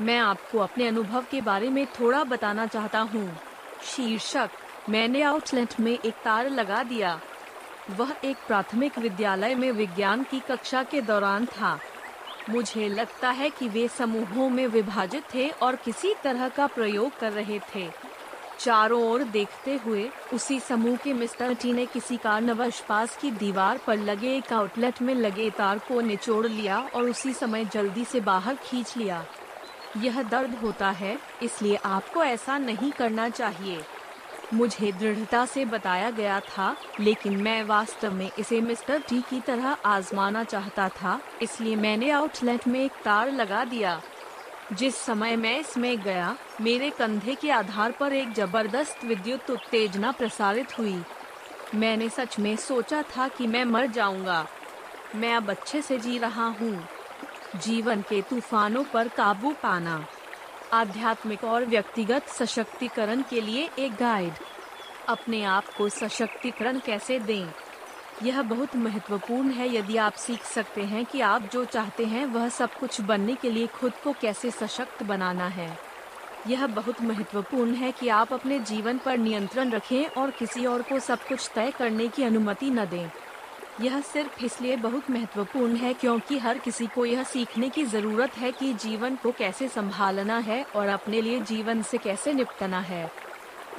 मैं आपको अपने अनुभव के बारे में थोड़ा बताना चाहता हूँ। शीर्षक, मैंने आउटलेट में एक तार लगा दिया। वह एक प्राथमिक विद्यालय में विज्ञान की कक्षा के दौरान था। मुझे लगता है कि वे समूहों में विभाजित थे और किसी तरह का प्रयोग कर रहे थे। चारों ओर देखते हुए, उसी समूह के मिस्टर टी ने किसी कारणवश पास की दीवार पर लगे एक आउटलेट में लगे तार को निचोड़ लिया और उसी समय जल्दी से बाहर खींच लिया। यह दर्द होता है, इसलिए आपको ऐसा नहीं करना चाहिए। मुझे दृढ़ता से बताया गया था, लेकिन मैं वास्तव में इसे मिस्टर टी की तरह आजमाना चाहता था, इसलिए मैंने आउटलेट में एक तार लगा दिया। जिस समय मैं इसमें गया, मेरे कंधे के आधार पर एक ज़बरदस्त विद्युत उत्तेजना प्रसारित हुई। मैंने सच में सोचा था कि मैं मर जाऊँगा। मैं अब अच्छे से जी रहा हूँ। जीवन के तूफानों पर काबू पाना। आध्यात्मिक और व्यक्तिगत सशक्तिकरण के लिए एक गाइड अपने आप को सशक्तिकरण कैसे दें? यह बहुत महत्वपूर्ण है यदि आप सीख सकते हैं कि आप जो चाहते हैं वह सब कुछ बनने के लिए खुद को कैसे सशक्त बनाना है। यह बहुत महत्वपूर्ण है कि आप अपने जीवन पर नियंत्रण रखें और किसी और को सब कुछ तय करने की अनुमति न दें। यह सिर्फ़ इसलिए बहुत महत्वपूर्ण है क्योंकि हर किसी को यह सीखने की ज़रूरत है कि जीवन को कैसे संभालना है और अपने लिए जीवन से कैसे निपटना है।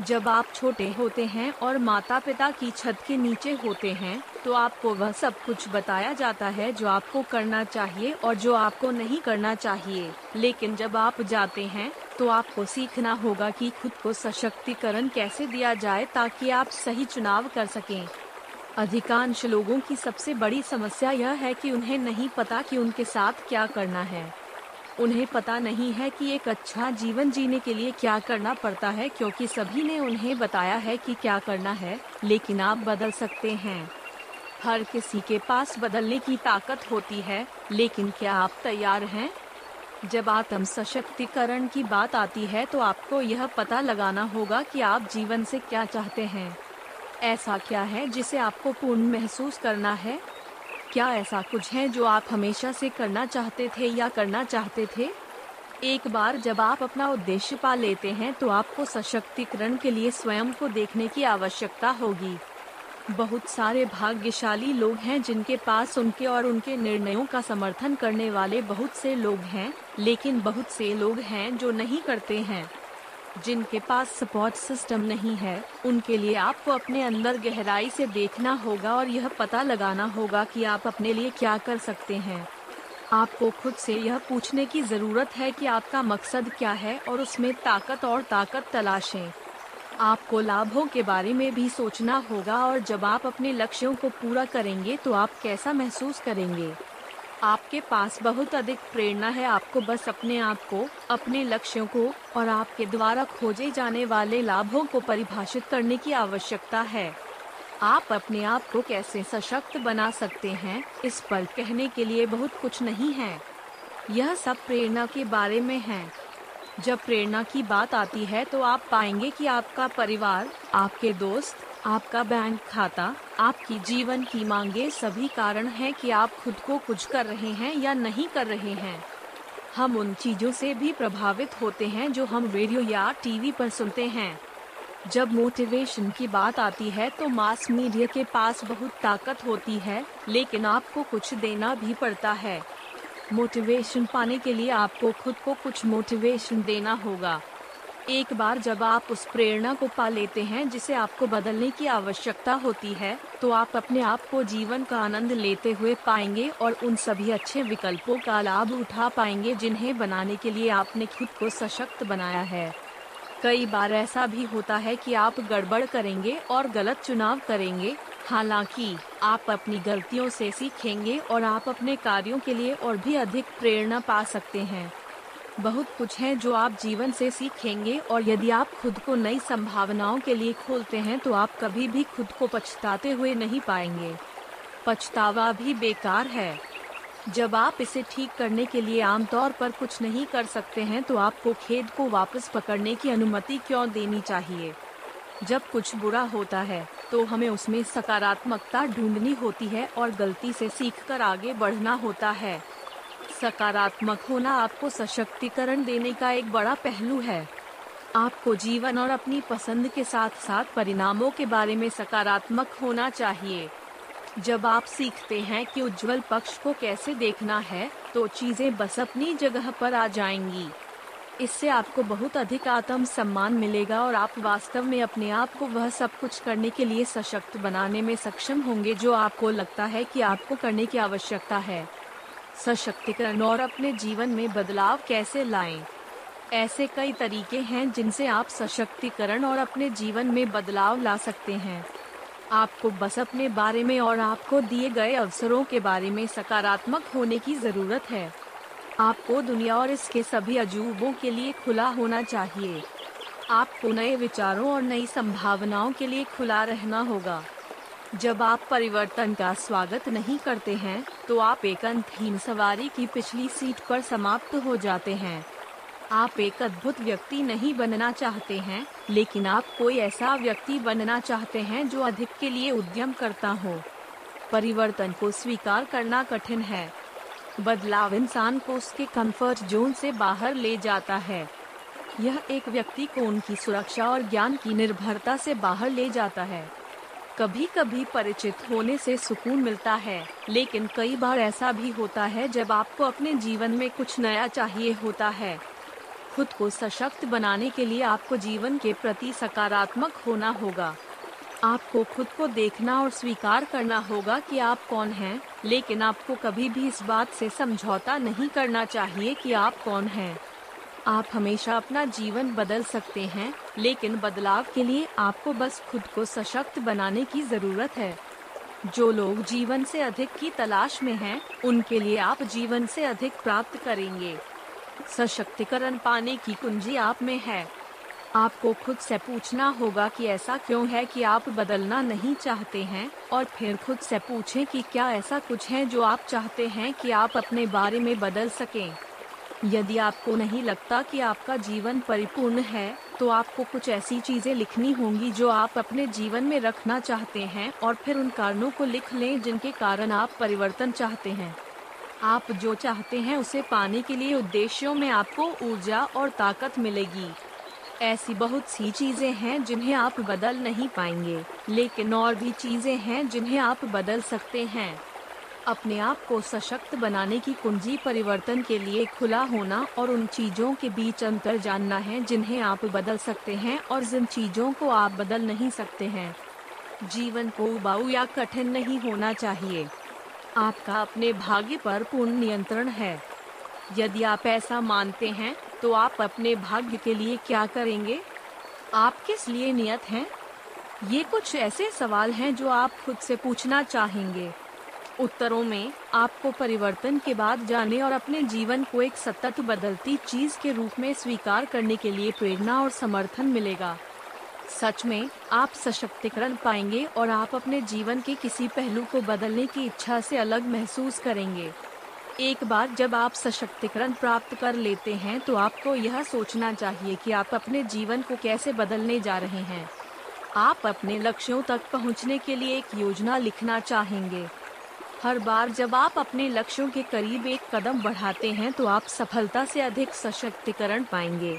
जब आप छोटे होते हैं और माता पिता की छत के नीचे होते हैं तो आपको वह सब कुछ बताया जाता है जो आपको करना चाहिए और जो आपको नहीं करना चाहिए। लेकिन जब आप जाते हैं तो आपको सीखना होगा कि खुद को सशक्तिकरण कैसे दिया जाए ताकि आप सही चुनाव कर सकें। अधिकांश लोगों की सबसे बड़ी समस्या यह है कि उन्हें नहीं पता कि उनके साथ क्या करना है। उन्हें पता नहीं है कि एक अच्छा जीवन जीने के लिए क्या करना पड़ता है, क्योंकि सभी ने उन्हें बताया है कि क्या करना है, लेकिन आप बदल सकते हैं। हर किसी के पास बदलने की ताकत होती है, लेकिन क्या आप तैयार हैं? जब आत्म सशक्तिकरण की बात आती है तो आपको यह पता लगाना होगा कि आप जीवन से क्या चाहते हैं। ऐसा क्या है जिसे आपको पूर्ण महसूस करना है? क्या ऐसा कुछ है जो आप हमेशा से करना चाहते थे या करना चाहते थे? एक बार जब आप अपना उद्देश्य पा लेते हैं तो आपको सशक्तिकरण के लिए स्वयं को देखने की आवश्यकता होगी। बहुत सारे भाग्यशाली लोग हैं जिनके पास उनके और उनके निर्णयों का समर्थन करने वाले बहुत से लोग हैं, लेकिन बहुत से लोग हैं जो नहीं करते हैं। जिनके पास सपोर्ट सिस्टम नहीं है, उनके लिए आपको अपने अंदर गहराई से देखना होगा और यह पता लगाना होगा कि आप अपने लिए क्या कर सकते हैं। आपको खुद से यह पूछने की ज़रूरत है कि आपका मकसद क्या है और उसमें ताकत और ताकत तलाशें। आपको लाभों के बारे में भी सोचना होगा और जब आप अपने लक्ष्यों को पूरा करेंगे तो आप कैसा महसूस करेंगे? आपके पास बहुत अधिक प्रेरणा है। आपको बस अपने आप को, अपने लक्ष्यों को और आपके द्वारा खोजे जाने वाले लाभों को परिभाषित करने की आवश्यकता है। आप अपने आप को कैसे सशक्त बना सकते हैं, इस पर कहने के लिए बहुत कुछ नहीं है। यह सब प्रेरणा के बारे में है। जब प्रेरणा की बात आती है तो आप पाएँगे कि आपका परिवार, आपके दोस्त आपका बैंक खाता, आपकी जीवन की मांगे सभी कारण हैं कि आप खुद को कुछ कर रहे हैं या नहीं कर रहे हैं। हम उन चीज़ों से भी प्रभावित होते हैं जो हम रेडियो या टीवी पर सुनते हैं। जब मोटिवेशन की बात आती है तो मास मीडिया के पास बहुत ताकत होती है, लेकिन आपको कुछ देना भी पड़ता है। मोटिवेशन पाने के लिए आपको खुद को कुछ मोटिवेशन देना होगा। एक बार जब आप उस प्रेरणा को पा लेते हैं जिसे आपको बदलने की आवश्यकता होती है तो आप अपने आप को जीवन का आनंद लेते हुए पाएँगे और उन सभी अच्छे विकल्पों का लाभ उठा पाएँगे जिन्हें बनाने के लिए आपने खुद को सशक्त बनाया है। कई बार ऐसा भी होता है कि आप गड़बड़ करेंगे और गलत चुनाव करेंगे। हालाँकि, आप अपनी गलतियों से सीखेंगे और आप अपने कार्यों के लिए और भी अधिक प्रेरणा पा सकते हैं। बहुत कुछ है जो आप जीवन से सीखेंगे और यदि आप खुद को नई संभावनाओं के लिए खोलते हैं तो आप कभी भी खुद को पछताते हुए नहीं पाएँगे। पछतावा भी बेकार है। जब आप इसे ठीक करने के लिए आमतौर पर कुछ नहीं कर सकते हैं तो आपको खेद को वापस पकड़ने की अनुमति क्यों देनी चाहिए? जब कुछ बुरा होता है तो हमें उसमें सकारात्मकता ढूंढनी होती है और गलती से सीखकर आगे बढ़ना होता है। सकारात्मक होना आपको सशक्तिकरण देने का एक बड़ा पहलू है। आपको जीवन और अपनी पसंद के साथ साथ परिणामों के बारे में सकारात्मक होना चाहिए। जब आप सीखते हैं कि उज्जवल पक्ष को कैसे देखना है तो चीज़ें बस अपनी जगह पर आ जाएँगी। इससे आपको बहुत अधिक आत्म सम्मान मिलेगा और आप वास्तव में अपने आप को वह सब कुछ करने के लिए सशक्त बनाने में सक्षम होंगे जो आपको लगता है कि आपको करने की आवश्यकता है। सशक्तिकरण और अपने जीवन में बदलाव कैसे लाएँ? ऐसे कई तरीके हैं जिनसे आप सशक्तिकरण और अपने जीवन में बदलाव ला सकते हैं। आपको बस अपने बारे में और आपको दिए गए अवसरों के बारे में सकारात्मक होने की ज़रूरत है। आपको दुनिया और इसके सभी अजूबों के लिए खुला होना चाहिए। आपको नए विचारों और नई संभावनाओं के लिए खुला रहना होगा। जब आप परिवर्तन का स्वागत नहीं करते हैं तो आप एक अंतहीन सवारी की पिछली सीट पर समाप्त हो जाते हैं। आप एक अद्भुत व्यक्ति नहीं बनना चाहते हैं, लेकिन आप कोई ऐसा व्यक्ति बनना चाहते हैं जो अधिक के लिए उद्यम करता हो। परिवर्तन को स्वीकार करना कठिन है। बदलाव इंसान को उसके कंफर्ट जोन से बाहर ले जाता है। यह एक व्यक्ति को उनकी सुरक्षा और ज्ञान की निर्भरता से बाहर ले जाता है। कभी कभी परिचित होने से सुकून मिलता है लेकिन कई बार ऐसा भी होता है जब आपको अपने जीवन में कुछ नया चाहिए होता है खुद को सशक्त बनाने के लिए आपको जीवन के प्रति सकारात्मक होना होगा आपको खुद को देखना और स्वीकार करना होगा कि आप कौन हैं, लेकिन आपको कभी भी इस बात से समझौता नहीं करना चाहिए कि आप कौन हैं। आप हमेशा अपना जीवन बदल सकते हैं लेकिन बदलाव के लिए आपको बस खुद को सशक्त बनाने की ज़रूरत है। जो लोग जीवन से अधिक की तलाश में हैं, उनके लिए आप जीवन से अधिक प्राप्त करेंगे। सशक्तिकरण पाने की कुंजी आप में है। आपको खुद से पूछना होगा कि ऐसा क्यों है कि आप बदलना नहीं चाहते हैं और फिर खुद से पूछें कि क्या ऐसा कुछ है जो आप चाहते हैं कि आप अपने बारे में बदल सकें। यदि आपको नहीं लगता कि आपका जीवन परिपूर्ण है तो आपको कुछ ऐसी चीज़ें लिखनी होंगी जो आप अपने जीवन में रखना चाहते हैं और फिर उन कारणों को लिख लें जिनके कारण आप परिवर्तन चाहते हैं। आप जो चाहते हैं उसे पाने के लिए उद्देश्यों में आपको ऊर्जा और ताकत मिलेगी। ऐसी बहुत सी चीज़ें हैं जिन्हें आप बदल नहीं पाएँगे, लेकिन और भी चीज़ें हैं जिन्हें आप बदल सकते हैं। अपने आप को सशक्त बनाने की कुंजी परिवर्तन के लिए खुला होना और उन चीज़ों के बीच अंतर जानना है जिन्हें आप बदल सकते हैं और जिन चीज़ों को आप बदल नहीं सकते हैं। जीवन को उबाऊ या कठिन नहीं होना चाहिए। आपका अपने भाग्य पर पूर्ण नियंत्रण है। यदि आप ऐसा मानते हैं तो आप अपने भाग्य के लिए क्या करेंगे? आप किस लिए नियत हैं? ये कुछ ऐसे सवाल हैं जो आप खुद से पूछना चाहेंगे। उत्तरों में, आपको परिवर्तन के बाद जाने और अपने जीवन को एक सतत बदलती चीज़ के रूप में स्वीकार करने के लिए प्रेरणा और समर्थन मिलेगा। सच में, आप सशक्तिकरण पाएँगे और आप अपने जीवन के किसी पहलू को बदलने की इच्छा से अलग महसूस करेंगे। एक बार जब आप सशक्तिकरण प्राप्त कर लेते हैं तो आपको यह सोचना चाहिए कि आप अपने जीवन को कैसे बदलने जा रहे हैं। आप अपने लक्ष्यों तक पहुँचने के लिए एक योजना लिखना चाहेंगे। हर बार जब आप अपने लक्ष्यों के करीब एक कदम बढ़ाते हैं तो आप सफलता से अधिक सशक्तिकरण पाएँगे।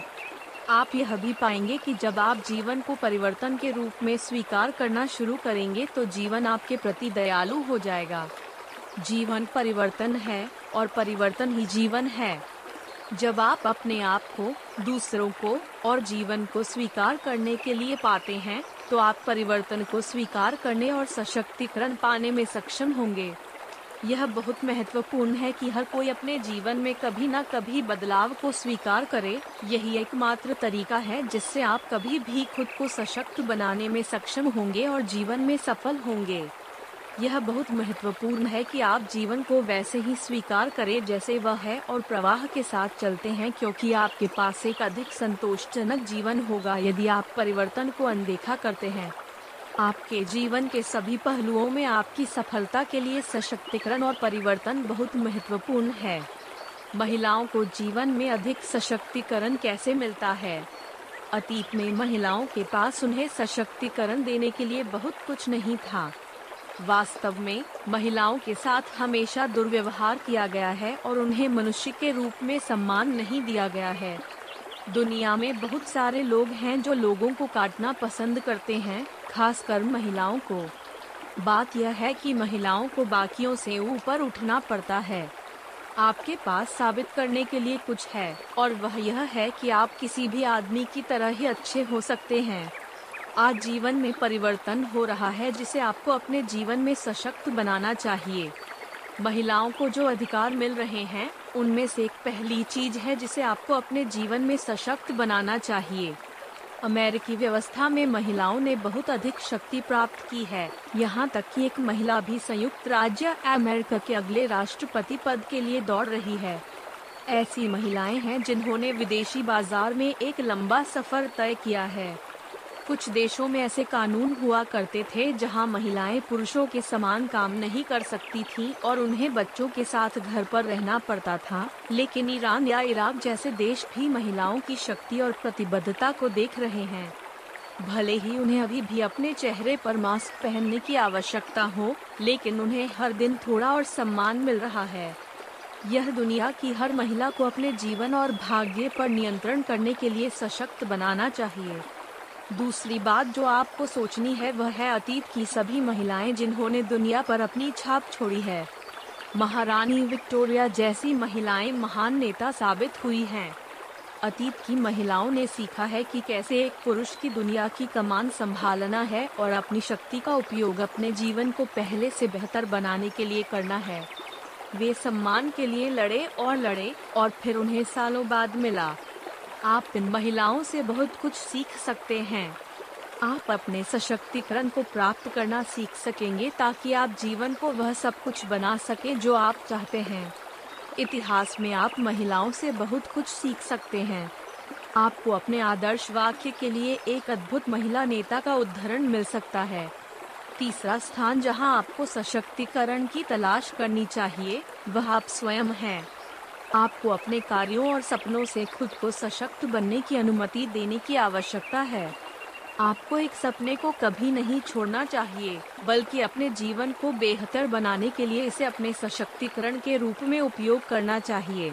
आप यह भी पाएँगे कि जब आप जीवन को परिवर्तन के रूप में स्वीकार करना शुरू करेंगे तो जीवन आपके प्रति दयालु हो जाएगा। जीवन परिवर्तन है, और परिवर्तन ही जीवन है। जब आप अपने आप को, दूसरों को, और जीवन को स्वीकार करने के लिए पाते हैं तो आप परिवर्तन को स्वीकार करने और सशक्तिकरण पाने में सक्षम होंगे। यह बहुत महत्वपूर्ण है कि हर कोई अपने जीवन में कभी न कभी बदलाव को स्वीकार करे। यही एकमात्र तरीका है जिससे आप कभी भी खुद को सशक्त बनाने में सक्षम होंगे और जीवन में सफल होंगे। यह बहुत महत्वपूर्ण है कि आप जीवन को वैसे ही स्वीकार करें जैसे वह है और प्रवाह के साथ चलते हैं क्योंकि आपके पास एक अधिक संतोषजनक जीवन होगा। यदि आप परिवर्तन को अनदेखा करते हैं आपके जीवन के सभी पहलुओं में आपकी सफलता के लिए सशक्तिकरण और परिवर्तन बहुत महत्वपूर्ण है। महिलाओं को जीवन में अधिक सशक्तिकरण कैसे मिलता है? अतीत में महिलाओं के पास उन्हें सशक्तिकरण देने के लिए बहुत कुछ नहीं था। वास्तव में, महिलाओं के साथ हमेशा दुर्व्यवहार किया गया है और उन्हें मनुष्य के रूप में सम्मान नहीं दिया गया है। दुनिया में बहुत सारे लोग हैं जो लोगों को काटना पसंद करते हैं। खासकर महिलाओं को। बात यह है कि महिलाओं को बाकियों से ऊपर उठना पड़ता है। आपके पास साबित करने के लिए कुछ है, और वह यह है कि आप किसी भी आदमी की तरह ही अच्छे हो सकते हैं। आज जीवन में परिवर्तन हो रहा है जिसे आपको अपने जीवन में सशक्त बनाना चाहिए। महिलाओं को जो अधिकार मिल रहे हैं, उनमें से एक पहली चीज़ है जिसे आपको अपने जीवन में सशक्त बनाना चाहिए। अमेरिकी व्यवस्था में महिलाओं ने बहुत अधिक शक्ति प्राप्त की है। यहाँ तक कि एक महिला भी संयुक्त राज्य अमेरिका के अगले राष्ट्रपति पद के लिए दौड़ रही है। ऐसी महिलाएँ हैं जिन्होंने विदेशी बाज़ार में एक लंबा सफ़र तय किया है। कुछ देशों में ऐसे कानून हुआ करते थे जहाँ महिलाएँ पुरुषों के समान काम नहीं कर सकती थीं और उन्हें बच्चों के साथ घर पर रहना पड़ता था। लेकिन ईरान या इराक जैसे देश भी महिलाओं की शक्ति और प्रतिबद्धता को देख रहे हैं। भले ही उन्हें अभी भी अपने चेहरे पर मास्क पहनने की आवश्यकता हो, लेकिन उन्हें हर दिन थोड़ा और सम्मान मिल रहा है। यह दुनिया की हर महिला को अपने जीवन और भाग्य पर नियंत्रण करने के लिए सशक्त बनाना चाहिए। दूसरी बात जो आपको सोचनी है, वह है अतीत की सभी महिलाएँ जिन्होंने दुनिया पर अपनी छाप छोड़ी है। महारानी विक्टोरिया जैसी महिलाएँ महान नेता साबित हुई हैं। अतीत की महिलाओं ने सीखा है कि कैसे एक पुरुष की दुनिया की कमान संभालना है और अपनी शक्ति का उपयोग अपने जीवन को पहले से बेहतर बनाने के लिए करना है। वे सम्मान के लिए लड़े और लड़े और फिर उन्हें सालों बाद मिला। आप इन महिलाओं से बहुत कुछ सीख सकते हैं। आप अपने सशक्तिकरण को प्राप्त करना सीख सकेंगे ताकि आप जीवन को वह सब कुछ बना सके जो आप चाहते हैं। इतिहास में आप महिलाओं से बहुत कुछ सीख सकते हैं। आपको अपने आदर्श वाक्य के लिए एक अद्भुत महिला नेता का उदाहरण मिल सकता है। तीसरा स्थान जहाँ आपको सशक्तिकरण की तलाश करनी चाहिए, वह आप स्वयं हैं। आपको अपने कार्यों और सपनों से खुद को सशक्त बनने की अनुमति देने की आवश्यकता है। आपको एक सपने को कभी नहीं छोड़ना चाहिए, बल्कि अपने जीवन को बेहतर बनाने के लिए इसे अपने सशक्तिकरण के रूप में उपयोग करना चाहिए।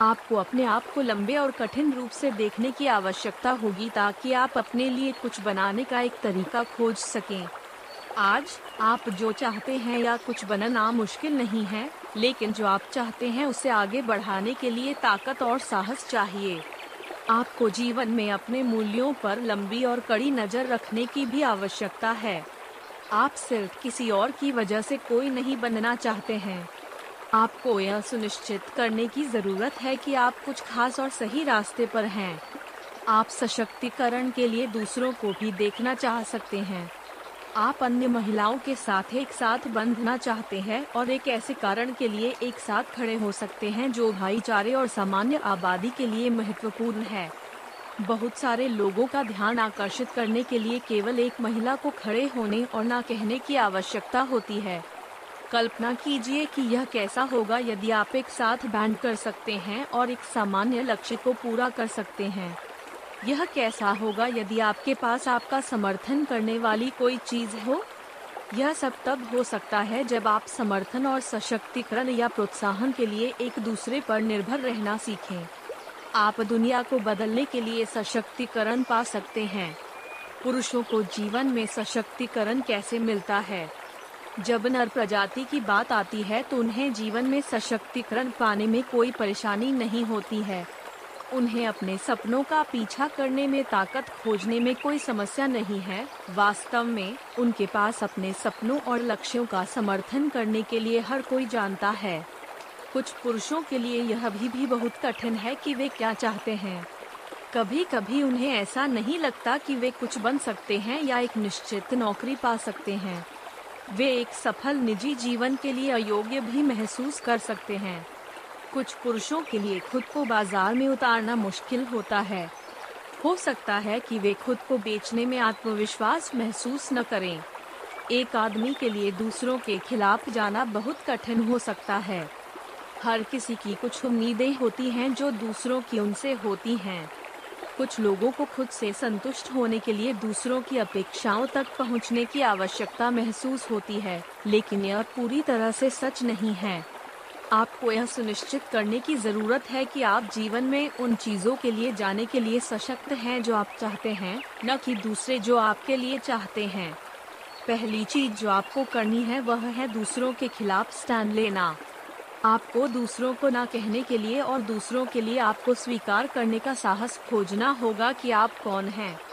आपको अपने आप को लंबे और कठिन रूप से देखने की आवश्यकता होगी ताकि आप अपने लिए कुछ बनाने का एक तरीका खोज सकें। आज, आप जो चाहते हैं या कुछ बनना मुश्किल नहीं है? लेकिन जो आप चाहते हैं उसे आगे बढ़ाने के लिए ताकत और साहस चाहिए। आपको जीवन में अपने मूल्यों पर लंबी और कड़ी नज़र रखने की भी आवश्यकता है। आप सिर्फ़ किसी और की वजह से कोई नहीं बनना चाहते हैं। आपको यह सुनिश्चित करने की ज़रूरत है कि आप कुछ खास और सही रास्ते पर हैं। आप सशक्तिकरण के लिए दूसरों को भी देखना चाह सकते हैं। आप अन्य महिलाओं के साथ एक साथ बंधना चाहते हैं और एक ऐसे कारण के लिए एक साथ खड़े हो सकते हैं जो भाईचारे और सामान्य आबादी के लिए महत्वपूर्ण है। बहुत सारे लोगों का ध्यान आकर्षित करने के लिए केवल एक महिला को खड़े होने और न कहने की आवश्यकता होती है। कल्पना कीजिए कि यह कैसा होगा यदि आप एक साथ बैंड कर सकते हैं और एक सामान्य लक्ष्य को पूरा कर सकते हैं। यह कैसा होगा यदि आपके पास आपका समर्थन करने वाली कोई चीज़ हो? यह सब तब हो सकता है जब आप समर्थन और सशक्तिकरण या प्रोत्साहन के लिए एक दूसरे पर निर्भर रहना सीखें। आप दुनिया को बदलने के लिए सशक्तिकरण पा सकते हैं। पुरुषों को जीवन में सशक्तिकरण कैसे मिलता है? जब नर प्रजाति की बात आती है तो उन्हें जीवन में सशक्तिकरण पाने में कोई परेशानी नहीं होती है। उन्हें अपने सपनों का पीछा करने में ताकत खोजने में कोई समस्या नहीं है। वास्तव में उनके पास अपने सपनों और लक्ष्यों का समर्थन करने के लिए हर कोई जानता है। कुछ पुरुषों के लिए यह भी, भी बहुत कठिन है कि वे क्या चाहते हैं। कभी कभी उन्हें ऐसा नहीं लगता कि वे कुछ बन सकते हैं या एक निश्चित नौकरी पा सकते हैं। वे एक सफल निजी जीवन के लिए अयोग्य भी महसूस कर सकते हैं। कुछ पुरुषों के लिए खुद को बाज़ार में उतारना मुश्किल होता है। हो सकता है कि वे खुद को बेचने में आत्मविश्वास महसूस न करें। एक आदमी के लिए दूसरों के खिलाफ जाना बहुत कठिन हो सकता है। हर किसी की कुछ उम्मीदें होती हैं जो दूसरों की उनसे होती हैं। कुछ लोगों को खुद से संतुष्ट होने के लिए दूसरों की अपेक्षाओं तक पहुँचने की आवश्यकता महसूस होती है, लेकिन यह पूरी तरह से सच नहीं है। आपको यह सुनिश्चित करने की ज़रूरत है कि आप जीवन में उन चीज़ों के लिए जाने के लिए सशक्त हैं जो आप चाहते हैं, न कि दूसरे जो आपके लिए चाहते हैं पहली चीज़ जो आपको करनी है वह है दूसरों के खिलाफ स्टैंड लेना आपको दूसरों को ना कहने के लिए और दूसरों के लिए आपको स्वीकार करने का साहस खोजना होगा कि आप कौन हैं।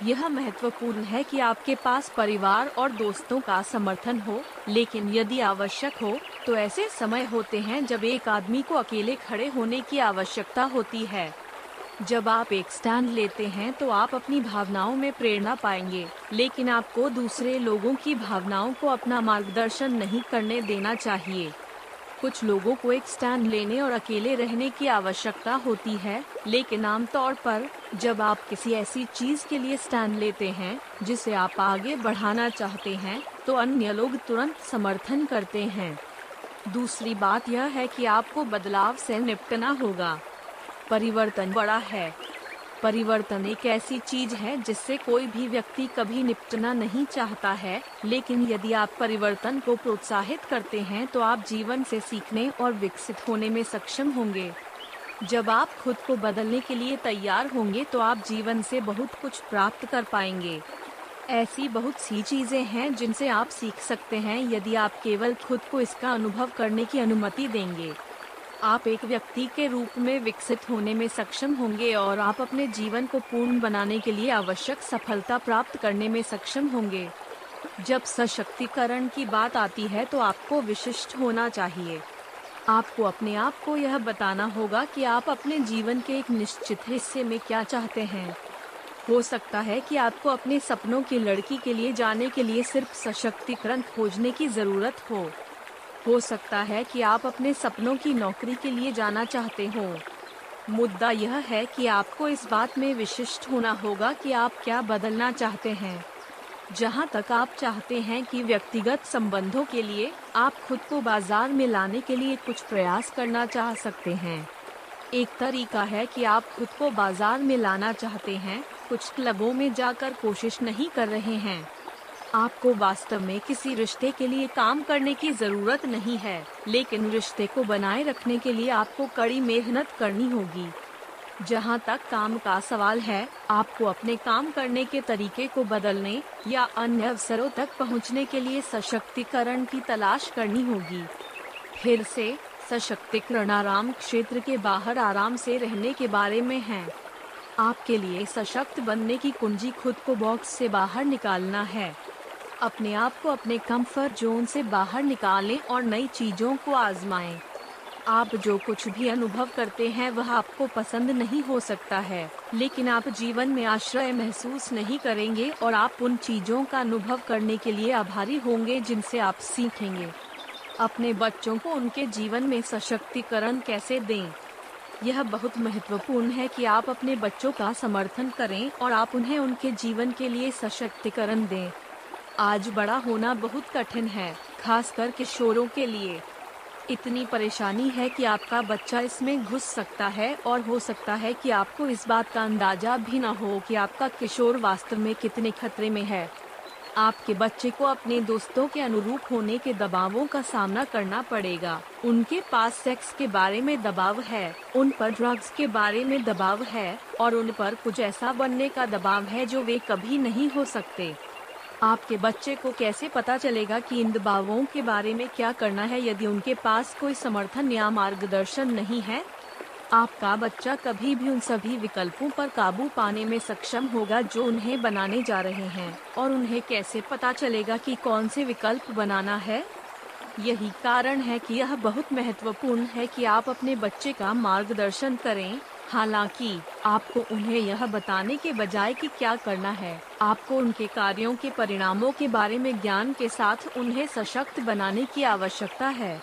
यह महत्वपूर्ण है कि आपके पास परिवार और दोस्तों का समर्थन हो, लेकिन यदि आवश्यक हो तो ऐसे समय होते हैं जब एक आदमी को अकेले खड़े होने की आवश्यकता होती है। जब आप एक स्टैंड लेते हैं तो आप अपनी भावनाओं में प्रेरणा पाएँगे, लेकिन आपको दूसरे लोगों की भावनाओं को अपना मार्गदर्शन नहीं करने देना चाहिए। कुछ लोगों को एक स्टैंड लेने और अकेले रहने की आवश्यकता होती है, लेकिन आमतौर पर, जब आप किसी ऐसी चीज़ के लिए स्टैंड लेते हैं, जिसे आप आगे बढ़ाना चाहते हैं तो अन्य लोग तुरंत समर्थन करते हैं। दूसरी बात यह है कि आपको बदलाव से निपटना होगा। परिवर्तन बड़ा है। परिवर्तन एक ऐसी चीज़ है जिससे कोई भी व्यक्ति कभी निपटना नहीं चाहता है, लेकिन यदि आप परिवर्तन को प्रोत्साहित करते हैं तो आप जीवन से सीखने और विकसित होने में सक्षम होंगे। जब आप खुद को बदलने के लिए तैयार होंगे तो आप जीवन से बहुत कुछ प्राप्त कर पाएँगे। ऐसी बहुत सी चीज़ें हैं जिनसे आप सीख सकते हैं यदि आप केवल खुद को इसका अनुभव करने की अनुमति देंगे। आप एक व्यक्ति के रूप में विकसित होने में सक्षम होंगे और आप अपने जीवन को पूर्ण बनाने के लिए आवश्यक सफलता प्राप्त करने में सक्षम होंगे। जब सशक्तिकरण की बात आती है तो आपको विशिष्ट होना चाहिए। आपको अपने आप को यह बताना होगा कि आप अपने जीवन के एक निश्चित हिस्से में क्या चाहते हैं। हो सकता है कि आपको अपने सपनों की लड़की के लिए जाने के लिए सिर्फ़ सशक्तिकरण खोजने की ज़रूरत हो। हो सकता है कि आप अपने सपनों की नौकरी के लिए जाना चाहते हो। मुद्दा यह है कि आपको इस बात में विशिष्ट होना होगा कि आप क्या बदलना चाहते हैं। जहाँ तक आप चाहते हैं कि व्यक्तिगत संबंधों के लिए आप खुद को बाज़ार में लाने के लिए कुछ प्रयास करना चाह सकते हैं। एक तरीका है कि आप खुद को बाज़ार में लाना चाहते हैं, कुछ क्लबों में जाकर कोशिश नहीं कर रहे हैं। आपको वास्तव में किसी रिश्ते के लिए काम करने की ज़रूरत नहीं है, लेकिन रिश्ते को बनाए रखने के लिए आपको कड़ी मेहनत करनी होगी। जहाँ तक काम का सवाल है, आपको अपने काम करने के तरीके को बदलने या अन्य अवसरों तक पहुँचने के लिए सशक्तिकरण की तलाश करनी होगी। फिर से, सशक्तिकरण आराम क्षेत्र के बाहर आराम से रहने के बारे में है। आपके लिए सशक्त बनने की कुंजी खुद को बॉक्स से बाहर निकालना है। अपने आप को अपने कंफर्ट जोन से बाहर निकालें और नई चीज़ों को आजमाएँ। आप जो कुछ भी अनुभव करते हैं, वह आपको पसंद नहीं हो सकता है, लेकिन आप जीवन में आश्रय महसूस नहीं करेंगे और आप उन चीज़ों का अनुभव करने के लिए आभारी होंगे जिनसे आप सीखेंगे। अपने बच्चों को उनके जीवन में सशक्तिकरण कैसे दें? यह बहुत महत्वपूर्ण है कि आप अपने बच्चों का समर्थन करें और आप उन्हें उनके जीवन के लिए सशक्तिकरण दें। आज बड़ा होना बहुत कठिन है खासकर किशोरों के लिए। इतनी परेशानी है कि आपका बच्चा इसमें घुस सकता है और हो सकता है कि आपको इस बात का अंदाज़ा भी न हो कि आपका किशोर वास्तव में कितने खतरे में है। आपके बच्चे को अपने दोस्तों के अनुरूप होने के दबावों का सामना करना पड़ेगा। उनके पास सेक्स के बारे में दबाव है, उन पर ड्रग्स के बारे में दबाव है, और उन पर कुछ ऐसा बनने का दबाव है जो वे कभी नहीं हो सकते। आपके बच्चे को कैसे पता चलेगा कि इन दबावों के बारे में क्या करना है यदि उनके पास कोई समर्थन या मार्गदर्शन नहीं है? आपका बच्चा कभी भी उन सभी विकल्पों पर काबू पाने में सक्षम होगा जो उन्हें बनाने जा रहे हैं, और उन्हें कैसे पता चलेगा कि कौन से विकल्प बनाना है? यही कारण है कि यह बहुत महत्वपूर्ण है कि आप अपने बच्चे का मार्गदर्शन करें। हालाँकि, आपको उन्हें यह बताने के बजाय कि क्या करना है, आपको उनके कार्यों के परिणामों के बारे में ज्ञान के साथ उन्हें सशक्त बनाने की आवश्यकता है।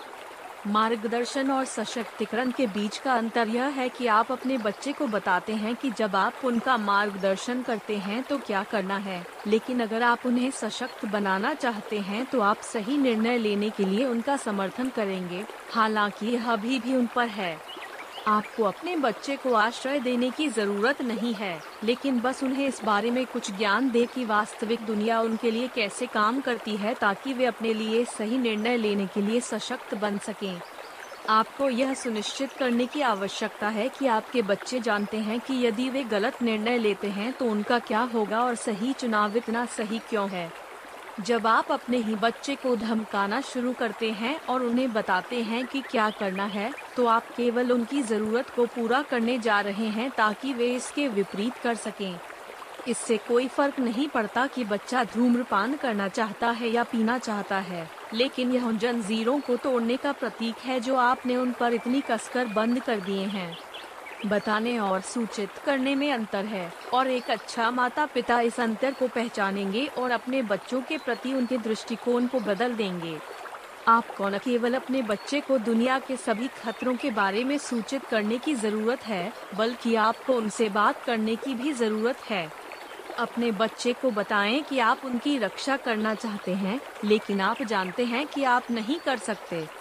मार्गदर्शन और सशक्तिकरण के बीच का अंतर यह है कि आप अपने बच्चे को बताते हैं कि जब आप उनका मार्गदर्शन करते हैं तो क्या करना है, लेकिन अगर आप उन्हें सशक्त बनाना चाहते हैं तो आप सही निर्णय लेने के लिए उनका समर्थन करेंगे। हालाँकि, यह अभी भी उन पर है। आपको अपने बच्चे को आश्रय देने की ज़रूरत नहीं है, लेकिन बस उन्हें इस बारे में कुछ ज्ञान दे कि वास्तविक दुनिया उनके लिए कैसे काम करती है ताकि वे अपने लिए सही निर्णय लेने के लिए सशक्त बन सकें। आपको यह सुनिश्चित करने की आवश्यकता है कि आपके बच्चे जानते हैं कि यदि वे गलत निर्णय लेते हैं तो उनका क्या होगा और सही चुनाव इतना सही क्यों है। जब आप अपने ही बच्चे को धमकाना शुरू करते हैं और उन्हें बताते हैं कि क्या करना है तो आप केवल उनकी ज़रूरत को पूरा करने जा रहे हैं ताकि वे इसके विपरीत कर सकें। इससे कोई फ़र्क नहीं पड़ता कि बच्चा धूम्रपान करना चाहता है या पीना चाहता है, लेकिन यह जंजीरों को तोड़ने का प्रतीक है जो आपने उन पर इतनी कसकर बंद कर दिए हैं। बताने और सूचित करने में अंतर है। और एक अच्छा माता पिता इस अंतर को पहचानेंगे और अपने बच्चों के प्रति उनके दृष्टिकोण को बदल देंगे। आपको न केवल अपने बच्चे को दुनिया के सभी खतरों के बारे में सूचित करने की ज़रूरत है, बल्कि आपको उनसे बात करने की भी ज़रूरत है। अपने बच्चे को बताएँ कि आप उनकी रक्षा करना चाहते हैं, लेकिन आप जानते हैं कि आप नहीं कर सकते।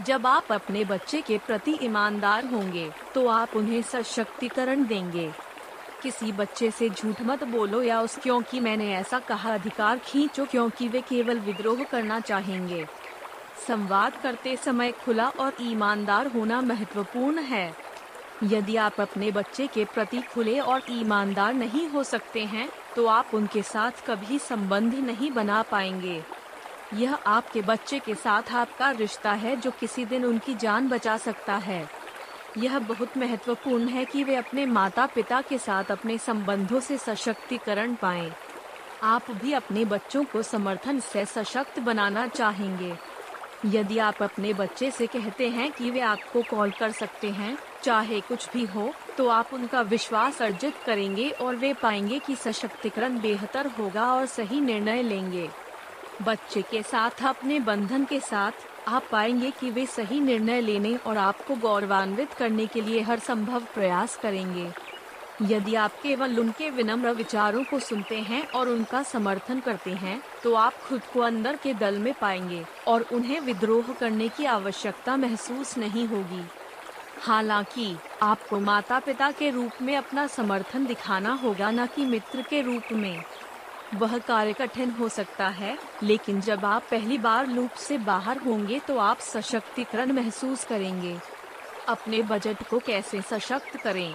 जब आप अपने बच्चे के प्रति ईमानदार होंगे तो आप उन्हें सशक्तिकरण देंगे। किसी बच्चे से झूठ मत बोलो या उस क्योंकि मैंने ऐसा कहा, अधिकार खींचो क्योंकि वे केवल विद्रोह करना चाहेंगे। संवाद करते समय खुला और ईमानदार होना महत्वपूर्ण है। यदि आप अपने बच्चे के प्रति खुले और ईमानदार नहीं हो सकते हैं तो आप उनके साथ कभी संबंध नहीं बना पाएँगे। यह आपके बच्चे के साथ आपका रिश्ता है जो किसी दिन उनकी जान बचा सकता है। यह बहुत महत्वपूर्ण है कि वे अपने माता पिता के साथ अपने संबंधों से सशक्तिकरण पाएँ। आप भी अपने बच्चों को समर्थन से सशक्त बनाना चाहेंगे। यदि आप अपने बच्चे से कहते हैं कि वे आपको कॉल कर सकते हैं, चाहे कुछ भी हो तो आप उनका विश्वास अर्जित करेंगे और वे पाएँगे कि सशक्तिकरण बेहतर होगा और सही निर्णय लेंगे। बच्चे के साथ, अपने बंधन के साथ, आप पाएँगे कि वे सही निर्णय लेने और आपको गौरवान्वित करने के लिए हर संभव प्रयास करेंगे। यदि आप केवल उनके विनम्र विचारों को सुनते हैं और उनका समर्थन करते हैं तो आप खुद को अंदर के दल में पाएँगे और उन्हें विद्रोह करने की आवश्यकता महसूस नहीं होगी। हालाँकि, आपको माता पिता के रूप में अपना समर्थन दिखाना होगा, न कि मित्र के रूप में। वह कार्य कठिन हो सकता है, लेकिन जब आप पहली बार लूप से बाहर होंगे तो आप सशक्तिकरण महसूस करेंगे। अपने बजट को कैसे सशक्त करें?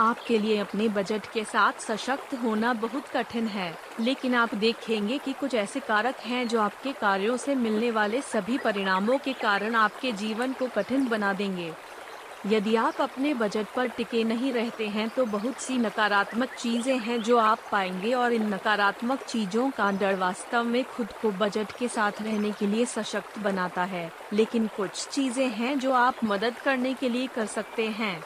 आपके लिए अपने बजट के साथ सशक्त होना बहुत कठिन है, लेकिन आप देखेंगे कि कुछ ऐसे कारक हैं जो आपके कार्यों से मिलने वाले सभी परिणामों के कारण आपके जीवन को कठिन बना देंगे। यदि आप अपने बजट पर टिके नहीं रहते हैं तो बहुत सी नकारात्मक चीज़ें हैं जो आप पाएँगे और इन नकारात्मक चीज़ों का डर वास्तव में खुद को बजट के साथ रहने के लिए सशक्त बनाता है। लेकिन कुछ चीज़ें हैं जो आप मदद करने के लिए कर सकते हैं।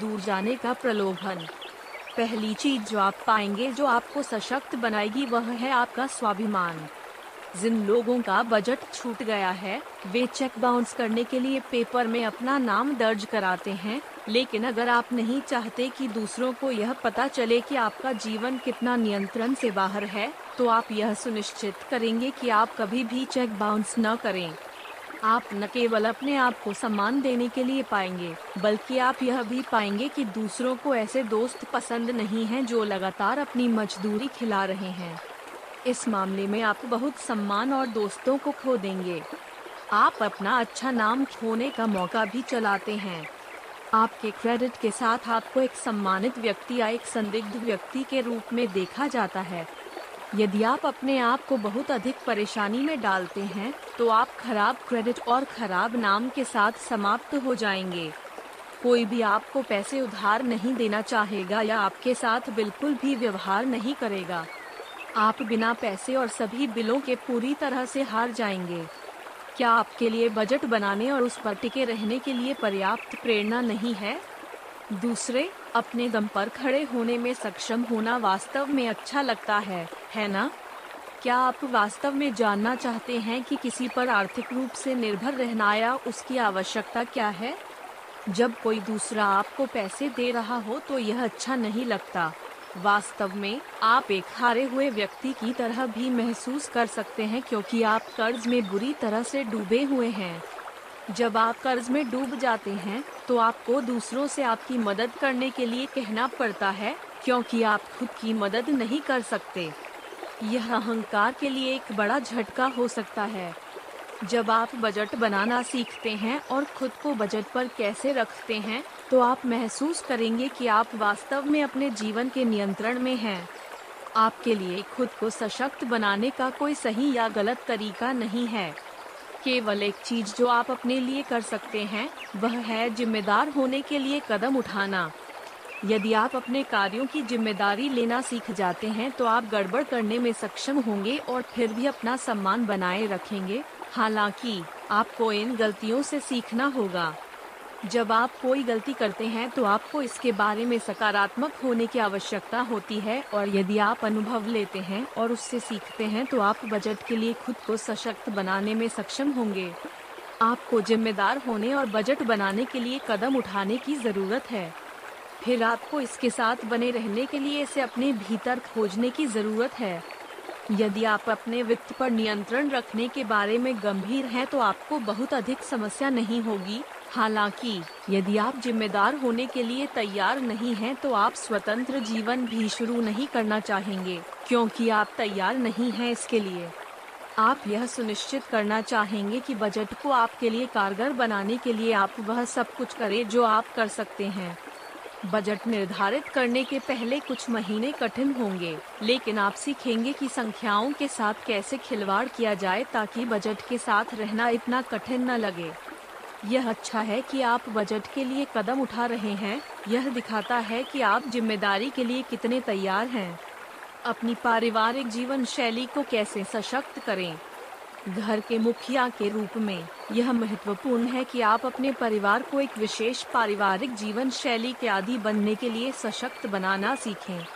दूर जाने का प्रलोभन। पहली चीज़ जो आप पाएँगे, जो आपको सशक्त बनाएगी, वह है आपका स्वाभिमान। जिन लोगों का बजट छूट गया है, वे चेक बाउंस करने के लिए पेपर में अपना नाम दर्ज कराते हैं। लेकिन अगर आप नहीं चाहते कि दूसरों को यह पता चले कि आपका जीवन कितना नियंत्रण से बाहर है तो आप यह सुनिश्चित करेंगे कि आप कभी भी चेक बाउंस न करें। आप न केवल अपने आप को सम्मान देने के लिए पाएँगे, बल्कि आप यह भी पाएँगे कि दूसरों को ऐसे दोस्त पसंद नहीं हैं जो लगातार अपनी मजदूरी खिला रहे हैं। इस मामले में आप बहुत सम्मान और दोस्तों को खो देंगे। आप अपना अच्छा नाम खोने का मौका भी चलाते हैं। आपके क्रेडिट के साथ आपको एक सम्मानित व्यक्ति या एक संदिग्ध व्यक्ति के रूप में देखा जाता है। यदि आप अपने आप को बहुत अधिक परेशानी में डालते हैं तो आप खराब क्रेडिट और खराब नाम के साथ समाप्त हो जाएँगे। कोई भी आपको पैसे उधार नहीं देना चाहेगा या आपके साथ बिल्कुल भी व्यवहार नहीं करेगा। आप बिना पैसे और सभी बिलों के पूरी तरह से हार जाएँगे। क्या आपके लिए बजट बनाने और उस पर टिके रहने के लिए पर्याप्त प्रेरणा नहीं है? दूसरे, अपने दम पर खड़े होने में सक्षम होना वास्तव में अच्छा लगता है है ना? क्या आप वास्तव में जानना चाहते हैं कि किसी पर आर्थिक रूप से निर्भर रहना या उसकी आवश्यकता क्या है? जब कोई दूसरा आपको पैसे दे रहा हो तो यह अच्छा नहीं लगता। वास्तव में, आप एक हारे हुए व्यक्ति की तरह भी महसूस कर सकते हैं क्योंकि आप कर्ज में बुरी तरह से डूबे हुए हैं। जब आप कर्ज में डूब जाते हैं तो आपको दूसरों से आपकी मदद करने के लिए कहना पड़ता है, क्योंकि आप खुद की मदद नहीं कर सकते। यह अहंकार के लिए एक बड़ा झटका हो सकता है। जब आप बजट बनाना सीखते हैं और खुद को बजट पर कैसे रखते हैं तो आप महसूस करेंगे कि आप वास्तव में अपने जीवन के नियंत्रण में हैं। आपके लिए खुद को सशक्त बनाने का कोई सही या गलत तरीका नहीं है। केवल एक चीज़ जो आप अपने लिए कर सकते हैं, वह है जिम्मेदार होने के लिए कदम उठाना। यदि आप अपने कार्यों की ज़िम्मेदारी लेना सीख जाते हैं तो आप गड़बड़ करने में सक्षम होंगे और फिर भी अपना सम्मान बनाए रखेंगे। हालाँकि, आपको इन गलतियों से सीखना होगा। जब आप कोई गलती करते हैं तो आपको इसके बारे में सकारात्मक होने की आवश्यकता होती है और यदि आप अनुभव लेते हैं और उससे सीखते हैं तो आप बजट के लिए खुद को सशक्त बनाने में सक्षम होंगे। आपको जिम्मेदार होने और बजट बनाने के लिए कदम उठाने की ज़रूरत है। फिर आपको इसके साथ बने रहने के लिए इसे अपने भीतर खोजने की ज़रूरत है। यदि आप अपने वित्त पर नियंत्रण रखने के बारे में गंभीर हैं तो आपको बहुत अधिक समस्या नहीं होगी। हालाँकि, यदि आप जिम्मेदार होने के लिए तैयार नहीं हैं तो आप स्वतंत्र जीवन भी शुरू नहीं करना चाहेंगे, क्योंकि आप तैयार नहीं हैं इसके लिए। आप यह सुनिश्चित करना चाहेंगे कि बजट को आपके लिए कारगर बनाने के लिए आप वह सब कुछ करें जो आप कर सकते हैं। बजट निर्धारित करने के पहले कुछ महीने कठिन होंगे, लेकिन आप सीखेंगे कि संख्याओं के साथ कैसे खिलवाड़ किया जाए ताकि बजट के साथ रहना इतना कठिन न लगे। यह अच्छा है कि आप बजट के लिए कदम उठा रहे हैं। यह दिखाता है कि आप ज़िम्मेदारी के लिए कितने तैयार हैं। अपनी पारिवारिक जीवन शैली को कैसे सशक्त करें। घर के मुखिया के रूप में, यह महत्वपूर्ण है कि आप अपने परिवार को एक विशेष पारिवारिक जीवन शैली के आदि बनने के लिए सशक्त बनाना सीखें।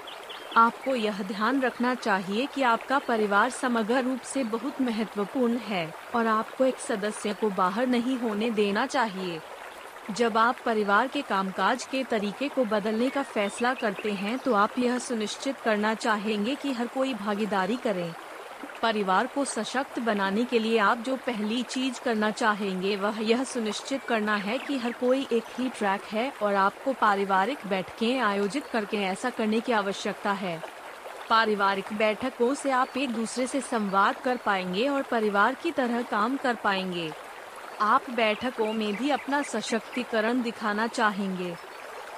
आपको यह ध्यान रखना चाहिए कि आपका परिवार समग्र रूप से बहुत महत्वपूर्ण है और आपको एक सदस्य को बाहर नहीं होने देना चाहिए। जब आप परिवार के कामकाज के तरीके को बदलने का फैसला करते हैं तो आप यह सुनिश्चित करना चाहेंगे कि हर कोई भागीदारी करे। परिवार को सशक्त बनाने के लिए आप जो पहली चीज़ करना चाहेंगे, वह यह सुनिश्चित करना है कि हर कोई एक ही ट्रैक है और आपको पारिवारिक बैठकें आयोजित करके ऐसा करने की आवश्यकता है। पारिवारिक बैठकों से आप एक दूसरे से संवाद कर पाएँगे और परिवार की तरह काम कर पाएँगे। आप बैठकों में भी अपना सशक्तिकरण दिखाना चाहेंगे।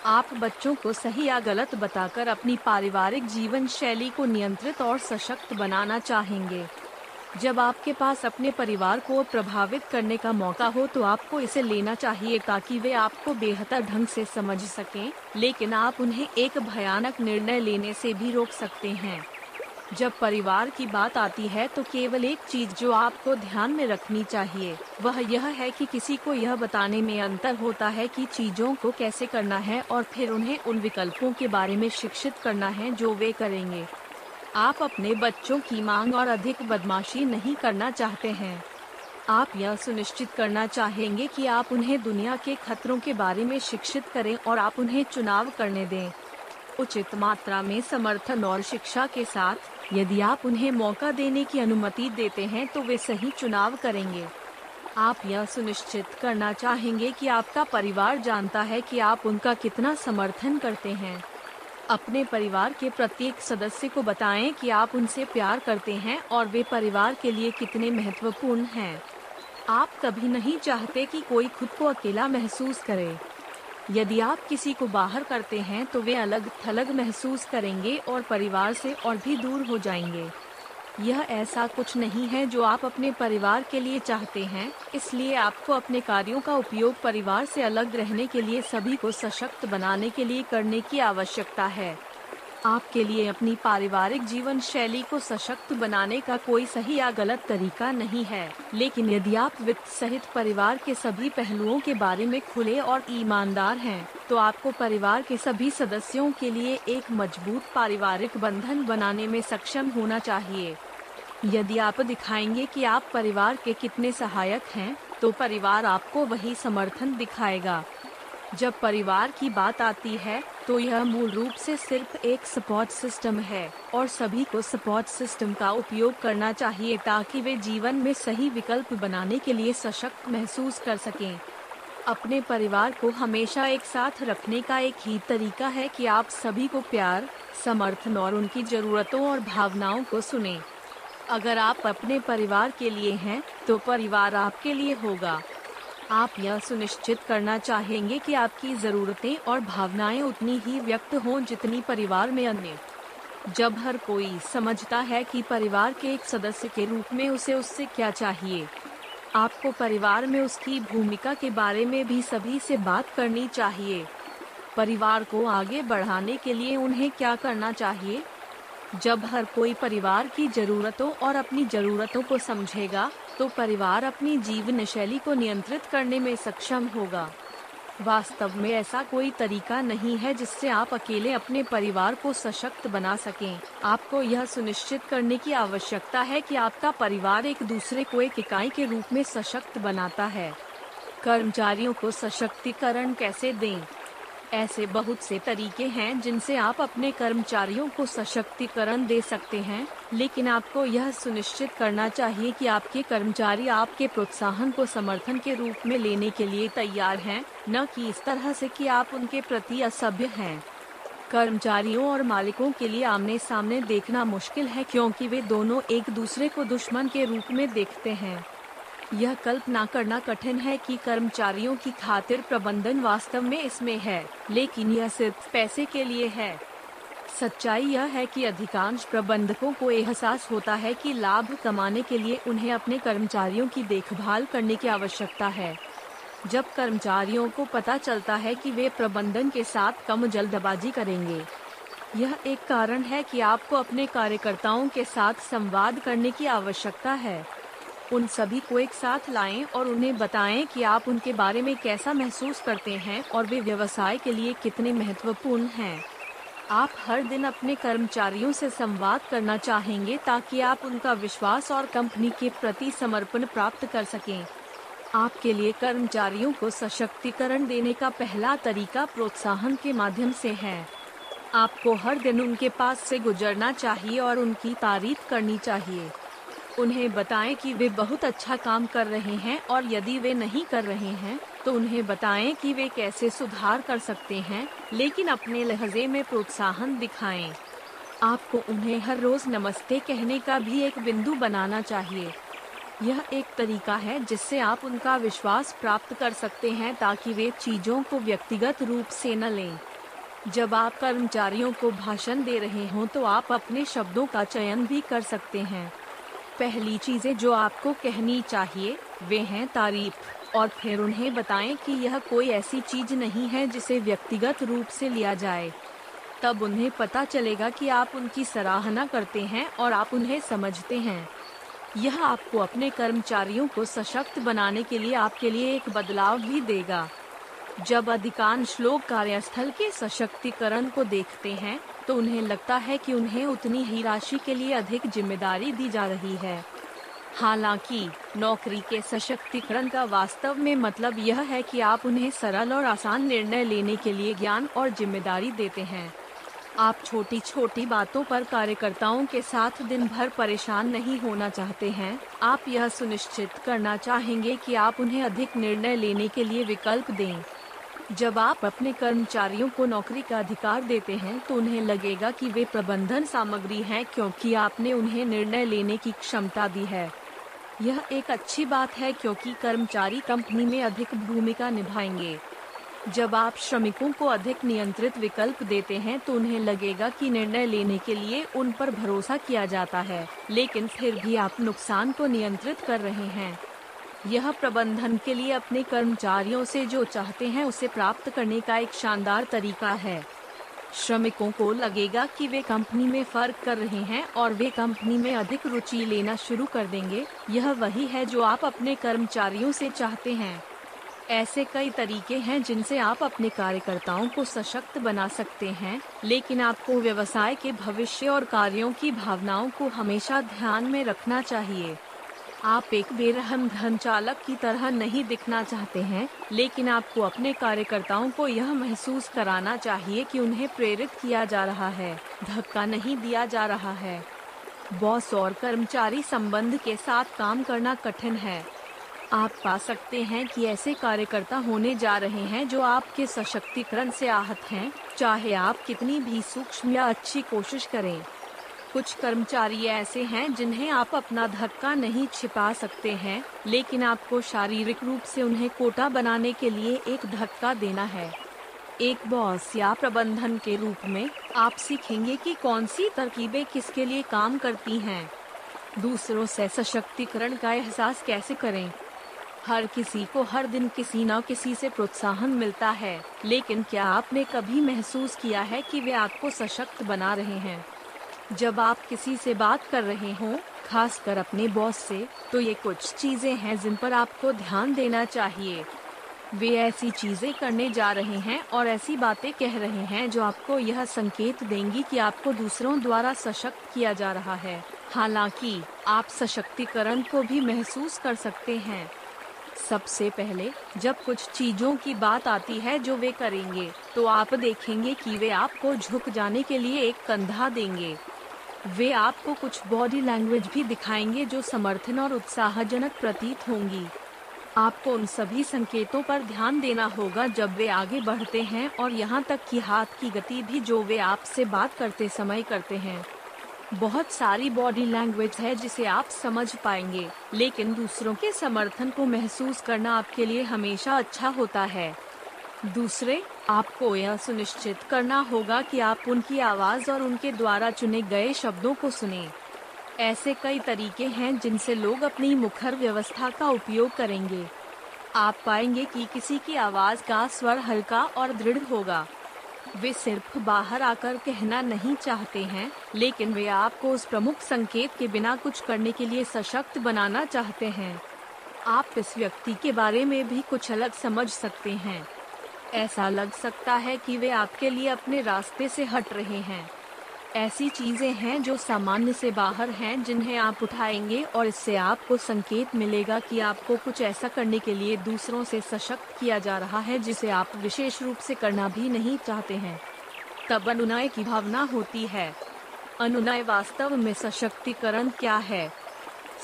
आप बच्चों को सही या गलत बताकर अपनी पारिवारिक जीवन शैली को नियंत्रित और सशक्त बनाना चाहेंगे। जब आपके पास अपने परिवार को प्रभावित करने का मौका हो तो आपको इसे लेना चाहिए ताकि वे आपको बेहतर ढंग से समझ सकें, लेकिन आप उन्हें एक भयानक निर्णय लेने से भी रोक सकते हैं। जब परिवार की बात आती है तो केवल एक चीज़ जो आपको ध्यान में रखनी चाहिए, वह यह है कि किसी को यह बताने में अंतर होता है कि चीज़ों को कैसे करना है और फिर उन्हें उन विकल्पों के बारे में शिक्षित करना है जो वे करेंगे। आप अपने बच्चों की मांग और अधिक बदमाशी नहीं करना चाहते हैं। आप यह सुनिश्चित करना चाहेंगे कि आप उन्हें दुनिया के खतरों के बारे में शिक्षित करें और आप उन्हें चुनाव करने दें। उचित मात्रा में समर्थन और शिक्षा के साथ यदि आप उन्हें मौका देने की अनुमति देते हैं तो वे सही चुनाव करेंगे। आप यह सुनिश्चित करना चाहेंगे कि आपका परिवार जानता है कि आप उनका कितना समर्थन करते हैं। अपने परिवार के प्रत्येक सदस्य को बताएँ कि आप उनसे प्यार करते हैं और वे परिवार के लिए कितने महत्वपूर्ण हैं। आप कभी नहीं चाहते कि कोई खुद को अकेला महसूस करे। यदि आप किसी को बाहर करते हैं तो वे अलग थलग महसूस करेंगे और परिवार से और भी दूर हो जाएँगे। यह ऐसा कुछ नहीं है जो आप अपने परिवार के लिए चाहते हैं, इसलिए आपको अपने कार्यों का उपयोग परिवार से अलग रहने के लिए सभी को सशक्त बनाने के लिए करने की आवश्यकता है। आपके लिए अपनी पारिवारिक जीवन शैली को सशक्त बनाने का कोई सही या गलत तरीका नहीं है। लेकिन यदि आप वित्त सहित परिवार के सभी पहलुओं के बारे में खुले और ईमानदार हैं, तो आपको परिवार के सभी सदस्यों के लिए एक मज़बूत पारिवारिक बंधन बनाने में सक्षम होना चाहिए। यदि आप दिखाएँगे कि आप परिवार के कितने सहायक हैं, तो परिवार आपको वही समर्थन दिखाएगा। जब परिवार की बात आती है तो यह मूल रूप से सिर्फ़ एक सपोर्ट सिस्टम है, और सभी को सपोर्ट सिस्टम का उपयोग करना चाहिए ताकि वे जीवन में सही विकल्प बनाने के लिए सशक्त महसूस कर सकें। अपने परिवार को हमेशा एक साथ रखने का एक ही तरीका है कि आप सभी को प्यार, समर्थन और उनकी जरूरतों और भावनाओं को सुने। अगर आप अपने परिवार के लिए हैं तो परिवार आपके लिए होगा। आप यह सुनिश्चित करना चाहेंगे कि आपकी ज़रूरतें और भावनाएँ उतनी ही व्यक्त हों जितनी परिवार में अन्य। जब हर कोई समझता है कि परिवार के एक सदस्य के रूप में उसे उससे क्या चाहिए, आपको परिवार में उसकी भूमिका के बारे में भी सभी से बात करनी चाहिए। परिवार को आगे बढ़ाने के लिए उन्हें क्या करना चाहिए? जब हर कोई परिवार की जरूरतों और अपनी जरूरतों को समझेगा तो परिवार अपनी जीवन शैली को नियंत्रित करने में सक्षम होगा। वास्तव में ऐसा कोई तरीका नहीं है जिससे आप अकेले अपने परिवार को सशक्त बना सकें। आपको यह सुनिश्चित करने की आवश्यकता है कि आपका परिवार एक दूसरे को एक इकाई के रूप में सशक्त बनाता है। कर्मचारियों को सशक्तिकरण कैसे दें? ऐसे बहुत से तरीके हैं जिनसे आप अपने कर्मचारियों को सशक्तिकरण दे सकते हैं लेकिन आपको यह सुनिश्चित करना चाहिए कि आपके कर्मचारी आपके प्रोत्साहन को समर्थन के रूप में लेने के लिए तैयार हैं, न कि इस तरह से कि आप उनके प्रति असभ्य हैं। कर्मचारियों और मालिकों के लिए आमने सामने देखना मुश्किल है क्योंकि वे दोनों एक दूसरे को दुश्मन के रूप में देखते हैं। यह कल्पना करना कठिन है कि कर्मचारियों की खातिर प्रबंधन वास्तव में इसमें है, लेकिन यह सिर्फ़ पैसे के लिए है। सच्चाई यह है कि अधिकांश प्रबंधकों को एहसास होता है कि लाभ कमाने के लिए उन्हें अपने कर्मचारियों की देखभाल करने की आवश्यकता है। जब कर्मचारियों को पता चलता है कि वे प्रबंधन के साथ कम जल्दबाजी करेंगे, यह एक कारण है कि आपको अपने कार्यकर्ताओं के साथ संवाद करने की आवश्यकता है। उन सभी को एक साथ लाएँ और उन्हें बताएँ कि आप उनके बारे में कैसा महसूस करते हैं और वे व्यवसाय के लिए कितने महत्वपूर्ण हैं। आप हर दिन अपने कर्मचारियों से संवाद करना चाहेंगे ताकि आप उनका विश्वास और कंपनी के प्रति समर्पण प्राप्त कर सकें। आपके लिए कर्मचारियों को सशक्तिकरण देने का पहला तरीका प्रोत्साहन के माध्यम से है। आपको हर दिन उनके पास से गुजरना चाहिए और उनकी तारीफ़ करनी चाहिए। उन्हें बताएँ कि वे बहुत अच्छा काम कर रहे हैं और यदि वे नहीं कर रहे हैं तो उन्हें बताएँ कि वे कैसे सुधार कर सकते हैं, लेकिन अपने लहजे में प्रोत्साहन दिखाएँ। आपको उन्हें हर रोज नमस्ते कहने का भी एक बिंदु बनाना चाहिए। यह एक तरीका है जिससे आप उनका विश्वास प्राप्त कर सकते हैं ताकि वे चीज़ों को व्यक्तिगत रूप से न लें। जब आप कर्मचारियों को भाषण दे रहे हों तो आप अपने शब्दों का चयन भी कर सकते हैं। पहली चीज़ें जो आपको कहनी चाहिए, वे हैं तारीफ़। और फिर उन्हें बताएँ कि यह कोई ऐसी चीज़ नहीं है जिसे व्यक्तिगत रूप से लिया जाए। तब उन्हें पता चलेगा कि आप उनकी सराहना करते हैं और आप उन्हें समझते हैं। यह आपको अपने कर्मचारियों को सशक्त बनाने के लिए आपके लिए एक बदलाव भी देगा। जब अधिकांश लोग कार्यस्थल के सशक्तिकरण को देखते हैं तो उन्हें लगता है कि उन्हें उतनी ही राशि के लिए अधिक ज़िम्मेदारी दी जा रही है। हालाँकि, नौकरी के सशक्तिकरण का वास्तव में मतलब यह है कि आप उन्हें सरल और आसान निर्णय लेने के लिए ज्ञान और ज़िम्मेदारी देते हैं। आप छोटी छोटी बातों पर कार्यकर्ताओं के साथ दिन भर परेशान नहीं होना चाहते हैं। आप यह सुनिश्चित करना चाहेंगे कि आप उन्हें अधिक निर्णय लेने के लिए विकल्प दें। जब आप अपने कर्मचारियों को नौकरी का अधिकार देते हैं तो उन्हें लगेगा कि वे प्रबंधन सामग्री हैं क्योंकि आपने उन्हें निर्णय लेने की क्षमता दी है। यह एक अच्छी बात है क्योंकि कर्मचारी कंपनी में अधिक भूमिका निभाएँगे। जब आप श्रमिकों को अधिक नियंत्रित विकल्प देते हैं तो उन्हें लगेगा कि निर्णय लेने के लिए उन पर भरोसा किया जाता है, लेकिन फिर भी आप नुकसान को नियंत्रित कर रहे हैं। यह प्रबंधन के लिए अपने कर्मचारियों से जो चाहते हैं उसे प्राप्त करने का एक शानदार तरीका है। श्रमिकों को लगेगा कि वे कंपनी में फ़र्क कर रहे हैं और वे कंपनी में अधिक रुचि लेना शुरू कर देंगे। यह वही है जो आप अपने कर्मचारियों से चाहते हैं। ऐसे कई तरीके हैं जिनसे आप अपने कार्यकर्ताओं को सशक्त बना सकते हैं, लेकिन आपको व्यवसाय के भविष्य और कार्यों की भावनाओं को हमेशा ध्यान में रखना चाहिए। आप एक बेरहम धन चालक की तरह नहीं दिखना चाहते हैं लेकिन आपको अपने कार्यकर्ताओं को यह महसूस कराना चाहिए कि उन्हें प्रेरित किया जा रहा है धक्का नहीं दिया जा रहा है। बॉस और कर्मचारी संबंध के साथ काम करना कठिन है। आप पा सकते हैं कि ऐसे कार्यकर्ता होने जा रहे हैं जो आपके सशक्तिकरण से आहत हैं, चाहे आप कितनी भी सूक्ष्म या अच्छी कोशिश करें। कुछ कर्मचारी ऐसे हैं जिन्हें आप अपना धक्का नहीं छिपा सकते हैं, लेकिन आपको शारीरिक रूप से उन्हें कोटा बनाने के लिए एक धक्का देना है। एक बॉस या प्रबंधन के रूप में, आप सीखेंगे कि कौन सी तरकीबें किसके लिए काम करती हैं। दूसरों से सशक्तिकरण का एहसास कैसे करें? हर किसी को हर दिन किसी न किसी से प्रोत्साहन मिलता है, लेकिन क्या आपने कभी महसूस किया है कि वे आपको सशक्त बना रहे हैं? जब आप किसी से बात कर रहे हों, खासकर अपने बॉस से, तो ये कुछ चीज़ें हैं जिन पर आपको ध्यान देना चाहिए। वे ऐसी चीज़ें करने जा रहे हैं और ऐसी बातें कह रहे हैं जो आपको यह संकेत देंगी कि आपको दूसरों द्वारा सशक्त किया जा रहा है। हालाँकि आप सशक्तिकरण को भी महसूस कर सकते हैं। सबसे पहले जब कुछ चीज़ों की बात आती है जो वे करेंगे तो आप देखेंगे कि वे आपको झुक जाने के लिए एक कंधा देंगे। वे आपको कुछ बॉडी लैंग्वेज भी दिखाएँगे जो समर्थन और उत्साहजनक प्रतीत होंगी। आपको उन सभी संकेतों पर ध्यान देना होगा जब वे आगे बढ़ते हैं और यहाँ तक कि हाथ की गति भी जो वे आपसे बात करते समय करते हैं। बहुत सारी बॉडी लैंग्वेज है जिसे आप समझ पाएँगे, लेकिन दूसरों के समर्थन को महसूस करना आपके लिए हमेशा अच्छा होता है। दूसरे आपको यह सुनिश्चित करना होगा कि आप उनकी आवाज़ और उनके द्वारा चुने गए शब्दों को सुने। ऐसे कई तरीके हैं जिनसे लोग अपनी मुखर व्यवस्था का उपयोग करेंगे। आप पाएँगे कि किसी की आवाज़ का स्वर हल्का और दृढ़ होगा। वे सिर्फ़ बाहर आकर कहना नहीं चाहते हैं, लेकिन वे आपको उस प्रमुख संकेत के बिना कुछ करने के लिए सशक्त बनाना चाहते हैं। आप इस व्यक्ति के बारे में भी कुछ अलग समझ सकते हैं। ऐसा लग सकता है कि वे आपके लिए अपने रास्ते से हट रहे हैं। ऐसी चीज़ें हैं जो सामान्य से बाहर हैं, जिन्हें आप उठाएँगे और इससे आपको संकेत मिलेगा कि आपको कुछ ऐसा करने के लिए दूसरों से सशक्त किया जा रहा है जिसे आप विशेष रूप से करना भी नहीं चाहते हैं। तब अनुनय की भावना होती है। अनुनय वास्तव में सशक्तिकरण क्या है?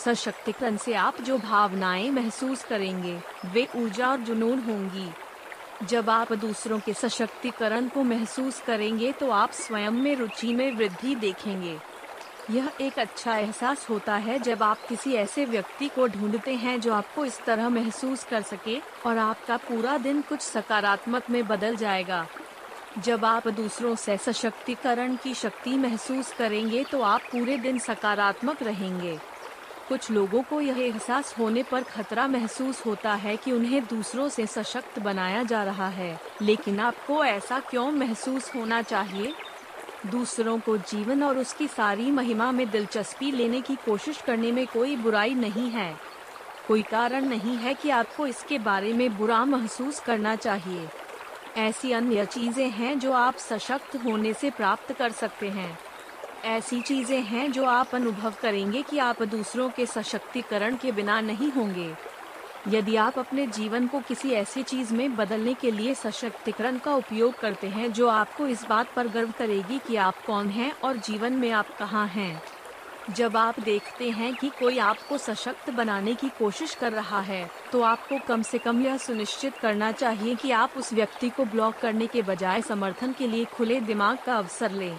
सशक्तिकरण से आप जो भावनाएँ महसूस करेंगे, वे ऊर्जा और जुनून होंगी। जब आप दूसरों के सशक्तिकरण को महसूस करेंगे तो आप स्वयं में रुचि में वृद्धि देखेंगे। यह एक अच्छा एहसास होता है जब आप किसी ऐसे व्यक्ति को ढूंढते हैं जो आपको इस तरह महसूस कर सके और आपका पूरा दिन कुछ सकारात्मक में बदल जाएगा। जब आप दूसरों से सशक्तिकरण की शक्ति महसूस करेंगे तो आप पूरे दिन सकारात्मक रहेंगे। कुछ लोगों को यह एहसास होने पर खतरा महसूस होता है कि उन्हें दूसरों से सशक्त बनाया जा रहा है। लेकिन आपको ऐसा क्यों महसूस होना चाहिए? दूसरों को जीवन और उसकी सारी महिमा में दिलचस्पी लेने की कोशिश करने में कोई बुराई नहीं है। कोई कारण नहीं है कि आपको इसके बारे में बुरा महसूस करना चाहिए। ऐसी अन्य चीज़ें हैं जो आप सशक्त होने से प्राप्त कर सकते हैं। ऐसी चीज़ें हैं जो आप अनुभव करेंगे कि आप दूसरों के सशक्तिकरण के बिना नहीं होंगे। यदि आप अपने जीवन को किसी ऐसी चीज़ में बदलने के लिए सशक्तिकरण का उपयोग करते हैं जो आपको इस बात पर गर्व करेगी कि आप कौन हैं और जीवन में आप कहाँ हैं। जब आप देखते हैं कि कोई आपको सशक्त बनाने की कोशिश कर रहा है तो आपको कम से कम यह सुनिश्चित करना चाहिए कि आप उस व्यक्ति को ब्लॉक करने के बजाय समर्थन के लिए खुले दिमाग का अवसर लें।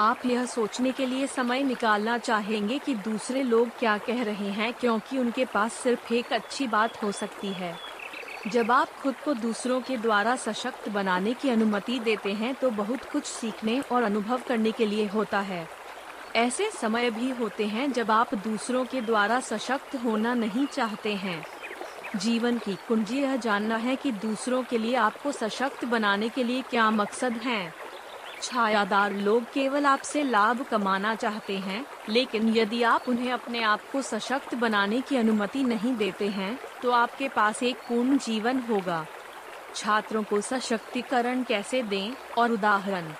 आप यह सोचने के लिए समय निकालना चाहेंगे कि दूसरे लोग क्या कह रहे हैं, क्योंकि उनके पास सिर्फ़ एक अच्छी बात हो सकती है। जब आप खुद को दूसरों के द्वारा सशक्त बनाने की अनुमति देते हैं तो बहुत कुछ सीखने और अनुभव करने के लिए होता है। ऐसे समय भी होते हैं जब आप दूसरों के द्वारा सशक्त होना नहीं चाहते हैं। जीवन की कुंजी यह जानना है कि दूसरों के लिए आपको सशक्त बनाने के लिए क्या मकसद हैं। छायादार लोग केवल आपसे लाभ कमाना चाहते हैं, लेकिन यदि आप उन्हें अपने आप को सशक्त बनाने की अनुमति नहीं देते हैं तो आपके पास एक पूर्ण जीवन होगा। छात्रों को सशक्तिकरण कैसे दें? और उदाहरण,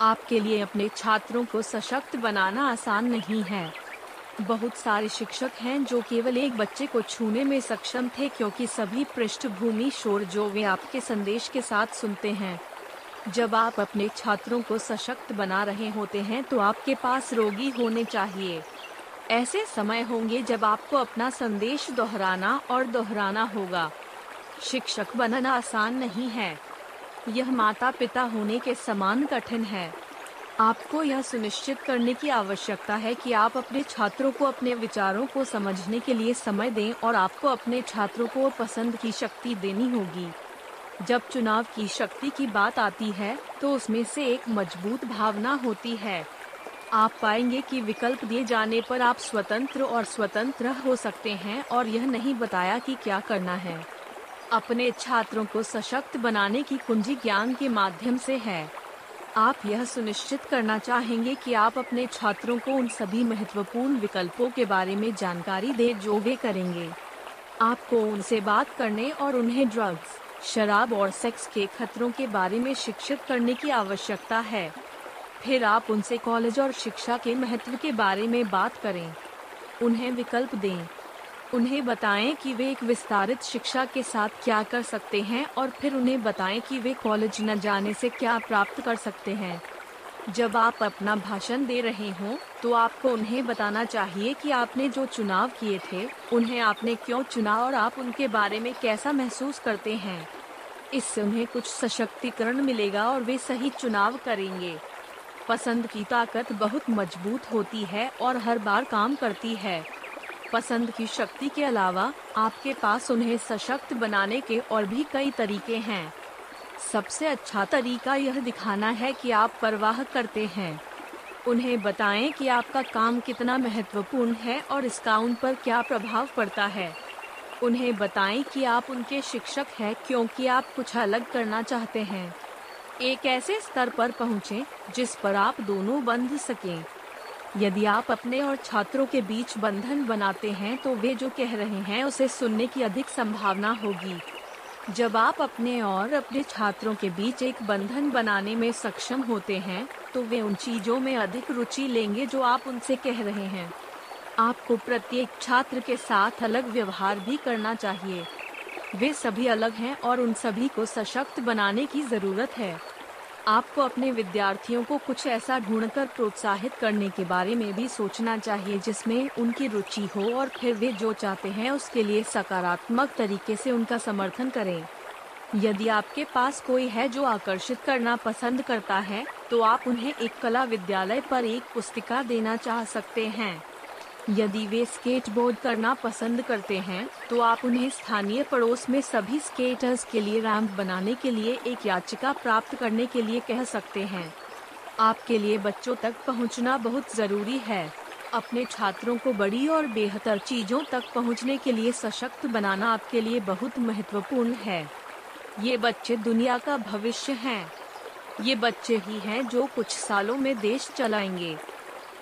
आपके लिए अपने छात्रों को सशक्त बनाना आसान नहीं है। बहुत सारे शिक्षक हैं जो केवल एक बच्चे को छूने में सक्षम थे, क्योंकि सभी पृष्ठभूमि शोर जो वे आपके संदेश के साथ सुनते हैं। जब आप अपने छात्रों को सशक्त बना रहे होते हैं तो आपके पास रोगी होने चाहिए। ऐसे समय होंगे जब आपको अपना संदेश दोहराना और दोहराना होगा। शिक्षक बनना आसान नहीं है। यह माता पिता होने के समान कठिन है। आपको यह सुनिश्चित करने की आवश्यकता है कि आप अपने छात्रों को अपने विचारों को समझने के लिए समय दें और आपको अपने छात्रों को पसंद की शक्ति देनी होगी। जब चुनाव की शक्ति की बात आती है तो उसमें से एक मज़बूत भावना होती है। आप पाएँगे कि विकल्प दिए जाने पर आप स्वतंत्र और स्वतंत्र हो सकते हैं और यह नहीं बताया कि क्या करना है। अपने छात्रों को सशक्त बनाने की कुंजी ज्ञान के माध्यम से है। आप यह सुनिश्चित करना चाहेंगे कि आप अपने छात्रों को उन सभी महत्वपूर्ण विकल्पों के बारे में जानकारी दें जो वे करेंगे। आपको उनसे बात करने और उन्हें ड्रग्स शराब और सेक्स के खतरों के बारे में शिक्षित करने की आवश्यकता है। फिर आप उनसे कॉलेज और शिक्षा के महत्व के बारे में बात करें। उन्हें विकल्प दें। उन्हें बताएँ कि वे एक विस्तारित शिक्षा के साथ क्या कर सकते हैं और फिर उन्हें बताएँ कि वे कॉलेज न जाने से क्या प्राप्त कर सकते हैं। जब आप अपना भाषण दे रहे हों तो आपको उन्हें बताना चाहिए कि आपने जो चुनाव किए थे, उन्हें आपने क्यों चुना और आप उनके बारे में कैसा महसूस करते हैं। इससे उन्हें कुछ सशक्तिकरण मिलेगा और वे सही चुनाव करेंगे। पसंद की ताकत बहुत मज़बूत होती है और हर बार काम करती है। पसंद की शक्ति के अलावा, आपके पास उन्हें सशक्त बनाने के और भी कई तरीके हैं। सबसे अच्छा तरीका यह दिखाना है कि आप परवाह करते हैं। उन्हें बताएँ कि आपका काम कितना महत्वपूर्ण है और इसका उन पर क्या प्रभाव पड़ता है। उन्हें बताएँ कि आप उनके शिक्षक हैं क्योंकि आप कुछ अलग करना चाहते हैं। एक ऐसे स्तर पर पहुंचें जिस पर आप दोनों बंध सकें। यदि आप अपने और छात्रों के बीच बंधन बनाते हैं तो वे जो कह रहे हैं उसे सुनने की अधिक संभावना होगी। जब आप अपने और अपने छात्रों के बीच एक बंधन बनाने में सक्षम होते हैं तो वे उन चीज़ों में अधिक रुचि लेंगे जो आप उनसे कह रहे हैं। आपको प्रत्येक छात्र के साथ अलग व्यवहार भी करना चाहिए। वे सभी अलग हैं और उन सभी को सशक्त बनाने की ज़रूरत है। आपको अपने विद्यार्थियों को कुछ ऐसा ढूंढकर प्रोत्साहित करने के बारे में भी सोचना चाहिए जिसमें उनकी रुचि हो और फिर वे जो चाहते हैं उसके लिए सकारात्मक तरीके से उनका समर्थन करें। यदि आपके पास कोई है जो आकर्षित करना पसंद करता है तो आप उन्हें एक कला विद्यालय पर एक पुस्तिका देना चाह सकते हैं। यदि वे स्केटबोर्ड करना पसंद करते हैं तो आप उन्हें स्थानीय पड़ोस में सभी स्केटर्स के लिए रैंप बनाने के लिए एक याचिका प्राप्त करने के लिए कह सकते हैं। आपके लिए बच्चों तक पहुँचना बहुत ज़रूरी है। अपने छात्रों को बड़ी और बेहतर चीज़ों तक पहुँचने के लिए सशक्त बनाना आपके लिए बहुत महत्वपूर्ण है। ये बच्चे दुनिया का भविष्य हैं। ये बच्चे ही हैं जो कुछ सालों में देश चलाएँगे।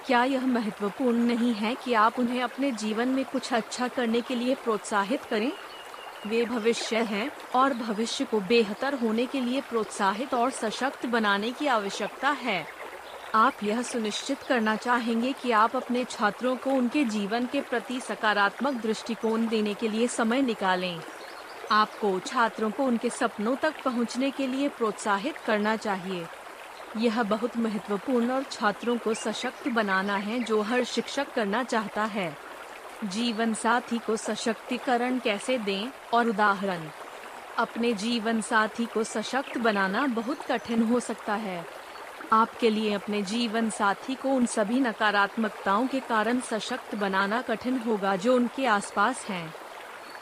क्या यह महत्वपूर्ण नहीं है कि आप उन्हें अपने जीवन में कुछ अच्छा करने के लिए प्रोत्साहित करें? वे भविष्य हैं और भविष्य को बेहतर होने के लिए प्रोत्साहित और सशक्त बनाने की आवश्यकता है। आप यह सुनिश्चित करना चाहेंगे कि आप अपने छात्रों को उनके जीवन के प्रति सकारात्मक दृष्टिकोण देने के लिए समय निकालें। आपको छात्रों को उनके सपनों तक पहुँचने के लिए प्रोत्साहित करना चाहिए। यह बहुत महत्वपूर्ण और छात्रों को सशक्त बनाना है जो हर शिक्षक करना चाहता है। जीवन साथी को सशक्तिकरण कैसे दें? और उदाहरण, अपने जीवन साथी को सशक्त बनाना बहुत कठिन हो सकता है। आपके लिए अपने जीवन साथी को उन सभी नकारात्मकताओं के कारण सशक्त बनाना कठिन होगा जो उनके आसपास हैं।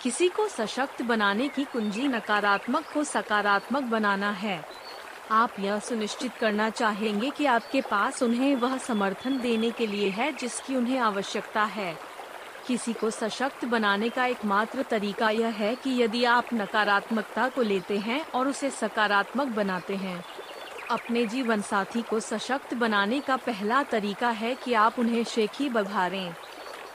किसी को सशक्त बनाने की कुंजी नकारात्मक को सकारात्मक बनाना है। आप यह सुनिश्चित करना चाहेंगे कि आपके पास उन्हें वह समर्थन देने के लिए है जिसकी उन्हें आवश्यकता है। किसी को सशक्त बनाने का एकमात्र तरीका यह है कि यदि आप नकारात्मकता को लेते हैं और उसे सकारात्मक बनाते हैं। अपने जीवन साथी को सशक्त बनाने का पहला तरीका है कि आप उन्हें शेखी बघारें।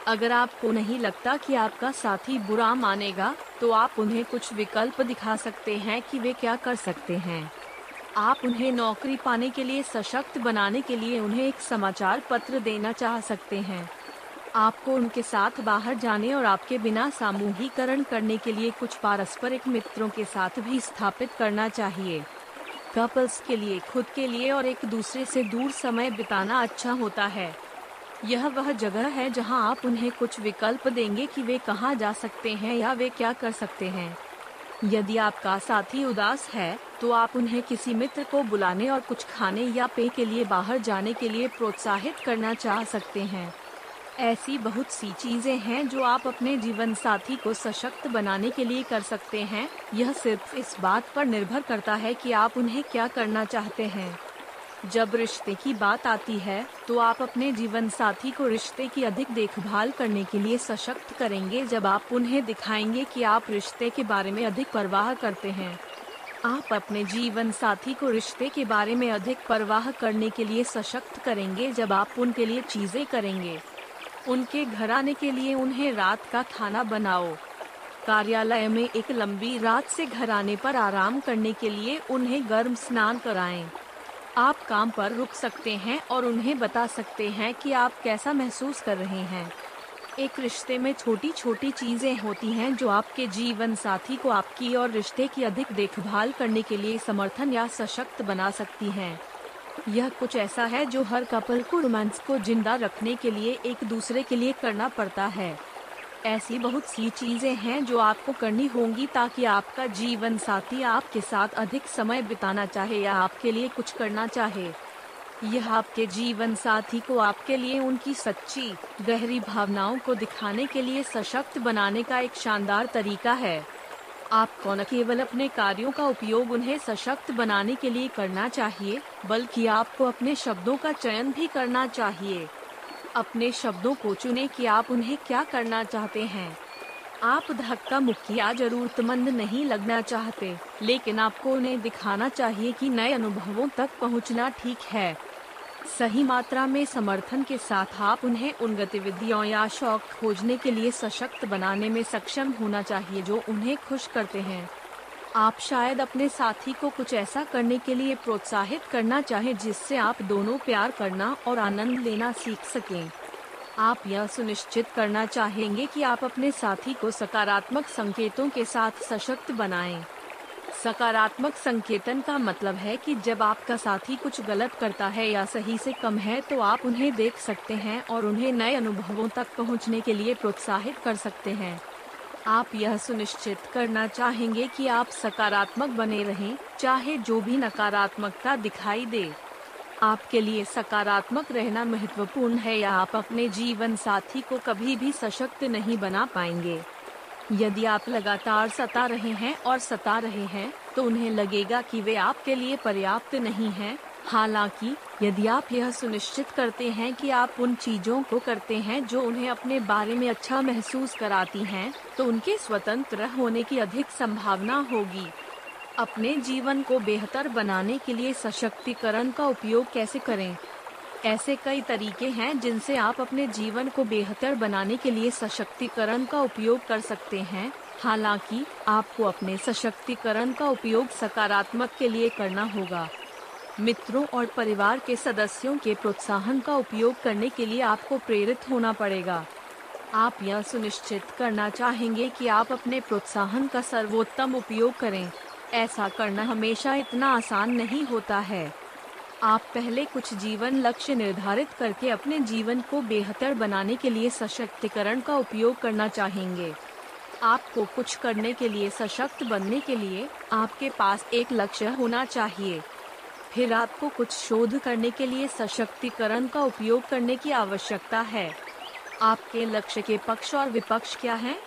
अगर आपको नहीं लगता कि आपका साथी बुरा मानेगा तो आप उन्हें कुछ विकल्प दिखा सकते हैं कि वे क्या कर सकते हैं। आप उन्हें नौकरी पाने के लिए सशक्त बनाने के लिए उन्हें एक समाचार पत्र देना चाह सकते हैं। आपको उनके साथ बाहर जाने और आपके बिना सामूहिकरण करने के लिए कुछ पारस्परिक मित्रों के साथ भी स्थापित करना चाहिए। कपल्स के लिए, खुद के लिए और एक दूसरे से दूर समय बिताना अच्छा होता है। यह वह जगह है जहाँ आप उन्हें कुछ विकल्प देंगे कि वे कहाँ जा सकते हैं या वे क्या कर सकते हैं। यदि आपका साथी उदास है तो आप उन्हें किसी मित्र को बुलाने और कुछ खाने या पे के लिए बाहर जाने के लिए प्रोत्साहित करना चाह सकते हैं। ऐसी बहुत सी चीज़ें हैं जो आप अपने जीवन साथी को सशक्त बनाने के लिए कर सकते हैं। यह सिर्फ़ इस बात पर निर्भर करता है कि आप उन्हें क्या करना चाहते हैं। जब रिश्ते की बात आती है तो आप अपने जीवन साथी को रिश्ते की अधिक देखभाल करने के लिए सशक्त करेंगे जब आप उन्हें दिखाएँगे कि आप रिश्ते के बारे में अधिक परवाह करते हैं। आप अपने जीवन साथी को रिश्ते के बारे में अधिक परवाह करने के लिए सशक्त करेंगे जब आप उनके लिए चीज़ें करेंगे। उनके घर आने के लिए उन्हें रात का खाना बनाओ। कार्यालय में एक लंबी रात से घर आने पर आराम करने के लिए उन्हें गर्म स्नान कराएँ। आप काम पर रुक सकते हैं और उन्हें बता सकते हैं कि आप कैसा महसूस कर रहे हैं। एक रिश्ते में छोटी छोटी चीज़ें होती हैं जो आपके जीवन साथी को आपकी और रिश्ते की अधिक देखभाल करने के लिए समर्थन या सशक्त बना सकती हैं। यह कुछ ऐसा है जो हर कपल को रोमांस को ज़िंदा रखने के लिए एक दूसरे के लिए करना पड़ता है ऐसी बहुत सी चीज़ें हैं जो आपको करनी होंगी ताकि आपका जीवन साथी आपके साथ अधिक समय बिताना चाहे या आपके लिए कुछ करना चाहे यह आपके जीवन साथी को आपके लिए उनकी सच्ची, गहरी भावनाओं को दिखाने के लिए सशक्त बनाने का एक शानदार तरीका है। आपको न केवल अपने कार्यों का उपयोग उन्हें सशक्त बनाने के लिए करना चाहिए, बल्कि आपको अपने शब्दों का चयन भी करना चाहिए। अपने शब्दों को चुने कि आप उन्हें क्या करना चाहते हैं। आप धक्का मुक्की या जरूरतमंद नहीं लगना चाहते, लेकिन आपको उन्हें दिखाना चाहिए कि नए अनुभवों तक पहुँचना ठीक है। सही मात्रा में समर्थन के साथ आप उन्हें उन गतिविधियों या शौक खोजने के लिए सशक्त बनाने में सक्षम होना चाहिए जो उन्हें खुश करते हैं आप शायद अपने साथी को कुछ ऐसा करने के लिए प्रोत्साहित करना चाहें जिससे आप दोनों प्यार करना और आनंद लेना सीख सकें आप यह सुनिश्चित करना चाहेंगे कि आप अपने साथी को सकारात्मक संकेतों के साथ सशक्त बनाएँ। सकारात्मक संकेतन का मतलब है कि जब आपका साथी कुछ गलत करता है या सही से कम है तो आप उन्हें देख सकते हैं और उन्हें नए अनुभवों तक पहुँचने के लिए प्रोत्साहित कर सकते हैं। आप यह सुनिश्चित करना चाहेंगे कि आप सकारात्मक बने रहें, चाहे जो भी नकारात्मकता दिखाई दे। आपके लिए सकारात्मक रहना महत्वपूर्ण है या आप अपने जीवन साथी को कभी भी सशक्त नहीं बना पाएँगे। यदि आप लगातार सता रहे हैं और सता रहे हैं तो उन्हें लगेगा कि वे आपके लिए पर्याप्त नहीं हैं। हालाँकि यदि आप यह सुनिश्चित करते हैं कि आप उन चीज़ों को करते हैं जो उन्हें अपने बारे में अच्छा महसूस कराती हैं, तो उनके स्वतंत्र होने की अधिक संभावना होगी। अपने जीवन को बेहतर बनाने के लिए सशक्तिकरण का उपयोग कैसे करें? ऐसे कई तरीके हैं जिनसे आप अपने जीवन को बेहतर बनाने के लिए सशक्तिकरण का उपयोग कर सकते हैं। हालाँकि, आपको अपने सशक्तिकरण का उपयोग सकारात्मक के लिए करना होगा। मित्रों और परिवार के सदस्यों के प्रोत्साहन का उपयोग करने के लिए आपको प्रेरित होना पड़ेगा। आप यह सुनिश्चित करना चाहेंगे कि आप अपने प्रोत्साहन का सर्वोत्तम उपयोग करें। ऐसा करना हमेशा इतना आसान नहीं होता है। आप पहले कुछ जीवन लक्ष्य निर्धारित करके अपने जीवन को बेहतर बनाने के लिए सशक्तिकरण का उपयोग करना चाहेंगे। आपको कुछ करने के लिए सशक्त बनने के लिए आपके पास एक लक्ष्य होना चाहिए। फिर आपको कुछ शोध करने के लिए सशक्तिकरण का उपयोग करने की आवश्यकता है। आपके लक्ष्य के पक्ष और विपक्ष क्या हैं?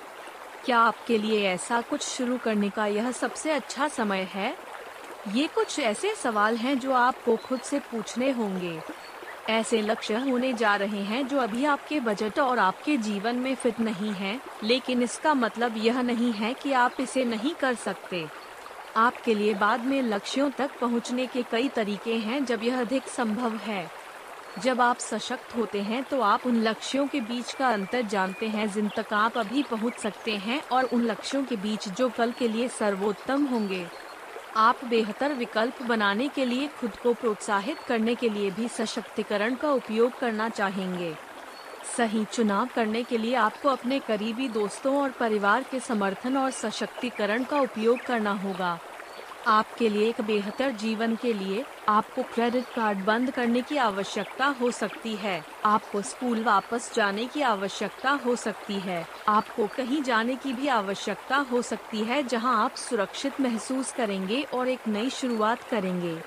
क्या आपके लिए ऐसा कुछ शुरू करने का यह सबसे अच्छा समय है? ये कुछ ऐसे सवाल हैं जो आपको खुद से पूछने होंगे। ऐसे लक्ष्य होने जा रहे हैं जो अभी आपके बजट और आपके जीवन में फिट नहीं है, लेकिन इसका मतलब यह नहीं है कि आप इसे नहीं कर सकते। आपके लिए बाद में लक्ष्यों तक पहुँचने के कई तरीके हैं जब यह अधिक संभव है। जब आप सशक्त होते हैं तो आप उन लक्ष्यों के बीच का अंतर जानते हैं जिन तक आप अभी पहुँच सकते हैं और उन लक्ष्यों के बीच जो कल के लिए सर्वोत्तम होंगे। आप बेहतर विकल्प बनाने के लिए खुद को प्रोत्साहित करने के लिए भी सशक्तिकरण का उपयोग करना चाहेंगे। सही चुनाव करने के लिए आपको अपने करीबी दोस्तों और परिवार के समर्थन और सशक्तिकरण का उपयोग करना होगा। आपके लिए एक बेहतर जीवन के लिए आपको क्रेडिट कार्ड बंद करने की आवश्यकता हो सकती है। आपको स्कूल वापस जाने की आवश्यकता हो सकती है। आपको कहीं जाने की भी आवश्यकता हो सकती है जहाँ आप सुरक्षित महसूस करेंगे और एक नई शुरुआत करेंगे।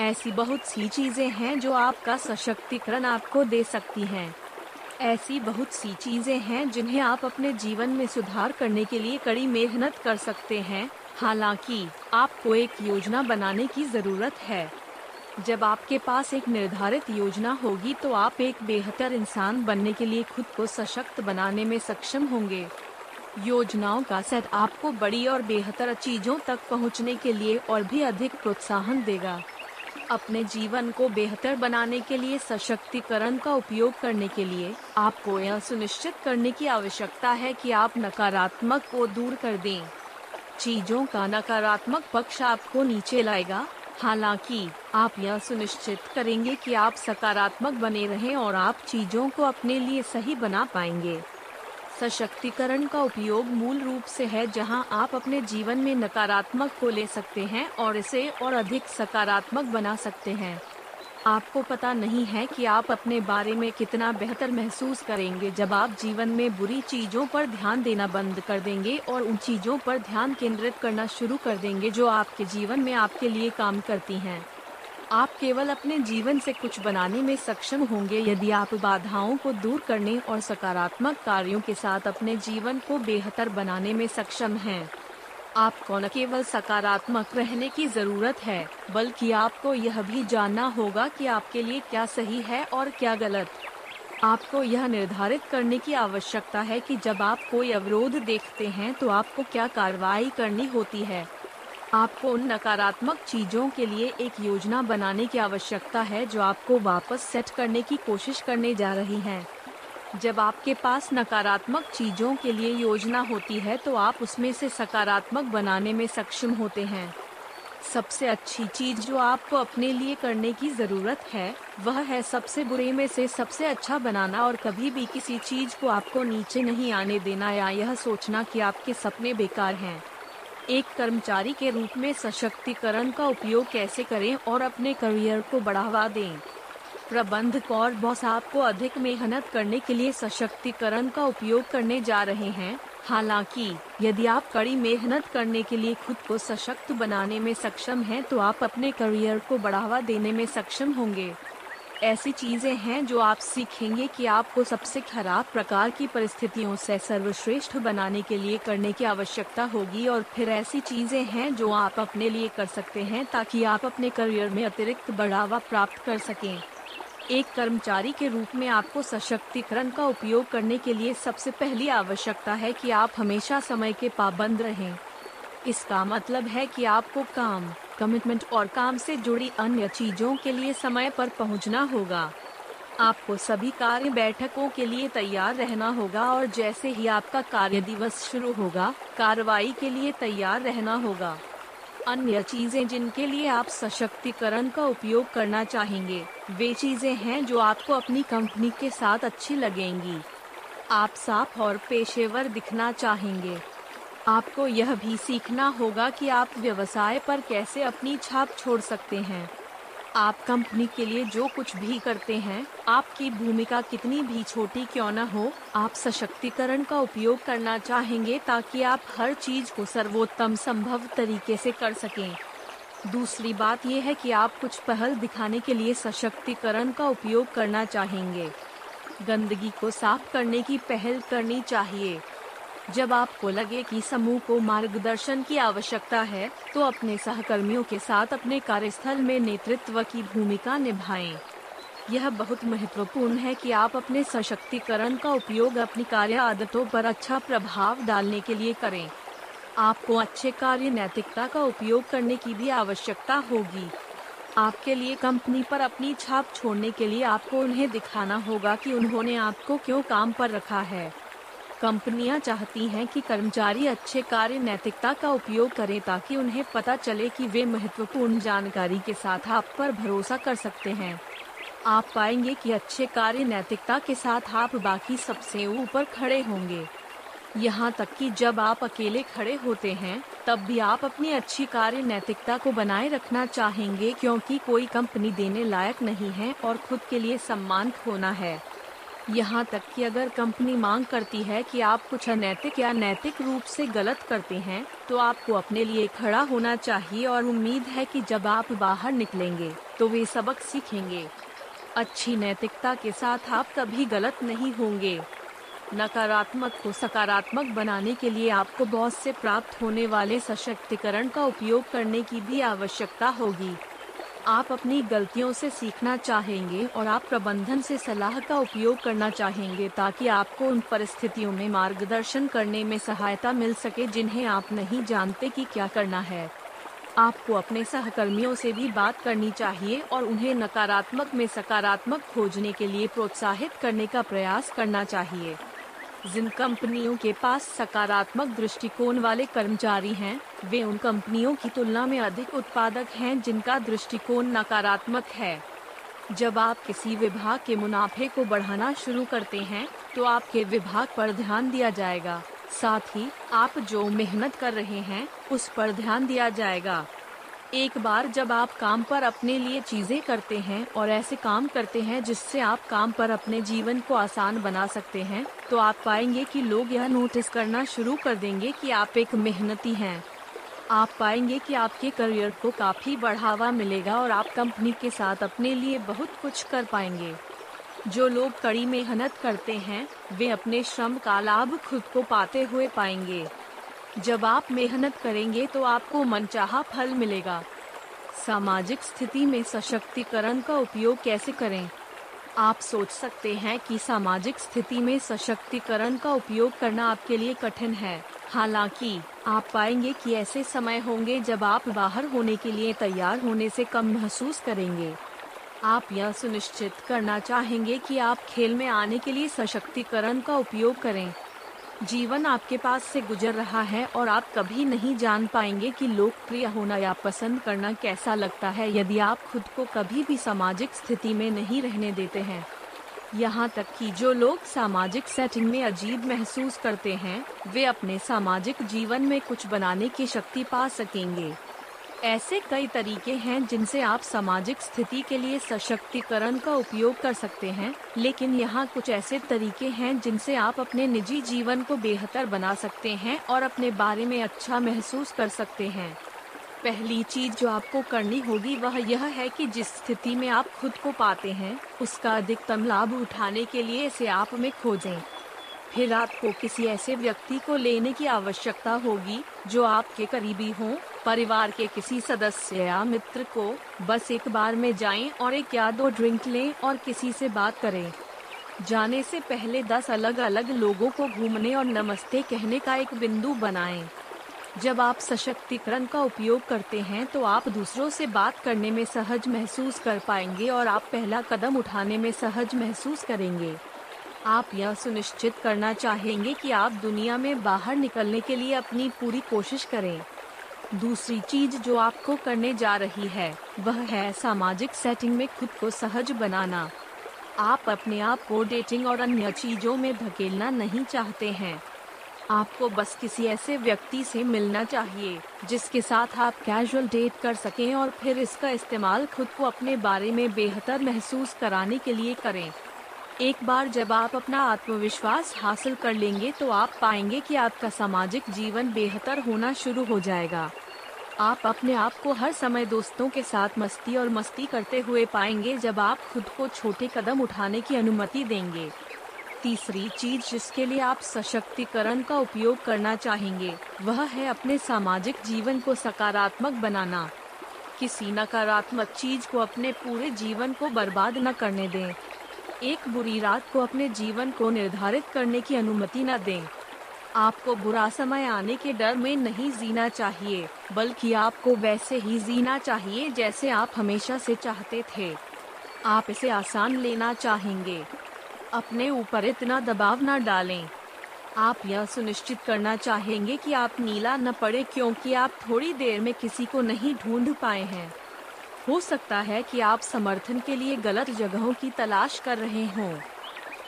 ऐसी बहुत सी चीज़ें हैं जो आपका सशक्तिकरण आपको दे सकती हैं। ऐसी बहुत सी चीज़ें हैं जिन्हें आप अपने जीवन में सुधार करने के लिए कड़ी मेहनत कर सकते हैं। हालाँकि, आपको एक योजना बनाने की ज़रूरत है। जब आपके पास एक निर्धारित योजना होगी तो आप एक बेहतर इंसान बनने के लिए खुद को सशक्त बनाने में सक्षम होंगे। योजनाओं का सेट आपको बड़ी और बेहतर चीज़ों तक पहुँचने के लिए और भी अधिक प्रोत्साहन देगा। अपने जीवन को बेहतर बनाने के लिए, सशक्तिकरण का उपयोग करने के लिए आपको यह सुनिश्चित करने की आवश्यकता है कि आप नकारात्मक को दूर कर दें। चीज़ों का नकारात्मक पक्ष आपको नीचे लाएगा। हालाँकि, आप यह सुनिश्चित करेंगे कि आप सकारात्मक बने रहें और आप चीज़ों को अपने लिए सही बना पाएँगे। सशक्तिकरण का उपयोग मूल रूप से है जहाँ आप अपने जीवन में नकारात्मक को ले सकते हैं और इसे और अधिक सकारात्मक बना सकते हैं। आपको पता नहीं है कि आप अपने बारे में कितना बेहतर महसूस करेंगे जब आप जीवन में बुरी चीज़ों पर ध्यान देना बंद कर देंगे और उन चीज़ों पर ध्यान केंद्रित करना शुरू कर देंगे जो आपके जीवन में आपके लिए काम करती हैं। आप केवल अपने जीवन से कुछ बनाने में सक्षम होंगे यदि आप बाधाओं को दूर करने और सकारात्मक कार्यों के साथ अपने जीवन को बेहतर बनाने में सक्षम हैं। आपको न केवल सकारात्मक रहने की ज़रूरत है, बल्कि आपको यह भी जानना होगा कि आपके लिए क्या सही है और क्या गलत आपको यह निर्धारित करने की आवश्यकता है कि जब आप कोई अवरोध देखते हैं तो आपको क्या कार्रवाई करनी होती है आपको उन नकारात्मक चीज़ों के लिए एक योजना बनाने की आवश्यकता है जो आपको वापस सेट करने की कोशिश करने जा रही हैं। जब आपके पास नकारात्मक चीज़ों के लिए योजना होती है तो आप उसमें से सकारात्मक बनाने में सक्षम होते हैं। सबसे अच्छी चीज़ जो आपको अपने लिए करने की ज़रूरत है, वह है सबसे बुरे में से सबसे अच्छा बनाना और कभी भी किसी चीज़ को आपको नीचे नहीं आने देना या यह सोचना कि आपके सपने बेकार हैं। एक कर्मचारी के रूप में सशक्तिकरण का उपयोग कैसे करें और अपने करियर को बढ़ावा दें? प्रबंधक और बॉस आपको अधिक मेहनत करने के लिए सशक्तिकरण का उपयोग करने जा रहे हैं। हालाँकि, यदि आप कड़ी मेहनत करने के लिए खुद को सशक्त बनाने में सक्षम हैं तो आप अपने करियर को बढ़ावा देने में सक्षम होंगे। ऐसी चीज़ें हैं जो आप सीखेंगे कि आपको सबसे खराब प्रकार की परिस्थितियों से सर्वश्रेष्ठ बनाने के लिए करने की आवश्यकता होगी और फिर ऐसी चीज़ें हैं जो आप अपने लिए कर सकते हैं ताकि आप अपने करियर में अतिरिक्त बढ़ावा प्राप्त कर सकें। एक कर्मचारी के रूप में आपको सशक्तिकरण का उपयोग करने के लिए सबसे पहली आवश्यकता है कि आप हमेशा समय के पाबंद रहें। इसका मतलब है कि आपको काम कमिटमेंट और काम से जुड़ी अन्य चीज़ों के लिए समय पर पहुँचना होगा। आपको सभी कार्य बैठकों के लिए तैयार रहना होगा और जैसे ही आपका कार्य दिवस शुरू होगा, कार्रवाई के लिए तैयार रहना होगा। अन्य चीज़ें जिनके लिए आप सशक्तिकरण का उपयोग करना चाहेंगे, वे चीज़ें हैं जो आपको अपनी कंपनी के साथ अच्छी लगेंगी। आप साफ़ और पेशेवर दिखना चाहेंगे। आपको यह भी सीखना होगा कि आप व्यवसाय पर कैसे अपनी छाप छोड़ सकते हैं। आप कंपनी के लिए जो कुछ भी करते हैं, आपकी भूमिका कितनी भी छोटी क्यों न हो, आप सशक्तिकरण का उपयोग करना चाहेंगे ताकि आप हर चीज़ को सर्वोत्तम संभव तरीके से कर सकें। दूसरी बात यह है कि आप कुछ पहल दिखाने के लिए सशक्तिकरण का उपयोग करना चाहेंगे। गंदगी को साफ़ करने की पहल करनी चाहिए। जब आपको लगे कि समूह को मार्गदर्शन की आवश्यकता है तो अपने सहकर्मियों के साथ अपने कार्यस्थल में नेतृत्व की भूमिका निभाएँ। यह बहुत महत्वपूर्ण है कि आप अपने सशक्तिकरण का उपयोग अपनी कार्य आदतों पर अच्छा प्रभाव डालने के लिए करें। आपको अच्छे कार्य नैतिकता का उपयोग करने की भी आवश्यकता होगी। आपके लिए कंपनी पर अपनी छाप छोड़ने के लिए आपको उन्हें दिखाना होगा कि उन्होंने आपको क्यों काम पर रखा है। कंपनियाँ चाहती हैं कि कर्मचारी अच्छे कार्य, नैतिकता का उपयोग करें ताकि उन्हें पता चले कि वे महत्वपूर्ण जानकारी के साथ आप पर भरोसा कर सकते हैं। आप पाएँगे कि अच्छे कार्य, नैतिकता के साथ आप बाकी सबसे ऊपर खड़े होंगे। यहाँ तक कि जब आप अकेले खड़े होते हैं, तब भी आप अपनी अच्छी कार्य, नैतिकता को बनाए रखना चाहेंगे क्योंकि कोई कंपनी देने लायक नहीं है और खुद के लिए सम्मान खोना है। यहाँ तक कि अगर कंपनी मांग करती है कि आप कुछ अनैतिक या नैतिक रूप से गलत करते हैं तो आपको अपने लिए खड़ा होना चाहिए और उम्मीद है कि जब आप बाहर निकलेंगे तो वे सबक सीखेंगे। अच्छी नैतिकता के साथ आप कभी गलत नहीं होंगे। नकारात्मक को सकारात्मक बनाने के लिए आपको बॉस से प्राप्त होने वाले सशक्तिकरण का उपयोग करने की भी आवश्यकता होगी। आप अपनी गलतियों से सीखना चाहेंगे और आप प्रबंधन से सलाह का उपयोग करना चाहेंगे ताकि आपको उन परिस्थितियों में मार्गदर्शन करने में सहायता मिल सके जिन्हें आप नहीं जानते कि क्या करना है। आपको अपने सहकर्मियों से भी बात करनी चाहिए और उन्हें नकारात्मक में सकारात्मक खोजने के लिए प्रोत्साहित करने का प्रयास करना चाहिए। जिन कंपनियों के पास सकारात्मक दृष्टिकोण वाले कर्मचारी हैं, वे उन कंपनियों की तुलना में अधिक उत्पादक हैं जिनका दृष्टिकोण नकारात्मक है। जब आप किसी विभाग के मुनाफे को बढ़ाना शुरू करते हैं तो आपके विभाग पर ध्यान दिया जाएगा। साथ ही आप जो मेहनत कर रहे हैं उस पर ध्यान दिया जाएगा। एक बार जब आप काम पर अपने लिए चीज़ें करते हैं और ऐसे काम करते हैं जिससे आप काम पर अपने जीवन को आसान बना सकते हैं तो आप पाएँगे कि लोग यह नोटिस करना शुरू कर देंगे कि आप एक मेहनती हैं। आप पाएँगे कि आपके करियर को काफ़ी बढ़ावा मिलेगा और आप कंपनी के साथ अपने लिए बहुत कुछ कर पाएँगे। जो लोग कड़ी मेहनत करते हैं, वे अपने श्रम का लाभ खुद को पाते हुए पाएँगे। जब आप मेहनत करेंगे तो आपको मनचाहा फल मिलेगा। सामाजिक स्थिति में सशक्तिकरण का उपयोग कैसे करें? आप सोच सकते हैं कि सामाजिक स्थिति में सशक्तिकरण का उपयोग करना आपके लिए कठिन है। हालाँकि, आप पाएँगे कि ऐसे समय होंगे जब आप बाहर होने के लिए तैयार होने से कम महसूस करेंगे। आप यह सुनिश्चित करना चाहेंगे कि आप खेल में आने के लिए सशक्तिकरण का उपयोग करें। जीवन आपके पास से गुजर रहा है और आप कभी नहीं जान पाएँगे कि लोकप्रिय होना या पसंद करना कैसा लगता है। यदि आप खुद को कभी भी सामाजिक स्थिति में नहीं रहने देते हैं, यहाँ तक कि जो लोग सामाजिक सेटिंग में अजीब महसूस करते हैं, वे अपने सामाजिक जीवन में कुछ बनाने की शक्ति पा सकेंगे। ऐसे कई तरीके हैं जिनसे आप सामाजिक स्थिति के लिए सशक्तिकरण का उपयोग कर सकते हैं, लेकिन यहाँ कुछ ऐसे तरीके हैं जिनसे आप अपने निजी जीवन को बेहतर बना सकते हैं और अपने बारे में अच्छा महसूस कर सकते हैं। पहली चीज़ जो आपको करनी होगी वह यह है कि जिस स्थिति में आप खुद को पाते हैं, उसका अधिकतम लाभ उठाने के लिए इसे आप में खोजें। फिर आपको किसी ऐसे व्यक्ति को लेने की आवश्यकता होगी, जो आपके करीबी हों परिवार के किसी सदस्य या मित्र को बस एक बार में जाएँ और एक या दो ड्रिंक लें और किसी से बात करें। जाने से पहले दस अलग अलग लोगों को घूमने और नमस्ते कहने का एक बिंदु बनाएँ। जब आप सशक्तिकरण का उपयोग करते हैं तो आप दूसरों से बात करने में सहज महसूस कर पाएँगे और आप पहला कदम उठाने में सहज महसूस करेंगे। आप यह सुनिश्चित करना चाहेंगे कि आप दुनिया में बाहर निकलने के लिए अपनी पूरी कोशिश करें। दूसरी चीज़ जो आपको करने जा रही है, वह है सामाजिक सेटिंग में खुद को सहज बनाना। आप अपने आप को डेटिंग और अन्य चीज़ों में धकेलना नहीं चाहते हैं। आपको बस किसी ऐसे व्यक्ति से मिलना चाहिए, जिसके साथ आप कैजुअल डेट कर सकें और फिर इसका इस्तेमाल खुद को अपने बारे में बेहतर महसूस कराने के लिए करें। एक बार जब आप अपना आत्मविश्वास हासिल कर लेंगे तो आप पाएँगे कि आपका सामाजिक जीवन बेहतर होना शुरू हो जाएगा। आप अपने आप को हर समय दोस्तों के साथ मस्ती और मस्ती करते हुए पाएँगे जब आप खुद को छोटे कदम उठाने की अनुमति देंगे। तीसरी चीज़ जिसके लिए आप सशक्तिकरण का उपयोग करना चाहेंगे, वह है अपने सामाजिक जीवन को सकारात्मक बनाना। किसी नकारात्मक चीज़ को अपने पूरे जीवन को बर्बाद न करने दें। एक बुरी रात को अपने जीवन को निर्धारित करने की अनुमति न दें। आपको बुरा समय आने के डर में नहीं जीना चाहिए, बल्कि आपको वैसे ही जीना चाहिए जैसे आप हमेशा से चाहते थे। आप इसे आसान लेना चाहेंगे। अपने ऊपर इतना दबाव न डालें। आप यह सुनिश्चित करना चाहेंगे कि आप नीला न पड़े क्योंकि आप थोड़ी देर में किसी को नहीं ढूंढ पाए हैं। हो सकता है कि आप समर्थन के लिए गलत जगहों की तलाश कर रहे हों।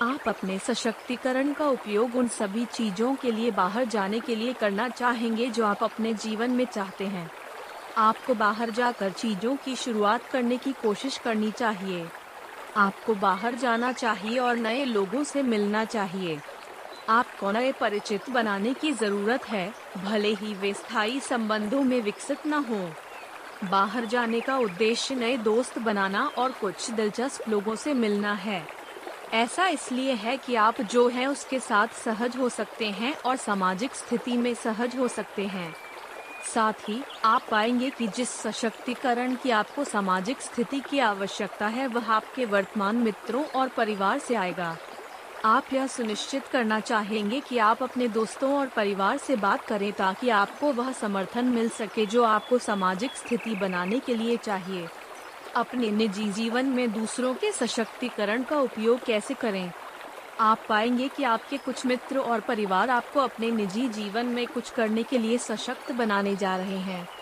आप अपने सशक्तिकरण का उपयोग उन सभी चीज़ों के लिए बाहर जाने के लिए करना चाहेंगे जो आप अपने जीवन में चाहते हैं। आपको बाहर जाकर चीज़ों की शुरुआत करने की कोशिश करनी चाहिए। आपको बाहर जाना चाहिए और नए लोगों से मिलना चाहिए। आपको नए परिचित बनाने की ज़रूरत है, भले ही वे स्थायी संबंधों में विकसित न हो। बाहर जाने का उद्देश्य नए दोस्त बनाना और कुछ दिलचस्प लोगों से मिलना है। ऐसा इसलिए है कि आप जो हैं उसके साथ सहज हो सकते हैं और सामाजिक स्थिति में सहज हो सकते हैं। साथ ही, आप पाएँगे कि जिस सशक्तिकरण की आपको सामाजिक स्थिति की आवश्यकता है, वह आपके वर्तमान मित्रों और परिवार से आएगा। आप यह सुनिश्चित करना चाहेंगे कि आप अपने दोस्तों और परिवार से बात करें ताकि आपको वह समर्थन मिल सके जो आपको सामाजिक स्थिति बनाने के लिए चाहिए। अपने निजी जीवन में दूसरों के सशक्तिकरण का उपयोग कैसे करें? आप पाएँगे कि आपके कुछ मित्र और परिवार आपको अपने निजी जीवन में कुछ करने के लिए सशक्त बनाने जा रहे हैं।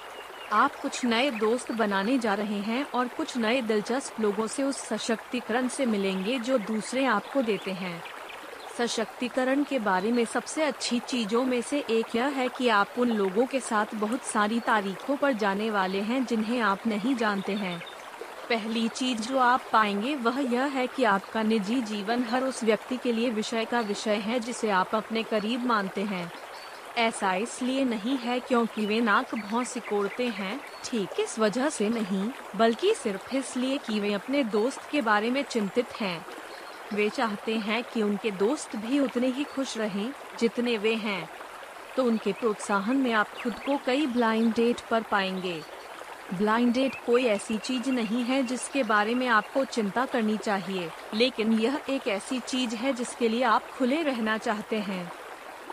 आप कुछ नए दोस्त बनाने जा रहे हैं और कुछ नए दिलचस्प लोगों से उस सशक्तिकरण से मिलेंगे जो दूसरे आपको देते हैं। सशक्तिकरण के बारे में सबसे अच्छी चीज़ों में से एक यह है कि आप उन लोगों के साथ बहुत सारी तारीखों पर जाने वाले हैं जिन्हें आप नहीं जानते हैं। पहली चीज़ जो आप पाएँगे वह यह है कि आपका निजी जीवन हर उस व्यक्ति के लिए विषय का विषय है जिसे आप अपने करीब मानते हैं। ऐसा इसलिए नहीं है क्योंकि वे नाक भौं सिकोड़ते हैं, ठीक इस वजह से नहीं, बल्कि सिर्फ़ इसलिए कि वे अपने दोस्त के बारे में चिंतित हैं। वे चाहते हैं कि उनके दोस्त भी उतने ही खुश रहें, जितने वे हैं। तो उनके प्रोत्साहन में आप खुद को कई ब्लाइंड डेट पर पाएँगे। ब्लाइंड डेट कोई ऐसी चीज़ नहीं है जिसके बारे में आपको चिंता करनी चाहिए, लेकिन यह एक ऐसी चीज़ है जिसके लिए आप खुले रहना चाहते हैं।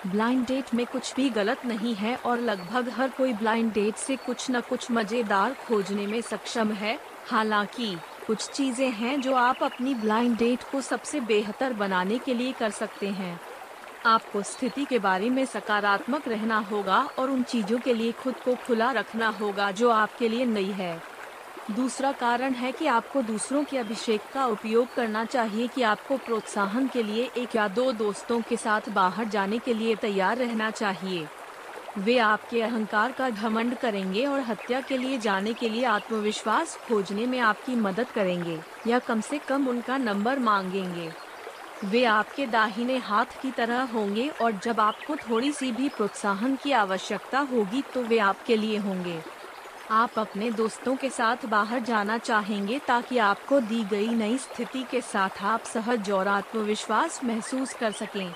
ब्लाइंड डेट में कुछ भी गलत नहीं है और लगभग हर कोई ब्लाइंड डेट से कुछ न कुछ मज़ेदार खोजने में सक्षम है। हालाँकि, कुछ चीज़ें हैं जो आप अपनी ब्लाइंड डेट को सबसे बेहतर बनाने के लिए कर सकते हैं। आपको स्थिति के बारे में सकारात्मक रहना होगा और उन चीज़ों के लिए खुद को खुला रखना होगा जो आपके लिए नई है। दूसरा कारण है कि आपको दूसरों के अभिषेक का उपयोग करना चाहिए कि आपको प्रोत्साहन के लिए एक या दो दोस्तों के साथ बाहर जाने के लिए तैयार रहना चाहिए। वे आपके अहंकार का घमंड करेंगे और हत्या के लिए जाने के लिए आत्मविश्वास खोजने में आपकी मदद करेंगे, या कम से कम उनका नंबर मांगेंगे। वे आपके दाहिने हाथ की तरह होंगे और जब आपको थोड़ी सी भी प्रोत्साहन की आवश्यकता होगी तो वे आपके लिए होंगे। आप अपने दोस्तों के साथ बाहर जाना चाहेंगे ताकि आपको दी गई नई स्थिति के साथ आप सहज और आत्मविश्वास महसूस कर सकें।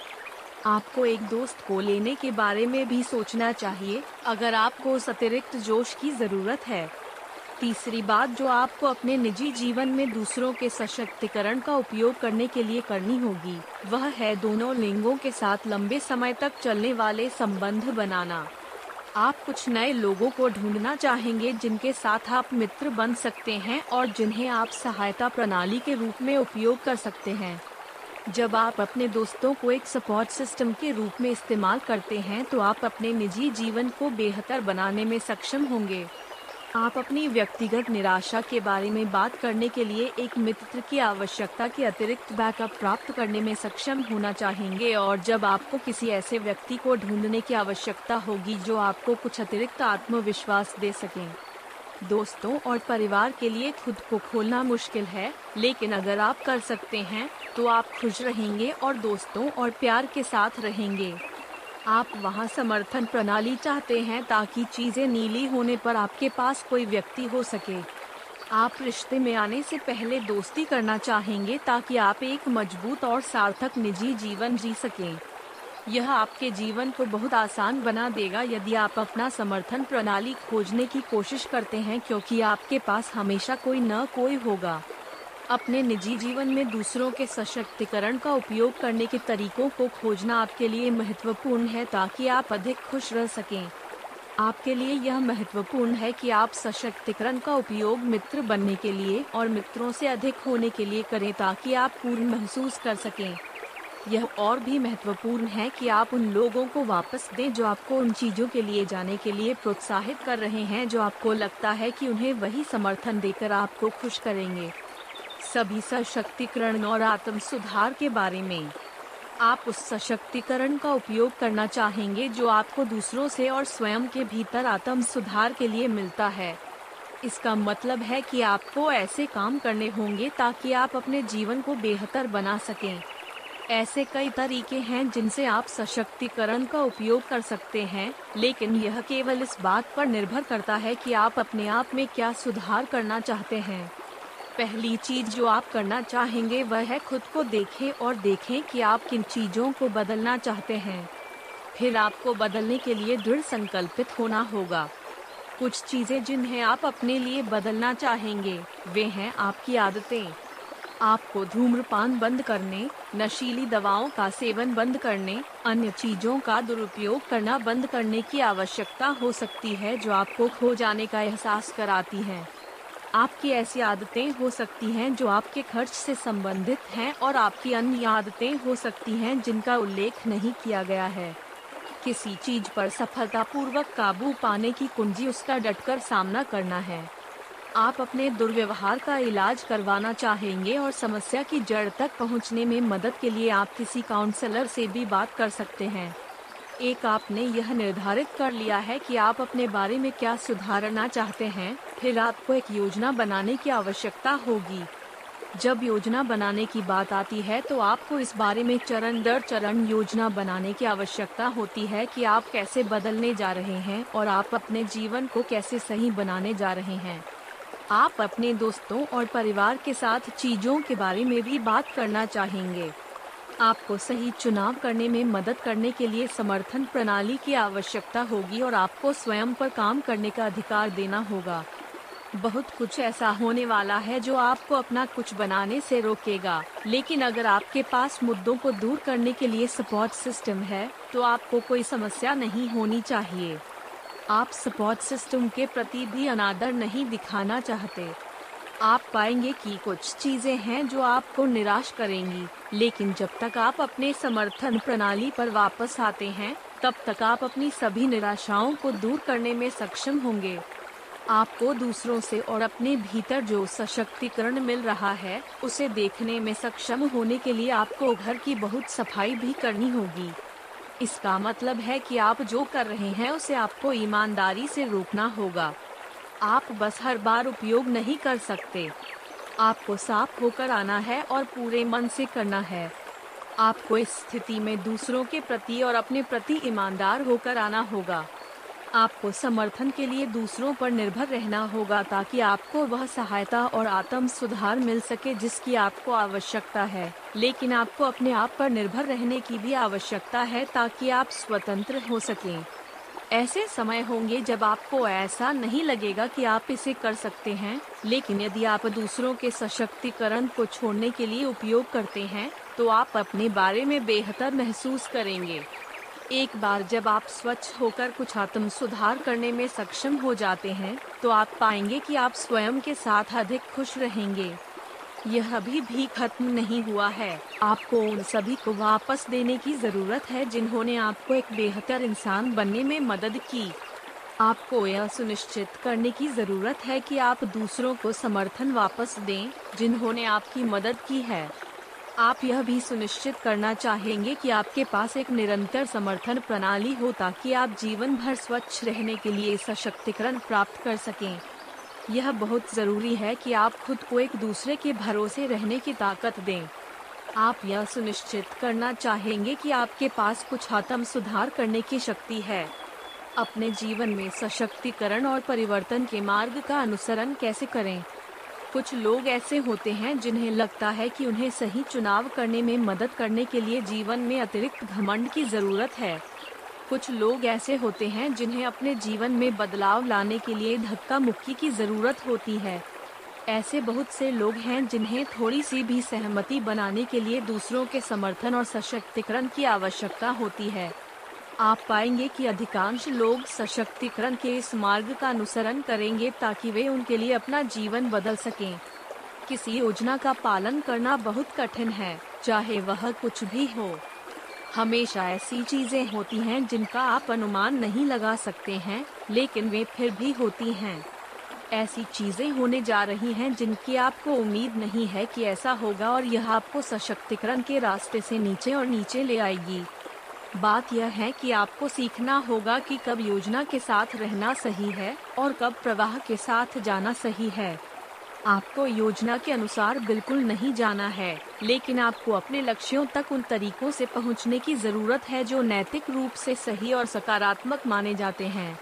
आपको एक दोस्त को लेने के बारे में भी सोचना चाहिए, अगर आपको उस अतिरिक्त जोश की ज़रूरत है। तीसरी बात जो आपको अपने निजी जीवन में दूसरों के सशक्तिकरण का उपयोग करने के लिए करनी होगी, वह है दोनों लिंगों के साथ लंबे समय तक चलने वाले संबंध बनाना। आप कुछ नए लोगों को ढूंढना चाहेंगे जिनके साथ आप मित्र बन सकते हैं और जिन्हें आप सहायता प्रणाली के रूप में उपयोग कर सकते हैं। जब आप अपने दोस्तों को एक सपोर्ट सिस्टम के रूप में इस्तेमाल करते हैं तो आप अपने निजी जीवन को बेहतर बनाने में सक्षम होंगे। आप अपनी व्यक्तिगत निराशा के बारे में बात करने के लिए एक मित्र की आवश्यकता के अतिरिक्त बैकअप प्राप्त करने में सक्षम होना चाहेंगे और जब आपको किसी ऐसे व्यक्ति को ढूँढने की आवश्यकता होगी जो आपको कुछ अतिरिक्त आत्मविश्वास दे सकें। दोस्तों और परिवार के लिए खुद को खोलना मुश्किल है, लेकिन अगर आप कर सकते हैं तो आप खुश रहेंगे और दोस्तों और प्यार के साथ रहेंगे। आप वहाँ समर्थन प्रणाली चाहते हैं ताकि चीज़ें नीली होने पर आपके पास कोई व्यक्ति हो सके। आप रिश्ते में आने से पहले दोस्ती करना चाहेंगे ताकि आप एक मज़बूत और सार्थक निजी जीवन जी सकें। यह आपके जीवन को बहुत आसान बना देगा यदि आप अपना समर्थन प्रणाली खोजने की कोशिश करते हैं क्योंकि आपके पास हमेशा कोई न कोई होगा। अपने निजी जीवन में दूसरों के सशक्तिकरण का उपयोग करने के तरीकों को खोजना आपके लिए महत्वपूर्ण है ताकि आप अधिक खुश रह सकें। आपके लिए यह महत्वपूर्ण है कि आप सशक्तिकरण का उपयोग मित्र बनने के लिए और मित्रों से अधिक होने के लिए करें ताकि आप पूर्ण महसूस कर सकें। यह और भी महत्वपूर्ण है कि आप उन लोगों को वापस दें जो आपको उन चीज़ों के लिए जाने के लिए प्रोत्साहित कर रहे हैं जो आपको लगता है कि उन्हें वही समर्थन देकर आपको खुश करेंगे। सभी सशक्तिकरण और आत्म सुधार के बारे में। आप उस सशक्तिकरण का उपयोग करना चाहेंगे जो आपको दूसरों से और स्वयं के भीतर आत्म सुधार के लिए मिलता है। इसका मतलब है कि आपको ऐसे काम करने होंगे ताकि आप अपने जीवन को बेहतर बना सकें। ऐसे कई तरीके हैं जिनसे आप सशक्तिकरण का उपयोग कर सकते हैं, लेकिन यह केवल इस बात पर निर्भर करता है कि आप अपने आप में क्या सुधार करना चाहते हैं। पहली चीज़ जो आप करना चाहेंगे वह है खुद को देखें और देखें कि आप किन चीज़ों को बदलना चाहते हैं। फिर आपको बदलने के लिए दृढ़ संकल्पित होना होगा। कुछ चीज़ें जिन्हें आप अपने लिए बदलना चाहेंगे, वे हैं आपकी आदतें। आपको धूम्रपान बंद करने, नशीली दवाओं का सेवन बंद करने, अन्य चीज़ों का दुरुपयोग करना बंद करने की आवश्यकता हो सकती है जो आपको खो जाने का एहसास कराती हैं। आपकी ऐसी आदतें हो सकती हैं जो आपके खर्च से संबंधित हैं और आपकी अन्य आदतें हो सकती हैं जिनका उल्लेख नहीं किया गया है। किसी चीज़ पर सफलतापूर्वक काबू पाने की कुंजी उसका डटकर सामना करना है। आप अपने दुर्व्यवहार का इलाज करवाना चाहेंगे और समस्या की जड़ तक पहुँचने में मदद के लिए आप किसी काउंसलर से भी बात कर सकते हैं। एक आपने यह निर्धारित कर लिया है कि आप अपने बारे में क्या सुधारना चाहते हैं, फिर आपको एक योजना बनाने की आवश्यकता होगी। जब योजना बनाने की बात आती है तो आपको इस बारे में चरण दर चरण योजना बनाने की आवश्यकता होती है कि आप कैसे बदलने जा रहे हैं और आप अपने जीवन को कैसे सही बनाने जा रहे हैं। आप अपने दोस्तों और परिवार के साथ चीज़ों के बारे में भी बात करना चाहेंगे। आपको सही चुनाव करने में मदद करने के लिए समर्थन प्रणाली की आवश्यकता होगी और आपको स्वयं पर काम करने का अधिकार देना होगा। बहुत कुछ ऐसा होने वाला है जो आपको अपना कुछ बनाने से रोकेगा। लेकिन अगर आपके पास मुद्दों को दूर करने के लिए सपोर्ट सिस्टम है तो आपको कोई समस्या नहीं होनी चाहिए। आप सपोर्ट सिस्टम के प्रति भी अनादर नहीं दिखाना चाहते। आप पाएँगे कि कुछ चीज़ें हैं जो आपको निराश करेंगी। लेकिन जब तक आप अपने समर्थन प्रणाली पर वापस आते हैं, तब तक आप अपनी सभी निराशाओं को दूर करने में सक्षम होंगे। आपको दूसरों से और अपने भीतर जो सशक्तिकरण मिल रहा है, उसे देखने में सक्षम होने के लिए आपको घर की बहुत सफ़ाई भी करनी होगी। इसका मतलब है कि आप जो कर रहे हैं, उसे आपको ईमानदारी से रोकना होगा। आप बस हर बार उपयोग नहीं कर सकते। आपको साफ़ होकर आना है और पूरे मन से करना है। आपको इस स्थिति में दूसरों के प्रति और अपने प्रति ईमानदार होकर आना होगा। आपको समर्थन के लिए दूसरों पर निर्भर रहना होगा ताकि आपको वह सहायता और आत्म सुधार मिल सके जिसकी आपको आवश्यकता है। लेकिन आपको अपने आप पर निर्भर रहने की भी आवश्यकता है ताकि आप स्वतंत्र हो सकें। ऐसे समय होंगे जब आपको ऐसा नहीं लगेगा कि आप इसे कर सकते हैं, लेकिन यदि आप दूसरों के सशक्तिकरण को छोड़ने के लिए उपयोग करते हैं तो आप अपने बारे में बेहतर महसूस करेंगे। एक बार जब आप स्वच्छ होकर कुछ आत्म सुधार करने में सक्षम हो जाते हैं तो आप पाएँगे कि आप स्वयं के साथ अधिक खुश रहेंगे। यह अभी भी खत्म नहीं हुआ है। आपको उन सभी को वापस देने की ज़रूरत है जिन्होंने आपको एक बेहतर इंसान बनने में मदद की। आपको यह सुनिश्चित करने की ज़रूरत है कि आप दूसरों को समर्थन वापस दें, जिन्होंने आपकी मदद की है। आप यह भी सुनिश्चित करना चाहेंगे कि आपके पास एक निरंतर समर्थन प्रणाली हो ताकि आप जीवन भर स्वच्छ रहने के लिए सशक्तिकरण प्राप्त कर सकें। यह बहुत ज़रूरी है कि आप खुद को एक दूसरे के भरोसे रहने की ताकत दें। आप यह सुनिश्चित करना चाहेंगे कि आपके पास कुछ आत्म सुधार करने की शक्ति है। अपने जीवन में सशक्तिकरण और परिवर्तन के मार्ग का अनुसरण कैसे करें? कुछ लोग ऐसे होते हैं जिन्हें लगता है कि उन्हें सही चुनाव करने में मदद करने के लिए जीवन में अतिरिक्त घमंड की ज़रूरत है। कुछ लोग ऐसे होते हैं जिन्हें अपने जीवन में बदलाव लाने के लिए धक्का मुक्की की ज़रूरत होती है। ऐसे बहुत से लोग हैं जिन्हें थोड़ी सी भी सहमति बनाने के लिए दूसरों के समर्थन और सशक्तिकरण की आवश्यकता होती है। आप पाएँगे कि अधिकांश लोग सशक्तिकरण के इस मार्ग का अनुसरण करेंगे ताकि वे उनके लिए अपना जीवन बदल सकें। किसी योजना का पालन करना बहुत कठिन है, चाहे वह कुछ भी हो। हमेशा ऐसी चीज़ें होती हैं जिनका आप अनुमान नहीं लगा सकते हैं, लेकिन वे फिर भी होती हैं। ऐसी चीज़ें होने जा रही हैं जिनकी आपको उम्मीद नहीं है कि ऐसा होगा और यह आपको सशक्तिकरण के रास्ते से नीचे और नीचे ले आएगी। बात यह है कि आपको सीखना होगा कि कब योजना के साथ रहना सही है और कब प्रवाह के साथ जाना सही है। आपको योजना के अनुसार बिल्कुल नहीं जाना है, लेकिन आपको अपने लक्ष्यों तक उन तरीकों से पहुँचने की ज़रूरत है जो नैतिक रूप से सही और सकारात्मक माने जाते हैं।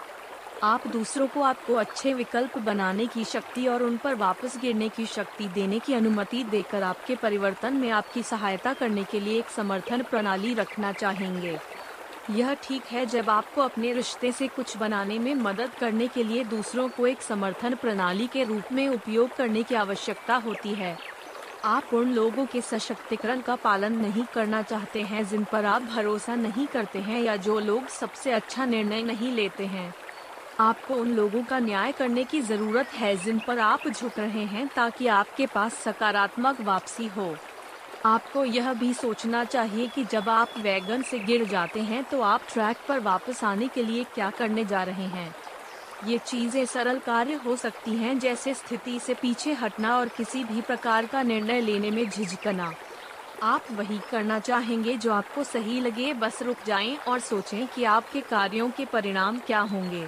आप दूसरों को आपको अच्छे विकल्प बनाने की शक्ति और उन पर वापस गिरने की शक्ति देने की अनुमति देकर आपके परिवर्तन में आपकी सहायता करने के लिए एक समर्थन प्रणाली रखना चाहेंगे। यह ठीक है जब आपको अपने रिश्ते से कुछ बनाने में मदद करने के लिए दूसरों को एक समर्थन प्रणाली के रूप में उपयोग करने की आवश्यकता होती है। आप उन लोगों के सशक्तिकरण का पालन नहीं करना चाहते हैं जिन पर आप भरोसा नहीं करते हैं या जो लोग सबसे अच्छा निर्णय नहीं लेते हैं। आपको उन लोगों का न्याय करने की ज़रूरत है जिन पर आप झुक रहे हैं ताकि आपके पास सकारात्मक वापसी हो। आपको यह भी सोचना चाहिए कि जब आप वैगन से गिर जाते हैं तो आप ट्रैक पर वापस आने के लिए क्या करने जा रहे हैं? ये चीज़ें सरल कार्य हो सकती हैं जैसे स्थिति से पीछे हटना और किसी भी प्रकार का निर्णय लेने में झिझकना। आप वही करना चाहेंगे जो आपको सही लगे, बस रुक जाएँ और सोचें कि आपके कार्यों के परिणाम क्या होंगे।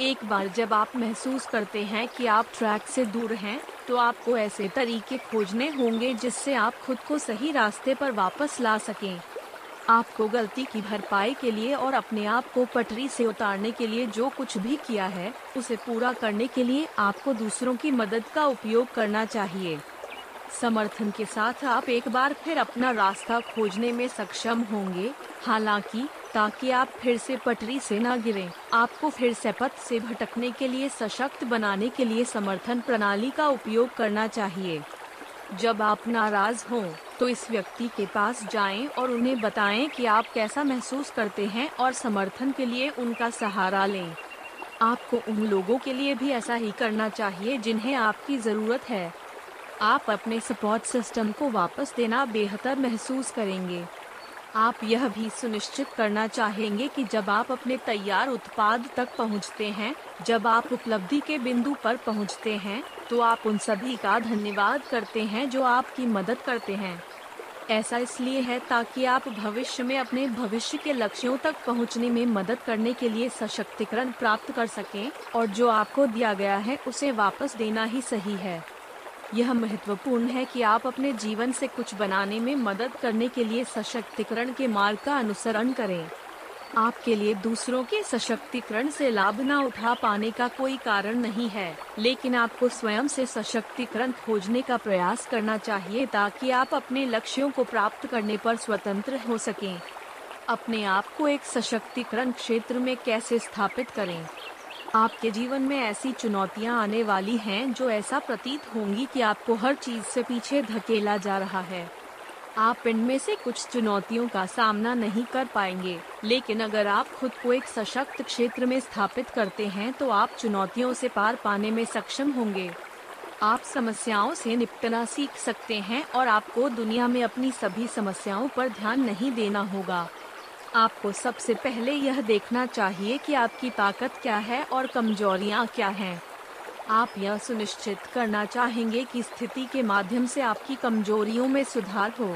एक बार जब आप महसूस करते हैं कि आप ट्रैक से दूर हैं, तो आपको ऐसे तरीके खोजने होंगे जिससे आप खुद को सही रास्ते पर वापस ला सकें। आपको गलती की भरपाई के लिए और अपने आप को पटरी से उतारने के लिए जो कुछ भी किया है उसे पूरा करने के लिए आपको दूसरों की मदद का उपयोग करना चाहिए। समर्थन के साथ आप एक बार फिर अपना रास्ता खोजने में सक्षम होंगे। हालाँकि ताकि आप फिर से पटरी से न गिरें। आपको फिर से पथ से भटकने के लिए सशक्त बनाने के लिए समर्थन प्रणाली का उपयोग करना चाहिए। जब आप नाराज़ हों, तो इस व्यक्ति के पास जाएँ और उन्हें बताएँ कि आप कैसा महसूस करते हैं और समर्थन के लिए उनका सहारा लें। आपको उन लोगों के लिए भी ऐसा ही करना चाहिए जिन्हें आपकी ज़रूरत है। आप अपने सपोर्ट सिस्टम को वापस देना बेहतर महसूस करेंगे। आप यह भी सुनिश्चित करना चाहेंगे कि जब आप अपने तैयार उत्पाद तक पहुँचते हैं, जब आप उपलब्धि के बिंदु पर पहुँचते हैं तो आप उन सभी का धन्यवाद करते हैं जो आपकी मदद करते हैं। ऐसा इसलिए है ताकि आप भविष्य में अपने भविष्य के लक्ष्यों तक पहुँचने में मदद करने के लिए सशक्तिकरण प्राप्त कर सकें, और जो आपको दिया गया है उसे वापस देना ही सही है। यह महत्वपूर्ण है कि आप अपने जीवन से कुछ बनाने में मदद करने के लिए सशक्तिकरण के मार्ग का अनुसरण करें। आपके लिए दूसरों के सशक्तिकरण से लाभ न उठा पाने का कोई कारण नहीं है, लेकिन आपको स्वयं से सशक्तिकरण खोजने का प्रयास करना चाहिए ताकि आप अपने लक्ष्यों को प्राप्त करने पर स्वतंत्र हो सकें। अपने आप को एक सशक्तिकरण क्षेत्र में कैसे स्थापित करें? आपके जीवन में ऐसी चुनौतियाँ आने वाली हैं जो ऐसा प्रतीत होंगी कि आपको हर चीज़ से पीछे धकेला जा रहा है। आप इनमें से कुछ चुनौतियों का सामना नहीं कर पाएँगे, लेकिन अगर आप खुद को एक सशक्त क्षेत्र में स्थापित करते हैं तो आप चुनौतियों से पार पाने में सक्षम होंगे। आप समस्याओं से निपटना सीख सकते हैं और आपको दुनिया में अपनी सभी समस्याओं पर ध्यान नहीं देना होगा। आपको सबसे पहले यह देखना चाहिए कि आपकी ताकत क्या है और कमजोरियाँ क्या हैं। आप यह सुनिश्चित करना चाहेंगे कि स्थिति के माध्यम से आपकी कमजोरियों में सुधार हो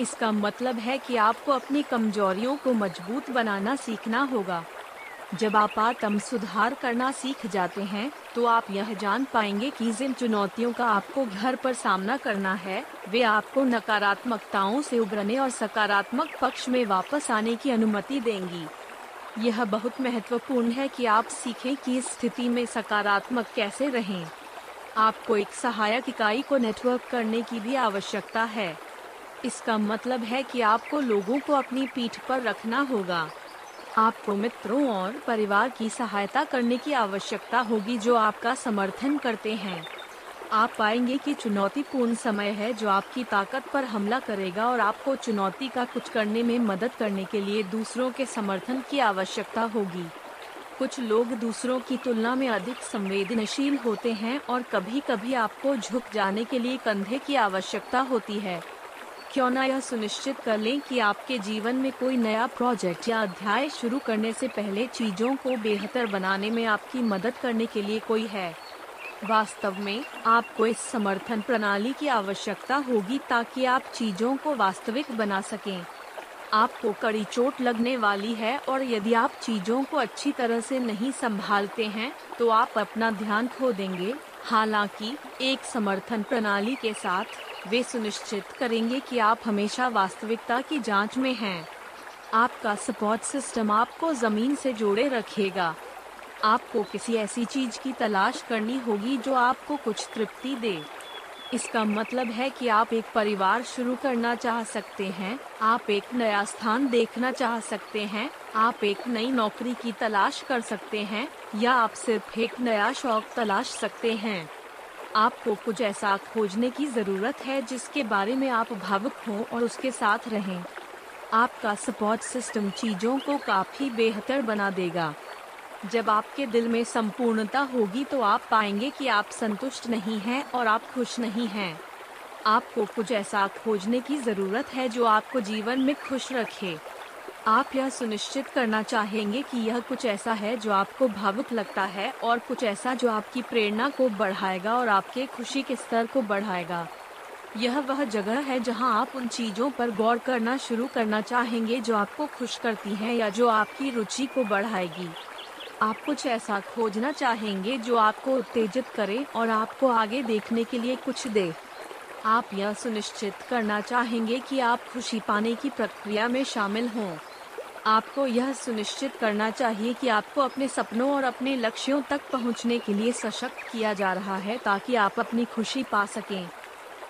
इसका मतलब है कि आपको अपनी कमजोरियों को मज़बूत बनाना सीखना होगा जब आप आत्म सुधार करना सीख जाते हैं तो आप यह जान पाएँगे कि जिन चुनौतियों का आपको घर पर सामना करना है, वे आपको नकारात्मकताओं से उभरने और सकारात्मक पक्ष में वापस आने की अनुमति देंगी। यह बहुत महत्वपूर्ण है कि आप सीखें कि इस स्थिति में सकारात्मक कैसे रहें। आपको एक सहायक इकाई को नेटवर्क करने की भी आवश्यकता है। इसका मतलब है कि आपको लोगों को अपनी पीठ पर रखना होगा। आपको मित्रों और परिवार की सहायता करने की आवश्यकता होगी जो आपका समर्थन करते हैं। आप पाएँगे कि चुनौतीपूर्ण समय है जो आपकी ताकत पर हमला करेगा और आपको चुनौती का कुछ करने में मदद करने के लिए दूसरों के समर्थन की आवश्यकता होगी। कुछ लोग दूसरों की तुलना में अधिक संवेदनशील होते हैं और कभी कभी आपको झुक जाने के लिए कंधे की आवश्यकता होती है। क्यों न यह सुनिश्चित कर लें कि आपके जीवन में कोई नया प्रोजेक्ट या अध्याय शुरू करने से पहले चीज़ों को बेहतर बनाने में आपकी मदद करने के लिए कोई है। वास्तव में, आपको इस समर्थन प्रणाली की आवश्यकता होगी ताकि आप चीज़ों को वास्तविक बना सकें। आपको कड़ी चोट लगने वाली है और यदि आप चीज़ों को अच्छी तरह से नहीं संभालते हैं तो आप अपना ध्यान खो देंगे। हालाँकि, एक समर्थन प्रणाली के साथ वे सुनिश्चित करेंगे कि आप हमेशा वास्तविकता की जाँच में हैं। आपका सपोर्ट सिस्टम आपको ज़मीन से जोड़े रखेगा। आपको किसी ऐसी चीज़ की तलाश करनी होगी जो आपको कुछ तृप्ति दे। इसका मतलब है कि आप एक परिवार शुरू करना चाह सकते हैं, आप एक नया स्थान देखना चाह सकते हैं, आप एक नई नौकरी की तलाश कर सकते हैं, या आप सिर्फ़ एक नया शौक तलाश सकते हैं। आपको कुछ ऐसा खोजने की ज़रूरत है जिसके बारे में आप भावुक हों और उसके साथ रहें। आपका सपोर्ट सिस्टम चीज़ों को काफ़ी बेहतर बना देगा। जब आपके दिल में संपूर्णता होगी तो आप पाएँगे कि आप संतुष्ट नहीं हैं और आप खुश नहीं हैं। आपको कुछ ऐसा खोजने की ज़रूरत है जो आपको जीवन में खुश रखे। आप यह सुनिश्चित करना चाहेंगे कि यह कुछ ऐसा है जो आपको भावुक लगता है और कुछ ऐसा जो आपकी प्रेरणा को बढ़ाएगा और आपके खुशी के स्तर को बढ़ाएगा। यह वह जगह है जहाँ आप उन चीज़ों पर गौर करना शुरू करना चाहेंगे जो आपको खुश करती हैं या जो आपकी रुचि को बढ़ाएगी। आप कुछ ऐसा खोजना चाहेंगे जो आपको उत्तेजित करे और आपको आगे देखने के लिए कुछ दे। आप यह सुनिश्चित करना चाहेंगे कि आप खुशी पाने की प्रक्रिया में शामिल हों। आपको यह सुनिश्चित करना चाहिए कि आपको अपने सपनों और अपने लक्ष्यों तक पहुँचने के लिए सशक्त किया जा रहा है ताकि आप अपनी खुशी पा सकें।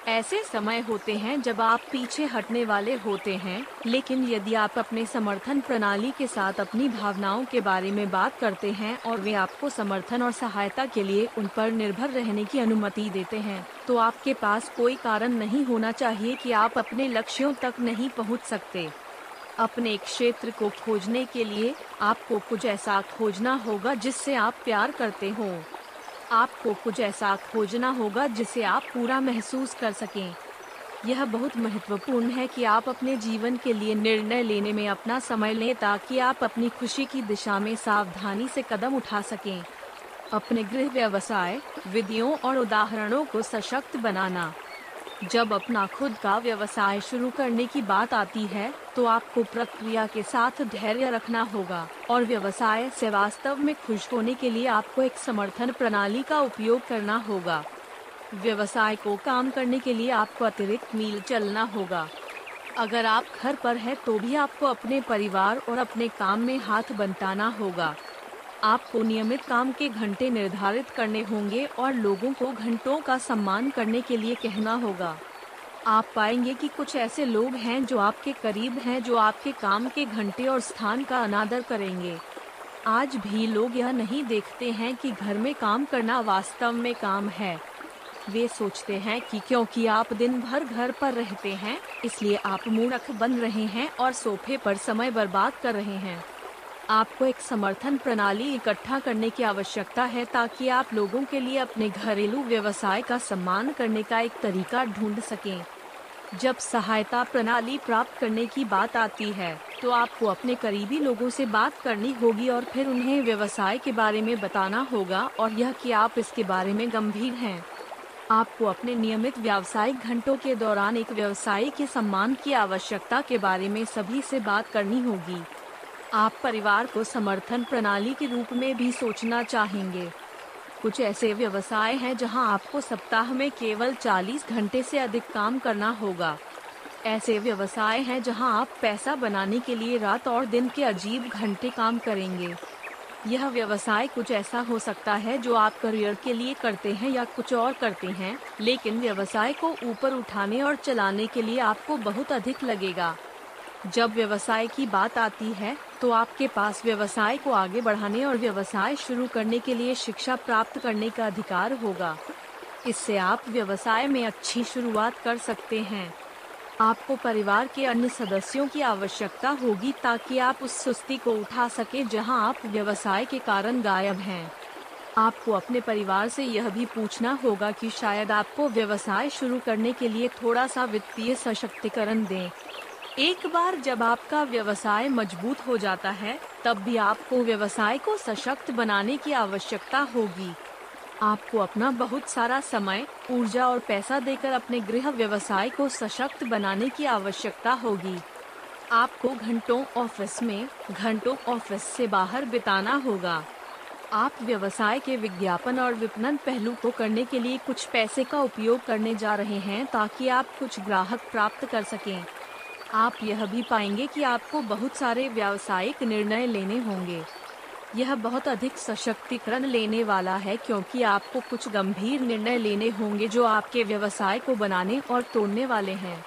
ऐसे समय होते हैं जब आप पीछे हटने वाले होते हैं, लेकिन यदि आप अपने समर्थन प्रणाली के साथ अपनी भावनाओं के बारे में बात करते हैं और वे आपको समर्थन और सहायता के लिए उन पर निर्भर रहने की अनुमति देते हैं तो आपके पास कोई कारण नहीं होना चाहिए कि आप अपने लक्ष्यों तक नहीं पहुँच सकते। अपने क्षेत्र को खोजने के लिए आपको कुछ ऐसा खोजना होगा जिससे आप प्यार करते हो। आपको कुछ ऐसा खोजना होगा जिसे आप पूरा महसूस कर सकें। यह बहुत महत्वपूर्ण है कि आप अपने जीवन के लिए निर्णय लेने में अपना समय लें ताकि आप अपनी खुशी की दिशा में सावधानी से कदम उठा सकें। अपने गृह व्यवसाय, विधियों और उदाहरणों को सशक्त बनाना। जब अपना खुद का व्यवसाय शुरू करने की बात आती है तो आपको प्रक्रिया के साथ धैर्य रखना होगा, और व्यवसाय से वास्तव में खुश होने के लिए आपको एक समर्थन प्रणाली का उपयोग करना होगा। व्यवसाय को काम करने के लिए आपको अतिरिक्त मील चलना होगा। अगर आप घर पर हैं तो भी आपको अपने परिवार और अपने काम में हाथ बंटाना होगा। आपको नियमित काम के घंटे निर्धारित करने होंगे और लोगों को घंटों का सम्मान करने के लिए कहना होगा। आप पाएँगे कि कुछ ऐसे लोग हैं जो आपके करीब हैं, जो आपके काम के घंटे और स्थान का अनादर करेंगे। आज भी लोग यह नहीं देखते हैं कि घर में काम करना वास्तव में काम है। वे सोचते हैं कि क्योंकि आप दिन भर घर पर रहते हैं, इसलिए आप मूर्ख बन रहे हैं और सोफे पर समय बर्बाद कर रहे हैं। आपको एक समर्थन प्रणाली इकट्ठा करने की आवश्यकता है ताकि आप लोगों के लिए अपने घरेलू व्यवसाय का सम्मान करने का एक तरीका ढूंढ सकें। जब सहायता प्रणाली प्राप्त करने की बात आती है तो आपको अपने करीबी लोगों से बात करनी होगी और फिर उन्हें व्यवसाय के बारे में बताना होगा और यह कि आप इसके बारे में गंभीर हैं। आपको अपने नियमित व्यावसायिक घंटों के दौरान एक व्यवसायी के सम्मान की आवश्यकता के बारे में सभी से बात करनी होगी। आप परिवार को समर्थन प्रणाली के रूप में भी सोचना चाहेंगे। कुछ ऐसे व्यवसाय हैं जहाँ आपको सप्ताह में केवल 40 घंटे से अधिक काम करना होगा। ऐसे व्यवसाय हैं जहाँ आप पैसा बनाने के लिए रात और दिन के अजीब घंटे काम करेंगे। यह व्यवसाय कुछ ऐसा हो सकता है जो आप करियर के लिए करते हैं या कुछ और करते हैं, लेकिन व्यवसाय को ऊपर उठाने और चलाने के लिए आपको बहुत अधिक लगेगा। जब व्यवसाय की बात आती है तो आपके पास व्यवसाय को आगे बढ़ाने और व्यवसाय शुरू करने के लिए शिक्षा प्राप्त करने का अधिकार होगा। इससे आप व्यवसाय में अच्छी शुरुआत कर सकते हैं। आपको परिवार के अन्य सदस्यों की आवश्यकता होगी ताकि आप उस सुस्ती को उठा सके जहाँ आप व्यवसाय के कारण गायब हैं। आपको अपने परिवार से यह भी पूछना होगा कि शायद आपको व्यवसाय शुरू करने के लिए थोड़ा सा वित्तीय सशक्तिकरण दें। एक बार जब आपका व्यवसाय मज़बूत हो जाता है, तब भी आपको व्यवसाय को सशक्त बनाने की आवश्यकता होगी। आपको अपना बहुत सारा समय, ऊर्जा और पैसा देकर अपने गृह व्यवसाय को सशक्त बनाने की आवश्यकता होगी। आपको घंटों ऑफ़िस में, घंटों ऑफ़िस से बाहर बिताना होगा। आप व्यवसाय के विज्ञापन और विपणन पहलू को करने के लिए कुछ पैसे का उपयोग करने जा रहे हैं ताकि आप कुछ ग्राहक प्राप्त कर सकें। आप यह भी पाएँगे कि आपको बहुत सारे व्यावसायिक निर्णय लेने होंगे। यह बहुत अधिक सशक्तिकरण लेने वाला है क्योंकि आपको कुछ गंभीर निर्णय लेने होंगे जो आपके व्यवसाय को बनाने और तोड़ने वाले हैं।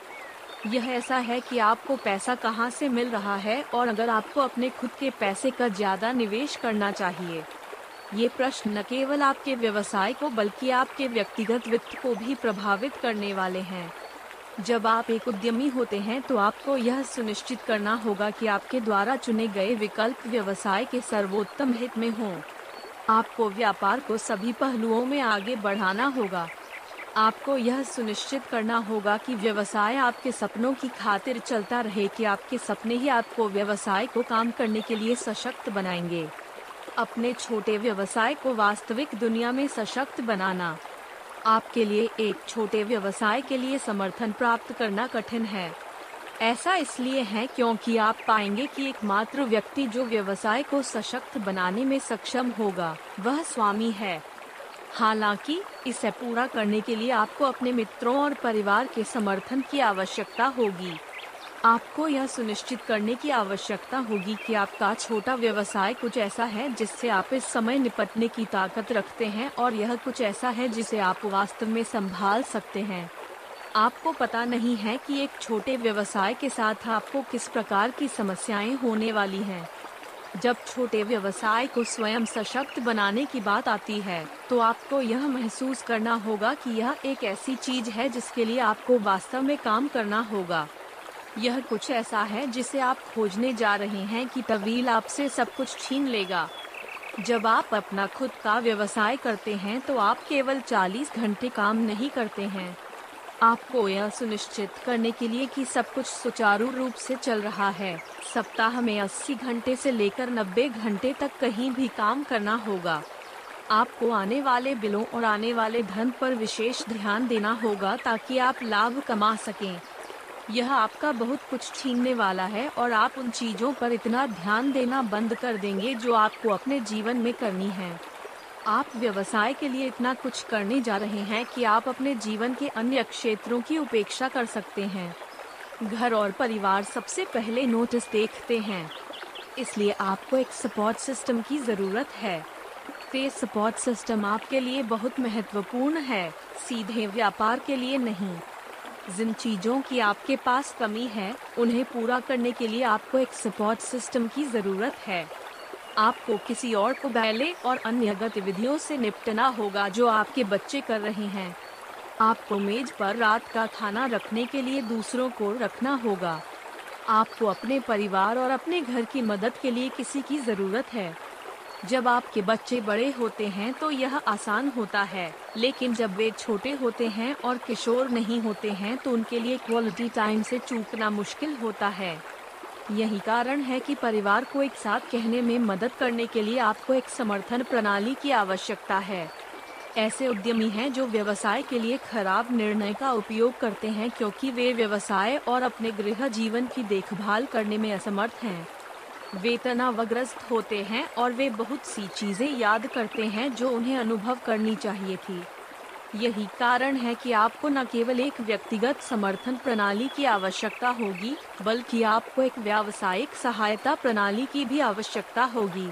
यह ऐसा है कि आपको पैसा कहाँ से मिल रहा है और अगर आपको अपने खुद के पैसे का ज़्यादा निवेश करना चाहिए। ये प्रश्न न केवल आपके व्यवसाय को बल्कि आपके व्यक्तिगत वित्त को भी प्रभावित करने वाले हैं। जब आप एक उद्यमी होते हैं तो आपको यह सुनिश्चित करना होगा कि आपके द्वारा चुने गए विकल्प व्यवसाय के सर्वोत्तम हित में हों। आपको व्यापार को सभी पहलुओं में आगे बढ़ाना होगा। आपको यह सुनिश्चित करना होगा कि व्यवसाय आपके सपनों की खातिर चलता रहे कि आपके सपने ही आपको व्यवसाय को काम करने के लिए सशक्त बनाएँगे। अपने छोटे व्यवसाय को वास्तविक दुनिया में सशक्त बनाना। आपके लिए एक छोटे व्यवसाय के लिए समर्थन प्राप्त करना कठिन है। ऐसा इसलिए है क्योंकि आप पाएँगे कि एकमात्र व्यक्ति जो व्यवसाय को सशक्त बनाने में सक्षम होगा, वह स्वामी है। हालाँकि, इसे पूरा करने के लिए आपको अपने मित्रों और परिवार के समर्थन की आवश्यकता होगी। आपको यह सुनिश्चित करने की आवश्यकता होगी कि आपका छोटा व्यवसाय कुछ ऐसा है जिससे आप इस समय निपटने की ताकत रखते हैं और यह कुछ ऐसा है जिसे आप वास्तव में संभाल सकते हैं आपको पता नहीं है कि एक छोटे व्यवसाय के साथ आपको किस प्रकार की समस्याएँ होने वाली हैं। जब छोटे व्यवसाय को स्वयं सशक्त बनाने की बात आती है तो आपको यह महसूस करना होगा कि यह एक ऐसी चीज़ है जिसके लिए आपको वास्तव में काम करना होगा यह कुछ ऐसा है जिसे आप खोजने जा रहे हैं कि तवील आपसे सब कुछ छीन लेगा। जब आप अपना खुद का व्यवसाय करते हैं तो आप केवल 40 घंटे काम नहीं करते हैं। आपको यह सुनिश्चित करने के लिए कि सब कुछ सुचारू रूप से चल रहा है। सप्ताह में 80 घंटे से लेकर 90 घंटे तक कहीं भी काम करना होगा। आपको आने वाले बिलों और आने वाले धन पर विशेष ध्यान देना होगा ताकि आप लाभ कमा सकें। यह आपका बहुत कुछ छीनने वाला है और आप उन चीज़ों पर इतना ध्यान देना बंद कर देंगे जो आपको अपने जीवन में करनी है। आप व्यवसाय के लिए इतना कुछ करने जा रहे हैं कि आप अपने जीवन के अन्य क्षेत्रों की उपेक्षा कर सकते हैं। घर और परिवार सबसे पहले नोटिस देखते हैं। इसलिए आपको एक सपोर्ट सिस्टम की ज़रूरत है। पे सपोर्ट सिस्टम आपके लिए बहुत महत्वपूर्ण है। सीधे व्यापार के लिए नहीं। जिन चीज़ों की आपके पास कमी है, उन्हें पूरा करने के लिए आपको एक सपोर्ट सिस्टम की ज़रूरत है। आपको किसी और को बैले और अन्य गतिविधियों से निपटना होगा जो आपके बच्चे कर रहे हैं। आपको मेज पर रात का खाना रखने के लिए दूसरों को रखना होगा। आपको अपने परिवार और अपने घर की मदद के लिए किसी की ज़रूरत है। जब आपके बच्चे बड़े होते हैं तो यह आसान होता है, लेकिन जब वे छोटे होते हैं और किशोर नहीं होते हैं तो उनके लिए क्वालिटी टाइम से चूकना मुश्किल होता है। यही कारण है कि परिवार को एक साथ कहने में मदद करने के लिए आपको एक समर्थन प्रणाली की आवश्यकता है। ऐसे उद्यमी हैं जो व्यवसाय के लिए खराब निर्णय का उपयोग करते हैं क्योंकि वे व्यवसाय और अपने गृह जीवन की देखभाल करने में असमर्थ हैं। वे तनावग्रस्त होते हैं और वे बहुत सी चीज़ें याद करते हैं जो उन्हें अनुभव करनी चाहिए थी। यही कारण है कि आपको न केवल एक व्यक्तिगत समर्थन प्रणाली की आवश्यकता होगी, बल्कि आपको एक व्यावसायिक सहायता प्रणाली की भी आवश्यकता होगी।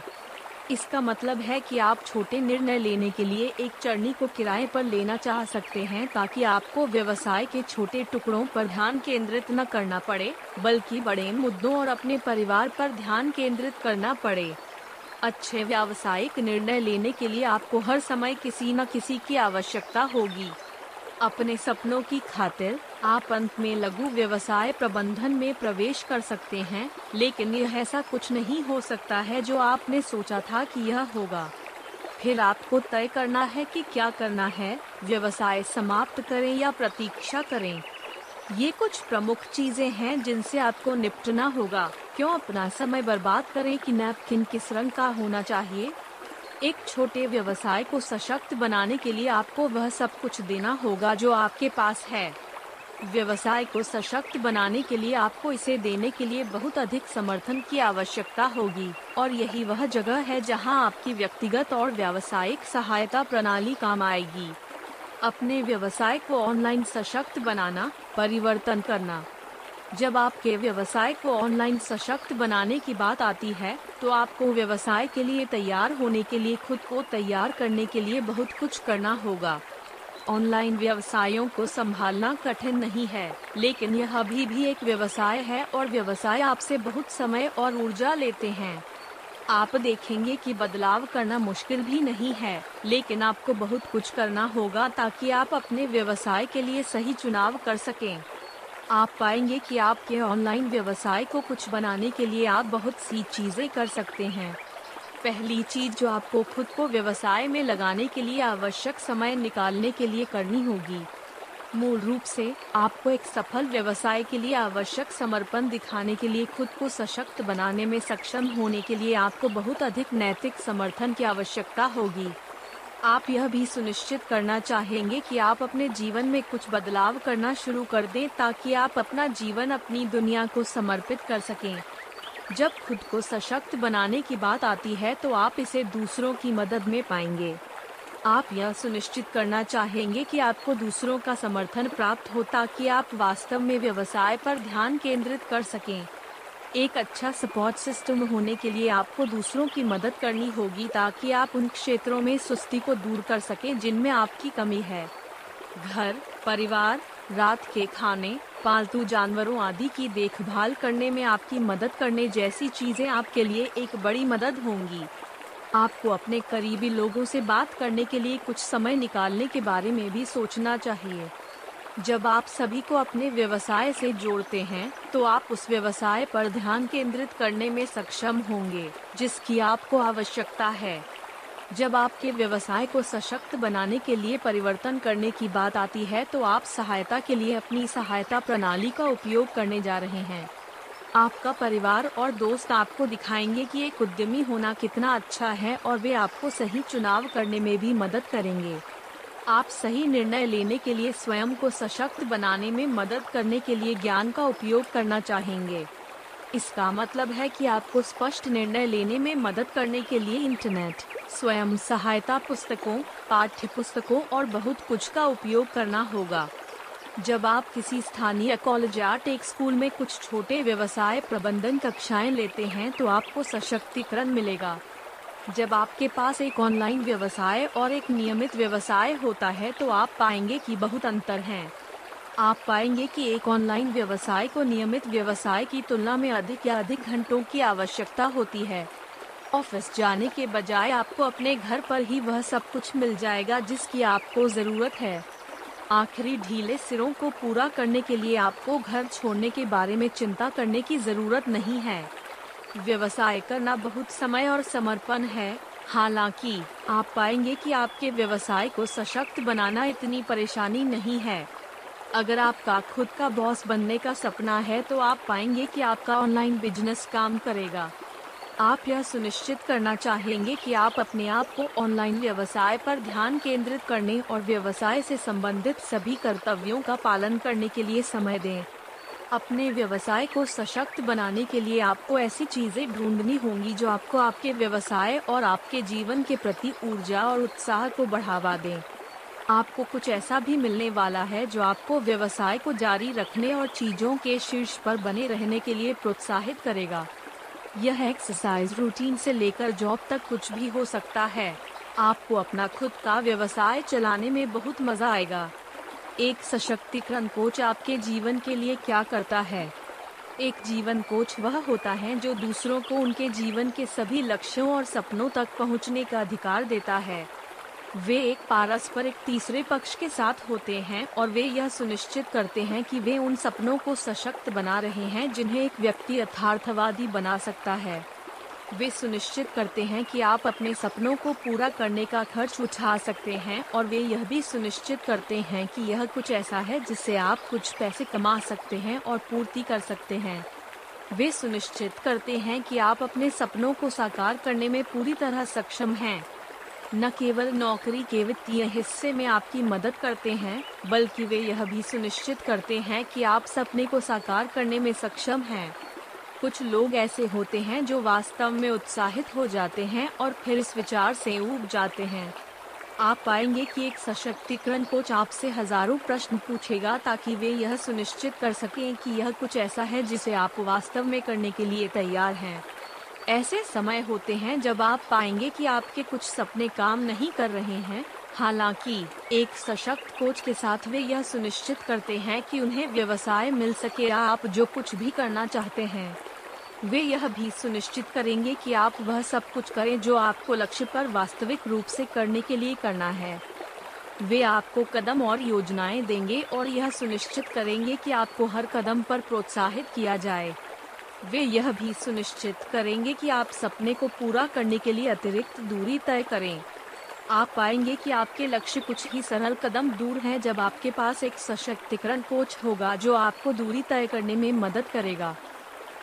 इसका मतलब है कि आप छोटे निर्णय लेने के लिए एक चरनी को किराए पर लेना चाह सकते हैं ताकि आपको व्यवसाय के छोटे टुकड़ों पर ध्यान केंद्रित न करना पड़े, बल्कि बड़े मुद्दों और अपने परिवार पर ध्यान केंद्रित करना पड़े। अच्छे व्यावसायिक निर्णय लेने के लिए आपको हर समय किसी न किसी की आवश्यकता होगी। अपने सपनों की खातिर आप अंत में लघु व्यवसाय प्रबंधन में प्रवेश कर सकते हैं, लेकिन यह ऐसा कुछ नहीं हो सकता है जो आपने सोचा था कि यह होगा। फिर आपको तय करना है कि क्या करना है, व्यवसाय समाप्त करें या प्रतीक्षा करें। ये कुछ प्रमुख चीज़ें हैं जिनसे आपको निपटना होगा। क्यों अपना समय बर्बाद करें कि नैपकिन किस रंग का होना चाहिए? एक छोटे व्यवसाय को सशक्त बनाने के लिए आपको वह सब कुछ देना होगा जो आपके पास है। व्यवसाय को सशक्त बनाने के लिए आपको इसे देने के लिए बहुत अधिक समर्थन की आवश्यकता होगी, और यही वह जगह है जहाँ आपकी व्यक्तिगत और व्यावसायिक सहायता प्रणाली काम आएगी। अपने व्यवसाय को ऑनलाइन सशक्त बनाना, परिवर्तन करना जब आपके व्यवसाय को ऑनलाइन सशक्त बनाने की बात आती है तो आपको व्यवसाय के लिए तैयार होने के लिए, खुद को तैयार करने के लिए बहुत कुछ करना होगा। ऑनलाइन व्यवसायों को संभालना कठिन नहीं है, लेकिन यह अभी भी एक व्यवसाय है और व्यवसाय आपसे बहुत समय और ऊर्जा लेते हैं। आप देखेंगे कि बदलाव करना मुश्किल भी नहीं है, लेकिन आपको बहुत कुछ करना होगा ताकि आप अपने व्यवसाय के लिए सही चुनाव कर सकें। आप पाएँगे कि आपके ऑनलाइन व्यवसाय को कुछ बनाने के लिए आप बहुत सी चीज़ें कर सकते हैं। पहली चीज़ जो आपको खुद को व्यवसाय में लगाने के लिए आवश्यक समय निकालने के लिए करनी होगी। मूल रूप से, आपको एक सफल व्यवसाय के लिए आवश्यक समर्पण दिखाने के लिए खुद को सशक्त बनाने में सक्षम होने के लिए आपको बहुत अधिक नैतिक समर्थन की आवश्यकता होगी। आप यह भी सुनिश्चित करना चाहेंगे कि आप अपने जीवन में कुछ बदलाव करना शुरू कर दें ताकि आप अपना जीवन अपनी दुनिया को समर्पित कर सकें। जब खुद को सशक्त बनाने की बात आती है तो आप इसे दूसरों की मदद में पाएँगे। आप यह सुनिश्चित करना चाहेंगे कि आपको दूसरों का समर्थन प्राप्त हो ताकि आप वास्तव में व्यवसाय पर ध्यान केंद्रित कर सकें। एक अच्छा सपोर्ट सिस्टम होने के लिए आपको दूसरों की मदद करनी होगी ताकि आप उन क्षेत्रों में सुस्ती को दूर कर सकें जिनमें आपकी कमी है। घर, परिवार, रात के खाने, पालतू जानवरों आदि की देखभाल करने में आपकी मदद करने जैसी चीज़ें आपके लिए एक बड़ी मदद होंगी। आपको अपने करीबी लोगों से बात करने के लिए कुछ समय निकालने के बारे में भी सोचना चाहिए। जब आप सभी को अपने व्यवसाय से जोड़ते हैं तो आप उस व्यवसाय पर ध्यान केंद्रित करने में सक्षम होंगे, जिसकी आपको आवश्यकता है। जब आपके व्यवसाय को सशक्त बनाने के लिए परिवर्तन करने की बात आती है तो आप सहायता के लिए अपनी सहायता प्रणाली का उपयोग करने जा रहे हैं। आपका परिवार और दोस्त आपको दिखाएँगे कि एक उद्यमी होना कितना अच्छा है और वे आपको सही चुनाव करने में भी मदद करेंगे। आप सही निर्णय लेने के लिए स्वयं को सशक्त बनाने में मदद करने के लिए ज्ञान का उपयोग करना चाहेंगे। इसका मतलब है कि आपको स्पष्ट निर्णय लेने में मदद करने के लिए इंटरनेट, स्वयं सहायता पुस्तकों पाठ्य पुस्तकों और बहुत कुछ का उपयोग करना होगा। जब आप किसी स्थानीय कॉलेज या टेक स्कूल में कुछ छोटे व्यवसाय प्रबंधन कक्षाएँ लेते हैं तो आपको सशक्तिकरण मिलेगा। जब आपके पास एक ऑनलाइन व्यवसाय और एक नियमित व्यवसाय होता है तो आप पाएँगे कि बहुत अंतर हैं। आप पाएँगे कि एक ऑनलाइन व्यवसाय को नियमित व्यवसाय की तुलना में अधिक या अधिक घंटों की आवश्यकता होती है। ऑफ़िस जाने के बजाय आपको अपने घर पर ही वह सब कुछ मिल जाएगा जिसकी आपको ज़रूरत है। आखिरी ढीले सिरों को पूरा करने के लिए आपको घर छोड़ने के बारे में चिंता करने की ज़रूरत नहीं है। व्यवसाय करना बहुत समय और समर्पण है। हालाँकि, आप पाएँगे कि आपके व्यवसाय को सशक्त बनाना इतनी परेशानी नहीं है। अगर आपका खुद का बॉस बनने का सपना है तो आप पाएँगे कि आपका ऑनलाइन बिज़नेस काम करेगा। आप यह सुनिश्चित करना चाहेंगे कि आप अपने आप को ऑनलाइन व्यवसाय पर ध्यान केंद्रित करने और व्यवसाय से संबंधित सभी कर्तव्यों का पालन करने के लिए समय दें। अपने व्यवसाय को सशक्त बनाने के लिए आपको ऐसी चीज़ें ढूंढनी होंगी जो आपको आपके व्यवसाय और आपके जीवन के प्रति ऊर्जा और उत्साह को बढ़ावा दें। आपको कुछ ऐसा भी मिलने वाला है जो आपको व्यवसाय को जारी रखने और चीज़ों के शीर्ष पर बने रहने के लिए प्रोत्साहित करेगा। यह एक्सरसाइज रूटीन से लेकर जॉब तक कुछ भी हो सकता है। आपको अपना खुद का व्यवसाय चलाने में बहुत मज़ा आएगा। एक सशक्तिकरण कोच आपके जीवन के लिए क्या करता है? एक जीवन कोच वह होता है जो दूसरों को उनके जीवन के सभी लक्ष्यों और सपनों तक पहुँचने का अधिकार देता है। वे एक पारस्परिक तीसरे पक्ष के साथ होते हैं और वे यह सुनिश्चित करते हैं कि वे उन सपनों को सशक्त बना रहे हैं जिन्हें एक व्यक्ति यथार्थवादी बना सकता है। वे सुनिश्चित करते हैं कि आप अपने सपनों को पूरा करने का खर्च उठा सकते हैं और वे यह भी सुनिश्चित करते हैं कि यह कुछ ऐसा है जिससे आप कुछ पैसे कमा सकते हैं और पूर्ति कर सकते हैं। वे सुनिश्चित करते हैं कि आप अपने सपनों को साकार करने में पूरी तरह सक्षम हैं। न केवल नौकरी के वित्तीय हिस्से में आपकी मदद करते हैं, बल्कि वे यह भी सुनिश्चित करते हैं कि आप सपने को साकार करने में सक्षम हैं। कुछ लोग ऐसे होते हैं जो वास्तव में उत्साहित हो जाते हैं और फिर इस विचार से उब जाते हैं। आप पाएँगे कि एक सशक्तिकरण कोच आपसे हज़ारों प्रश्न पूछेगा ताकि वे यह सुनिश्चित कर सकें कि यह कुछ ऐसा है जिसे आप वास्तव में करने के लिए तैयार हैं। ऐसे समय होते हैं जब आप पाएँगे कि आपके कुछ सपने काम नहीं कर रहे हैं। हालाँकि, एक सशक्त कोच के साथ वे यह सुनिश्चित करते हैं कि उन्हें व्यवसाय मिल सके या आप जो कुछ भी करना चाहते हैं। वे यह भी सुनिश्चित करेंगे कि आप वह सब कुछ करें जो आपको लक्ष्य पर वास्तविक रूप से करने के लिए करना है। वे आपको कदम और योजनाएँ देंगे और यह सुनिश्चित करेंगे कि आपको हर कदम पर प्रोत्साहित किया जाए। वे यह भी सुनिश्चित करेंगे कि आप सपने को पूरा करने के लिए अतिरिक्त दूरी तय करें। आप पाएँगे कि आपके लक्ष्य कुछ ही सरल कदम दूर हैं जब आपके पास एक सशक्तिकरण कोच होगा जो आपको दूरी तय करने में मदद करेगा।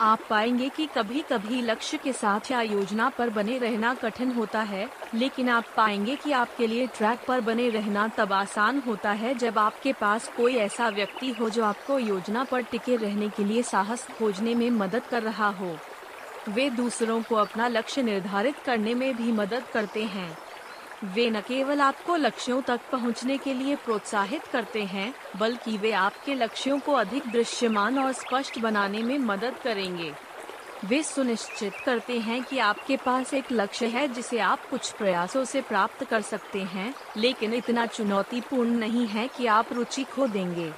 आप पाएँगे कि कभी कभी लक्ष्य के साथ या योजना पर बने रहना कठिन होता है, लेकिन आप पाएँगे कि आपके लिए ट्रैक पर बने रहना तब आसान होता है जब आपके पास कोई ऐसा व्यक्ति हो जो आपको योजना पर टिके रहने के लिए साहस खोजने में मदद कर रहा हो। वे दूसरों को अपना लक्ष्य निर्धारित करने में भी मदद करते हैं। वे न केवल आपको लक्ष्यों तक पहुँचने के लिए प्रोत्साहित करते हैं, बल्कि वे आपके लक्ष्यों को अधिक दृश्यमान और स्पष्ट बनाने में मदद करेंगे। वे सुनिश्चित करते हैं कि आपके पास एक लक्ष्य है जिसे आप कुछ प्रयासों से प्राप्त कर सकते हैं, लेकिन इतना चुनौतीपूर्ण नहीं है कि आप रुचि खो देंगे।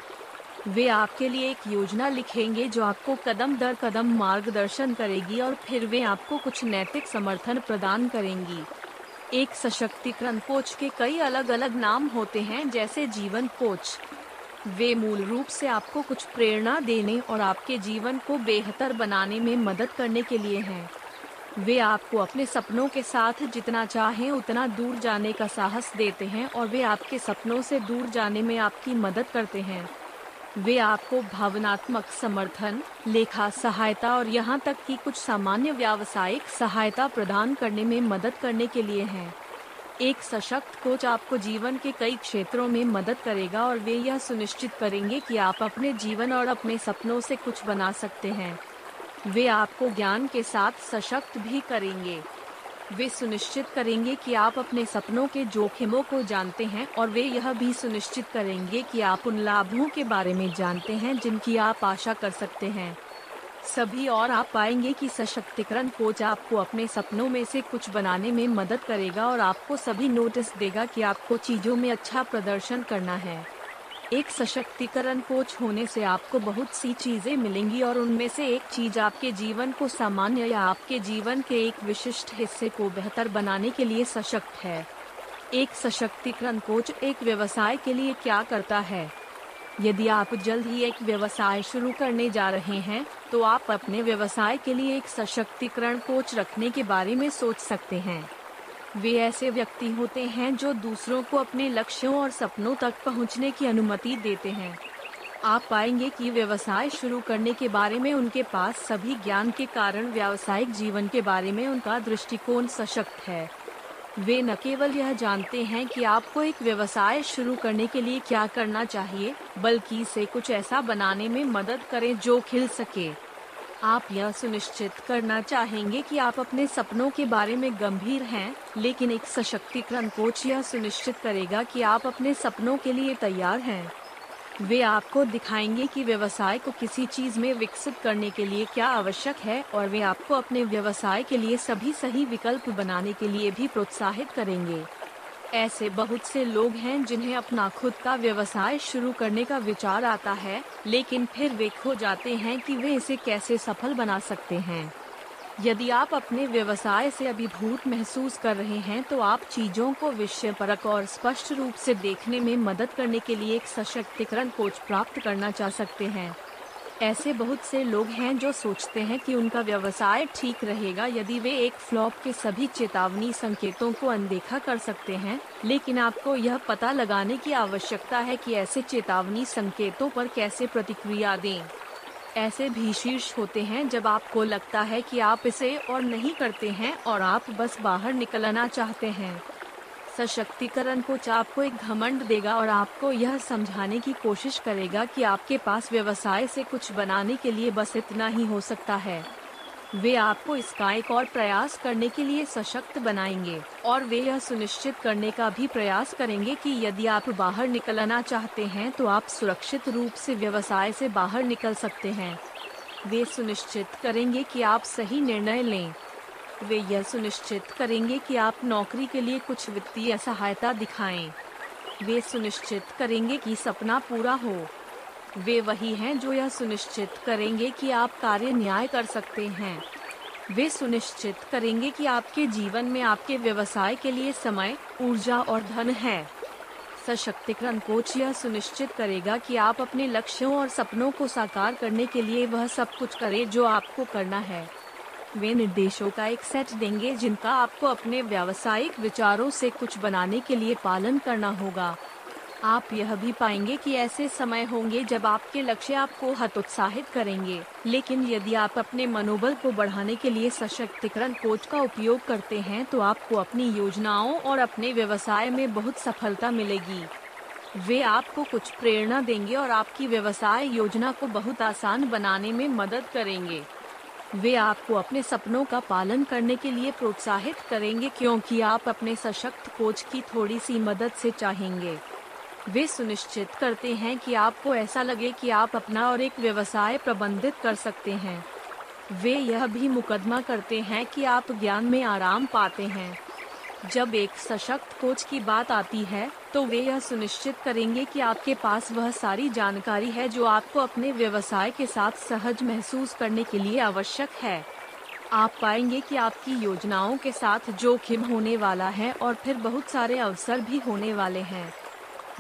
वे आपके लिए एक योजना लिखेंगे जो आपको कदम दर कदम मार्गदर्शन करेगी और फिर वे आपको कुछ नैतिक समर्थन प्रदान करेंगी। एक सशक्तिकरण कोच के कई अलग अलग नाम होते हैं, जैसे जीवन कोच। वे मूल रूप से आपको कुछ प्रेरणा देने और आपके जीवन को बेहतर बनाने में मदद करने के लिए हैं। वे आपको अपने सपनों के साथ जितना चाहें, उतना दूर जाने का साहस देते हैं और वे आपके सपनों से दूर जाने में आपकी मदद करते हैं। वे आपको भावनात्मक समर्थन, लेखा सहायता और यहाँ तक कि कुछ सामान्य व्यावसायिक सहायता प्रदान करने में मदद करने के लिए हैं। एक सशक्त कोच आपको जीवन के कई क्षेत्रों में मदद करेगा और वे यह सुनिश्चित करेंगे कि आप अपने जीवन और अपने सपनों से कुछ बना सकते हैं। वे आपको ज्ञान के साथ सशक्त भी करेंगे। वे सुनिश्चित करेंगे कि आप अपने सपनों के जोखिमों को जानते हैं और वे यह भी सुनिश्चित करेंगे कि आप उन लाभों के बारे में जानते हैं जिनकी आप आशा कर सकते हैं। सभी और आप पाएँगे कि सशक्तिकरण कोच आपको अपने सपनों में से कुछ बनाने में मदद करेगा और आपको सभी नोटिस देगा कि आपको चीज़ों में अच्छा प्रदर्शन करना है। एक सशक्तिकरण कोच होने से आपको बहुत सी चीज़ें मिलेंगी और उनमें से एक चीज़ आपके जीवन को सामान्य या आपके जीवन के एक विशिष्ट हिस्से को बेहतर बनाने के लिए सशक्त है। एक सशक्तिकरण कोच एक व्यवसाय के लिए क्या करता है? यदि आप जल्द ही एक व्यवसाय शुरू करने जा रहे हैं तो आप अपने व्यवसाय के लिए एक सशक्तिकरण कोच रखने के बारे में सोच सकते हैं। वे ऐसे व्यक्ति होते हैं जो दूसरों को अपने लक्ष्यों और सपनों तक पहुँचने की अनुमति देते हैं। आप पाएँगे कि व्यवसाय शुरू करने के बारे में उनके पास सभी ज्ञान के कारण व्यावसायिक जीवन के बारे में उनका दृष्टिकोण सशक्त है। वे न केवल यह जानते हैं कि आपको एक व्यवसाय शुरू करने के लिए क्या करना चाहिए, बल्कि इसे कुछ ऐसा बनाने में मदद करें जो खिल सके। आप यह सुनिश्चित करना चाहेंगे कि आप अपने सपनों के बारे में गंभीर हैं, लेकिन एक सशक्तिकरण कोच यह सुनिश्चित करेगा कि आप अपने सपनों के लिए तैयार हैं। वे आपको दिखाएँगे कि व्यवसाय को किसी चीज़ में विकसित करने के लिए क्या आवश्यक है और वे आपको अपने व्यवसाय के लिए सभी सही विकल्प बनाने के लिए भी प्रोत्साहित करेंगे। ऐसे बहुत से लोग हैं जिन्हें अपना खुद का व्यवसाय शुरू करने का विचार आता है, लेकिन फिर वे खो जाते हैं कि वे इसे कैसे सफल बना सकते हैं। यदि आप अपने व्यवसाय से अभिभूत महसूस कर रहे हैं तो आप चीज़ों को विषय परक और स्पष्ट रूप से देखने में मदद करने के लिए एक सशक्तिकरण कोच प्राप्त करना चाह सकते हैं। ऐसे बहुत से लोग हैं जो सोचते हैं कि उनका व्यवसाय ठीक रहेगा यदि वे एक फ्लॉप के सभी चेतावनी संकेतों को अनदेखा कर सकते हैं, लेकिन आपको यह पता लगाने की आवश्यकता है कि ऐसे चेतावनी संकेतों पर कैसे प्रतिक्रिया दें। ऐसे भी शीर्ष होते हैं जब आपको लगता है कि आप इसे और नहीं करते हैं और आप बस बाहर निकलना चाहते हैं। सशक्तिकरण कोच आपको एक घमंड देगा और आपको यह समझाने की कोशिश करेगा कि आपके पास व्यवसाय से कुछ बनाने के लिए बस इतना ही हो सकता है। वे आपको इसका एक और प्रयास करने के लिए सशक्त बनाएँगे, और वे यह सुनिश्चित करने का भी प्रयास करेंगे कि यदि आप बाहर निकलना चाहते हैं तो आप सुरक्षित रूप से व्यवसाय से बाहर निकल सकते हैं। वे सुनिश्चित करेंगे कि आप सही निर्णय लें। वे यह सुनिश्चित करेंगे कि आप नौकरी के लिए कुछ वित्तीय सहायता दिखाएँ। वे सुनिश्चित करेंगे कि सपना पूरा हो। वे वही हैं जो यह सुनिश्चित करेंगे कि आप कार्य न्याय कर सकते हैं। वे सुनिश्चित करेंगे कि आपके जीवन में आपके व्यवसाय के लिए समय, ऊर्जा और धन है। सशक्तिकरण कोच यह सुनिश्चित करेगा कि आप अपने लक्ष्यों और सपनों को साकार करने के लिए वह सब कुछ करें जो आपको करना है। वे निर्देशों का एक सेट देंगे जिनका आपको अपने व्यावसायिक विचारों से कुछ बनाने के लिए पालन करना होगा। आप यह भी पाएँगे कि ऐसे समय होंगे जब आपके लक्ष्य आपको हतोत्साहित करेंगे। लेकिन यदि आप अपने मनोबल को बढ़ाने के लिए सशक्तिकरण कोच का उपयोग करते हैं तो आपको अपनी योजनाओं और अपने व्यवसाय में बहुत सफलता मिलेगी। वे आपको कुछ प्रेरणा देंगे और आपकी व्यवसाय योजना को बहुत आसान बनाने में मदद करेंगे। वे आपको अपने सपनों का पालन करने के लिए प्रोत्साहित करेंगे क्योंकि आप अपने सशक्त कोच की थोड़ी सी मदद से चाहेंगे। वे सुनिश्चित करते हैं कि आपको ऐसा लगे कि आप अपना और एक व्यवसाय प्रबंधित कर सकते हैं। वे यह भी मुकदमा करते हैं कि आप ज्ञान में आराम पाते हैं। जब एक सशक्त कोच की बात आती है तो वे यह सुनिश्चित करेंगे कि आपके पास वह सारी जानकारी है जो आपको अपने व्यवसाय के साथ सहज महसूस करने के लिए आवश्यक है। आप पाएँगे कि आपकी योजनाओं के साथ जोखिम होने वाला है और फिर बहुत सारे अवसर भी होने वाले हैं।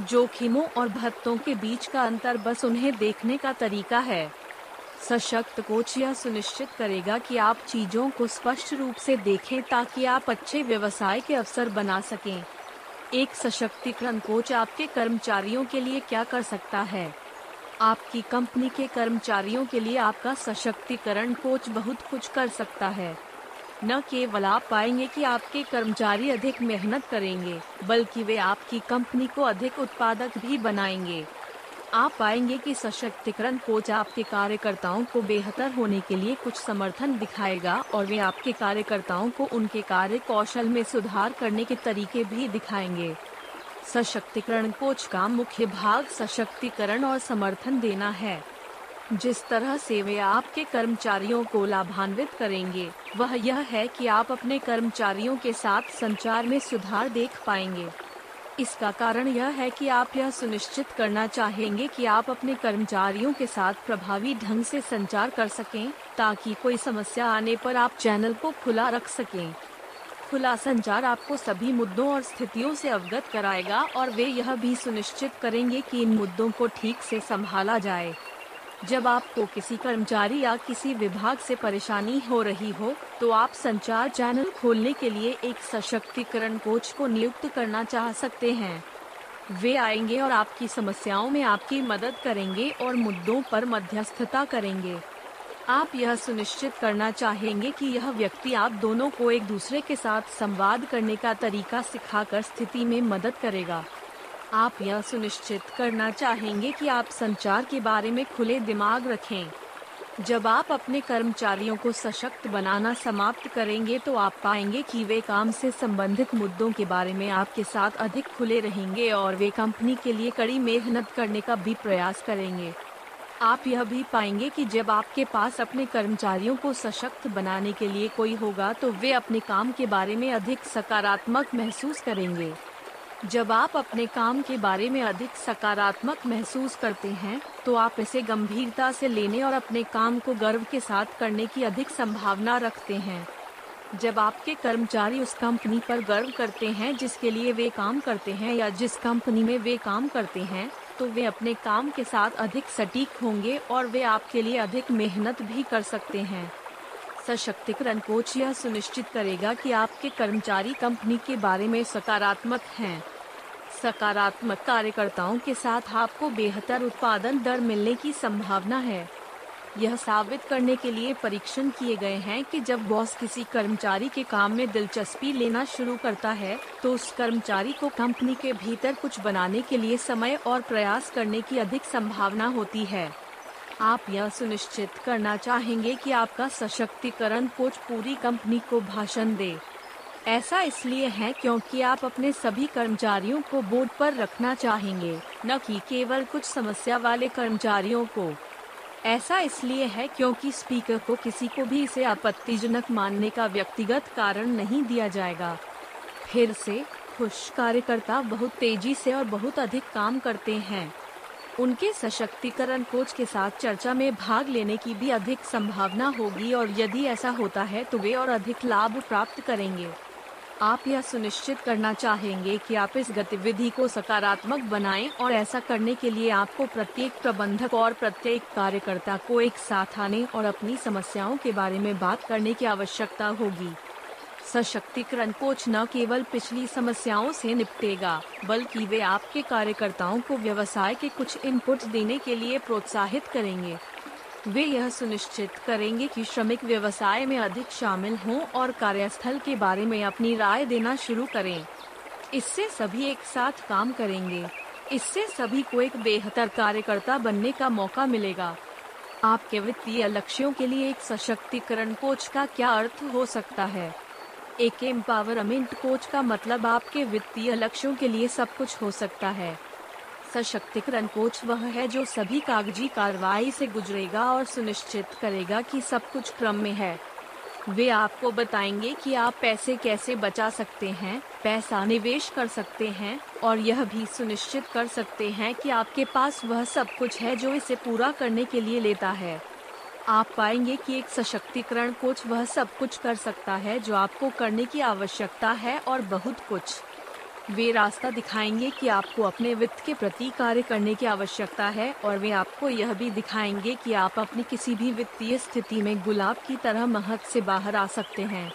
जोखिमों और भत्तों के बीच का अंतर बस उन्हें देखने का तरीका है। सशक्त कोच यह सुनिश्चित करेगा कि आप चीज़ों को स्पष्ट रूप से देखें ताकि आप अच्छे व्यवसाय के अवसर बना सकें। एक सशक्तिकरण कोच आपके कर्मचारियों के लिए क्या कर सकता है? आपकी कंपनी के कर्मचारियों के लिए आपका सशक्तिकरण कोच बहुत कुछ कर सकता है। न केवल आप पाएँगे कि आपके कर्मचारी अधिक मेहनत करेंगे, बल्कि वे आपकी कंपनी को अधिक उत्पादक भी बनाएँगे। आप पाएँगे कि सशक्तिकरण कोच आपके कार्यकर्ताओं को बेहतर होने के लिए कुछ समर्थन दिखाएगा और वे आपके कार्यकर्ताओं को उनके कार्य कौशल में सुधार करने के तरीके भी दिखाएँगे। सशक्तिकरण कोच का मुख्य भाग सशक्तिकरण और समर्थन देना है। जिस तरह से वे आपके कर्मचारियों को लाभान्वित करेंगे, वह यह है कि आप अपने कर्मचारियों के साथ संचार में सुधार देख पाएँगे। इसका कारण यह है कि आप यह सुनिश्चित करना चाहेंगे कि आप अपने कर्मचारियों के साथ प्रभावी ढंग से संचार कर सकें, ताकि कोई समस्या आने पर आप चैनल को खुला रख सकें। खुला संचार आपको सभी मुद्दों और स्थितियों से अवगत कराएगा और वे यह भी सुनिश्चित करेंगे कि इन मुद्दों को ठीक से संभाला जाए। जब आपको किसी कर्मचारी या किसी विभाग से परेशानी हो रही हो तो आप संचार चैनल खोलने के लिए एक सशक्तिकरण कोच को नियुक्त करना चाह सकते हैं। वे आएँगे और आपकी समस्याओं में आपकी मदद करेंगे और मुद्दों पर मध्यस्थता करेंगे। आप यह सुनिश्चित करना चाहेंगे कि यह व्यक्ति आप दोनों को एक दूसरे के साथ संवाद करने का तरीका सिखाकर स्थिति में मदद करेगा। आप यह सुनिश्चित करना चाहेंगे कि आप संचार के बारे में खुले दिमाग रखें। जब आप अपने कर्मचारियों को सशक्त बनाना समाप्त करेंगे तो आप पाएँगे कि वे काम से संबंधित मुद्दों के बारे में आपके साथ अधिक खुले रहेंगे और वे कंपनी के लिए कड़ी मेहनत करने का भी प्रयास करेंगे। आप यह भी पाएँगे कि जब आपके पास अपने कर्मचारियों को सशक्त बनाने के लिए कोई होगा तो वे अपने काम के बारे में अधिक सकारात्मक महसूस करेंगे। जब आप अपने काम के बारे में अधिक सकारात्मक महसूस करते हैं तो आप इसे गंभीरता से लेने और अपने काम को गर्व के साथ करने की अधिक संभावना रखते हैं। जब आपके कर्मचारी उस कंपनी पर गर्व करते हैं जिसके लिए वे काम करते हैं या जिस कंपनी में वे काम करते हैं तो वे अपने काम के साथ अधिक सटीक होंगे और वे आपके लिए अधिक मेहनत भी कर सकते हैं। सशक्तिकरण कोच यह सुनिश्चित करेगा कि आपके कर्मचारी कंपनी के बारे में सकारात्मक हैं। सकारात्मक कार्यकर्ताओं के साथ आपको बेहतर उत्पादन दर मिलने की संभावना है। यह साबित करने के लिए परीक्षण किए गए हैं कि जब बॉस किसी कर्मचारी के काम में दिलचस्पी लेना शुरू करता है तो उस कर्मचारी को कंपनी के भीतर कुछ बनाने के लिए समय और प्रयास करने की अधिक संभावना होती है। आप यह सुनिश्चित करना चाहेंगे कि आपका सशक्तिकरण कोच पूरी कंपनी को भाषण दे। ऐसा इसलिए है क्योंकि आप अपने सभी कर्मचारियों को बोर्ड पर रखना चाहेंगे, न कि केवल कुछ समस्या वाले कर्मचारियों को। ऐसा इसलिए है क्योंकि स्पीकर को किसी को भी इसे आपत्तिजनक मानने का व्यक्तिगत कारण नहीं दिया जाएगा। फिर से, खुश कार्यकर्ता बहुत तेज़ी से और बहुत अधिक काम करते हैं। उनके सशक्तिकरण कोच के साथ चर्चा में भाग लेने की भी अधिक संभावना होगी और यदि ऐसा होता है तो वे और अधिक लाभ प्राप्त करेंगे। आप यह सुनिश्चित करना चाहेंगे कि आप इस गतिविधि को सकारात्मक बनाएँ और ऐसा करने के लिए आपको प्रत्येक प्रबंधक और प्रत्येक कार्यकर्ता को एक साथ आने और अपनी समस्याओं के बारे में बात करने की आवश्यकता होगी। सशक्तिकरण कोच न केवल पिछली समस्याओं से निपटेगा, बल्कि वे आपके कार्यकर्ताओं को व्यवसाय के कुछ इनपुट देने के लिए प्रोत्साहित करेंगे। वे यह सुनिश्चित करेंगे कि श्रमिक व्यवसाय में अधिक शामिल हों और कार्यस्थल के बारे में अपनी राय देना शुरू करें। इससे सभी एक साथ काम करेंगे। इससे सभी को एक बेहतर कार्यकर्ता बनने का मौका मिलेगा। आपके वित्तीय लक्ष्यों के लिए एक सशक्तिकरण कोच का क्या अर्थ हो सकता है? एक एम्पावरमेंट कोच का मतलब आपके वित्तीय लक्ष्यों के लिए सब कुछ हो सकता है। सशक्तिकरण कोच वह है जो सभी कागज़ी कार्रवाई से गुजरेगा और सुनिश्चित करेगा कि सब कुछ क्रम में है। वे आपको बताएँगे कि आप पैसे कैसे बचा सकते हैं, पैसा निवेश कर सकते हैं, और यह भी सुनिश्चित कर सकते हैं कि आपके पास वह सब कुछ है जो इसे पूरा करने के लिए लेता है। आप पाएँगे कि एक सशक्तिकरण कोच वह सब कुछ कर सकता है जो आपको करने की आवश्यकता है और बहुत कुछ। वे रास्ता दिखाएँगे कि आपको अपने वित्त के प्रति कार्य करने की आवश्यकता है और वे आपको यह भी दिखाएँगे कि आप अपनी किसी भी वित्तीय स्थिति में गुलाब की तरह महत से बाहर आ सकते हैं।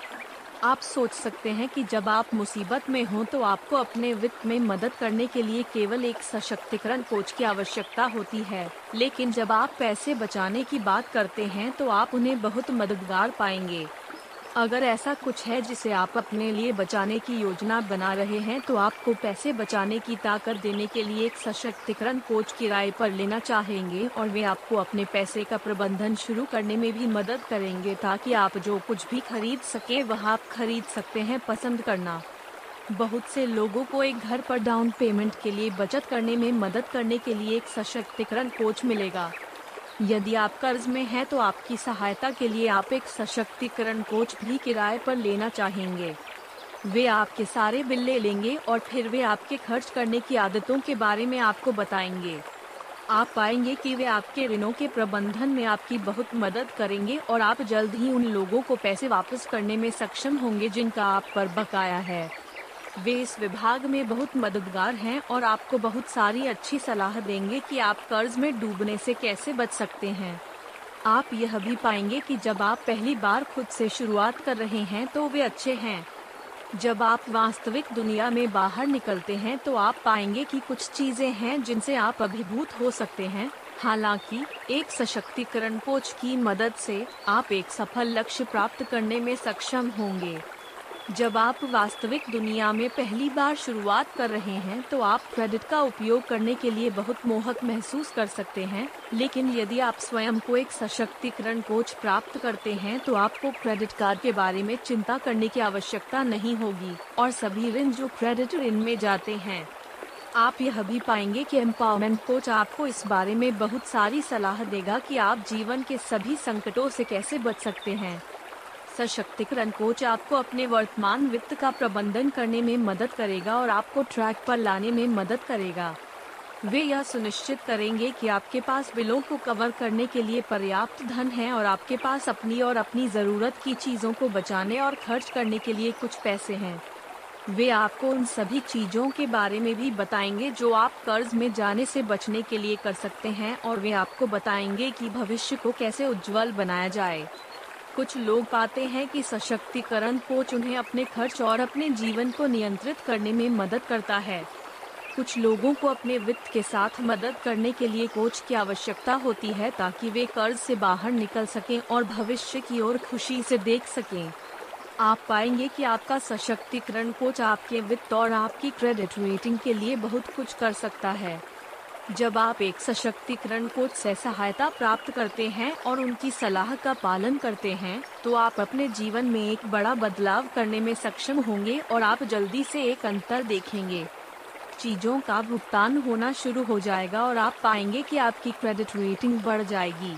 आप सोच सकते हैं कि जब आप मुसीबत में हो तो आपको अपने वित्त में मदद करने के लिए केवल एक सशक्तिकरण कोच की आवश्यकता होती है। लेकिन जब आप पैसे बचाने की बात करते हैं तो आप उन्हें बहुत मददगार पाएँगे। अगर ऐसा कुछ है जिसे आप अपने लिए बचाने की योजना बना रहे हैं तो आपको पैसे बचाने की ताकत देने के लिए एक सशक्तिकरण कोच किराए पर लेना चाहेंगे और वे आपको अपने पैसे का प्रबंधन शुरू करने में भी मदद करेंगे ताकि आप जो कुछ भी खरीद सके, वह आप खरीद सकते हैं पसंद करना। बहुत से लोगों को एक घर पर डाउन पेमेंट के लिए बचत करने में मदद करने के लिए एक सशक्तिकरण कोच मिलेगा। यदि आप कर्ज में हैं तो आपकी सहायता के लिए आप एक सशक्तिकरण कोच भी किराए पर लेना चाहेंगे। वे आपके सारे बिल ले लेंगे और फिर वे आपके खर्च करने की आदतों के बारे में आपको बताएँगे। आप पाएँगे कि वे आपके ऋणों के प्रबंधन में आपकी बहुत मदद करेंगे और आप जल्द ही उन लोगों को पैसे वापस करने में सक्षम होंगे जिनका आप पर बकाया है। वे इस विभाग में बहुत मददगार हैं और आपको बहुत सारी अच्छी सलाह देंगे कि आप कर्ज में डूबने से कैसे बच सकते हैं। आप यह भी पाएँगे कि जब आप पहली बार खुद से शुरुआत कर रहे हैं तो वे अच्छे हैं। जब आप वास्तविक दुनिया में बाहर निकलते हैं तो आप पाएँगे कि कुछ चीज़ें हैं जिनसे आप अभिभूत हो सकते हैं। हालाँकि, एक सशक्तिकरण कोच की मदद से आप एक सफल लक्ष्य प्राप्त करने में सक्षम होंगे। जब आप वास्तविक दुनिया में पहली बार शुरुआत कर रहे हैं तो आप क्रेडिट का उपयोग करने के लिए बहुत मोहक महसूस कर सकते हैं। लेकिन यदि आप स्वयं को एक सशक्तिकरण कोच प्राप्त करते हैं तो आपको क्रेडिट कार्ड के बारे में चिंता करने की आवश्यकता नहीं होगी, और सभी ऋण जो क्रेडिट ऋण में जाते हैं। आप यह भी पाएँगे कि एम्पावरमेंट कोच आपको इस बारे में बहुत सारी सलाह देगा कि आप जीवन के सभी संकटों से कैसे बच सकते हैं। सशक्तिकरण कोच आपको अपने वर्तमान वित्त का प्रबंधन करने में मदद करेगा और आपको ट्रैक पर लाने में मदद करेगा। वे यह सुनिश्चित करेंगे कि आपके पास बिलों को कवर करने के लिए पर्याप्त धन है और आपके पास अपनी और अपनी ज़रूरत की चीज़ों को बचाने और खर्च करने के लिए कुछ पैसे हैं। वे आपको उन सभी चीज़ों के बारे में भी बताएँगे जो आप कर्ज में जाने से बचने के लिए कर सकते हैं और वे आपको बताएँगे कि भविष्य को कैसे उज्जवल बनाया जाए। कुछ लोग पाते हैं कि सशक्तिकरण कोच उन्हें अपने खर्च और अपने जीवन को नियंत्रित करने में मदद करता है। कुछ लोगों को अपने वित्त के साथ मदद करने के लिए कोच की आवश्यकता होती है ताकि वे कर्ज से बाहर निकल सकें और भविष्य की ओर खुशी से देख सकें। आप पाएँगे कि आपका सशक्तिकरण कोच आपके वित्त और आपकी क्रेडिट रेटिंग के लिए बहुत कुछ कर सकता है। जब आप एक सशक्तिकरण कोच से सहायता प्राप्त करते हैं और उनकी सलाह का पालन करते हैं तो आप अपने जीवन में एक बड़ा बदलाव करने में सक्षम होंगे और आप जल्दी से एक अंतर देखेंगे। चीज़ों का भुगतान होना शुरू हो जाएगा और आप पाएँगे कि आपकी क्रेडिट रेटिंग बढ़ जाएगी।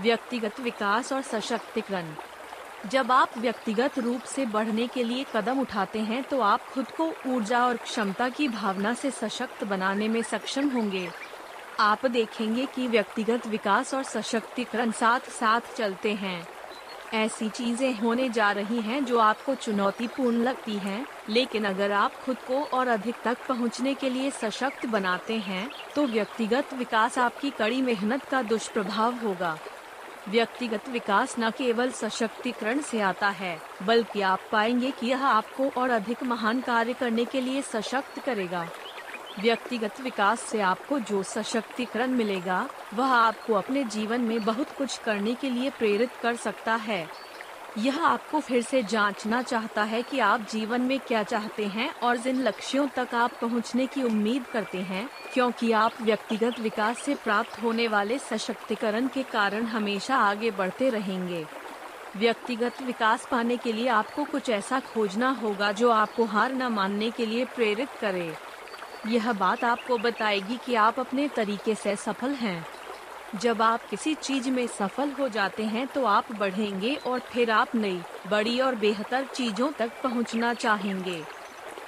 व्यक्तिगत विकास और सशक्तिकरण। जब आप व्यक्तिगत रूप से बढ़ने के लिए कदम उठाते हैं तो आप खुद को ऊर्जा और क्षमता की भावना से सशक्त बनाने में सक्षम होंगे। आप देखेंगे कि व्यक्तिगत विकास और सशक्तिकरण साथ साथ चलते हैं। ऐसी चीज़ें होने जा रही हैं जो आपको चुनौतीपूर्ण लगती हैं, लेकिन अगर आप खुद को और अधिक तक पहुँचने के लिए सशक्त बनाते हैं तो व्यक्तिगत विकास आपकी कड़ी मेहनत का दुष्प्रभाव होगा। व्यक्तिगत विकास न केवल सशक्तिकरण से आता है, बल्कि आप पाएँगे कि यह आपको और अधिक महान कार्य करने के लिए सशक्त करेगा। व्यक्तिगत विकास से आपको जो सशक्तिकरण मिलेगा, वह आपको अपने जीवन में बहुत कुछ करने के लिए प्रेरित कर सकता है। यह आपको फिर से जांचना चाहता है कि आप जीवन में क्या चाहते हैं और जिन लक्ष्यों तक आप पहुँचने की उम्मीद करते हैं, क्योंकि आप व्यक्तिगत विकास से प्राप्त होने वाले सशक्तिकरण के कारण हमेशा आगे बढ़ते रहेंगे। व्यक्तिगत विकास पाने के लिए आपको कुछ ऐसा खोजना होगा जो आपको हार न मानने के लिए प्रेरित करे। यह बात आपको बताएगी कि आप अपने तरीके से सफल हैं। जब आप किसी चीज़ में सफल हो जाते हैं तो आप बढ़ेंगे और फिर आप नई बड़ी और बेहतर चीज़ों तक पहुँचना चाहेंगे।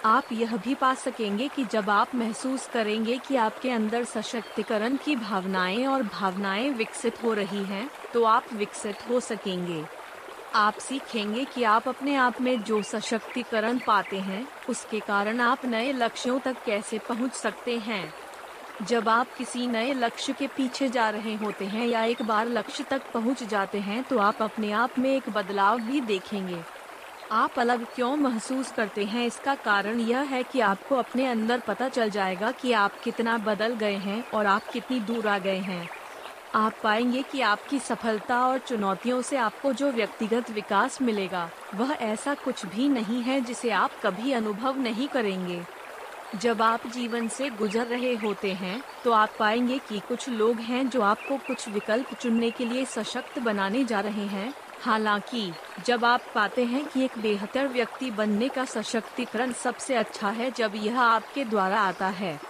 आप यह भी पा सकेंगे कि जब आप महसूस करेंगे कि आपके अंदर सशक्तिकरण की भावनाएँ और भावनाएँ विकसित हो रही हैं, तो आप विकसित हो सकेंगे। आप सीखेंगे कि आप अपने आप में जो सशक्तिकरण पाते हैं उसके कारण आप नए लक्ष्यों तक कैसे पहुँच सकते हैं। जब आप किसी नए लक्ष्य के पीछे जा रहे होते हैं या एक बार लक्ष्य तक पहुँच जाते हैं तो आप अपने आप में एक बदलाव भी देखेंगे। आप अलग क्यों महसूस करते हैं? इसका कारण यह है कि आपको अपने अंदर पता चल जाएगा कि आप कितना बदल गए हैं और आप कितनी दूर आ गए हैं। आप पाएँगे कि आपकी सफलता और चुनौतियों से आपको जो व्यक्तिगत विकास मिलेगा, वह ऐसा कुछ भी नहीं है जिसे आप कभी अनुभव नहीं करेंगे। जब आप जीवन से गुजर रहे होते हैं तो आप पाएँगे कि कुछ लोग हैं जो आपको कुछ विकल्प चुनने के लिए सशक्त बनाने जा रहे हैं। हालाँकि, जब आप पाते हैं कि एक बेहतर व्यक्ति बनने का सशक्तिकरण सबसे अच्छा है जब यह आपके द्वारा आता है।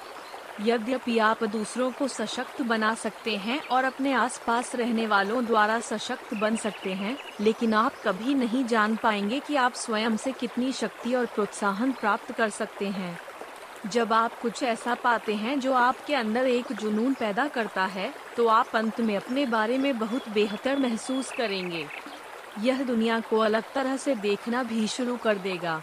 यद्यपि आप दूसरों को सशक्त बना सकते हैं और अपने आसपास रहने वालों द्वारा सशक्त बन सकते हैं, लेकिन आप कभी नहीं जान पाएँगे कि आप स्वयं से कितनी शक्ति और प्रोत्साहन प्राप्त कर सकते हैं। जब आप कुछ ऐसा पाते हैं जो आपके अंदर एक जुनून पैदा करता है तो आप अंत में अपने बारे में बहुत बेहतर महसूस करेंगे। यह दुनिया को अलग तरह से देखना भी शुरू कर देगा।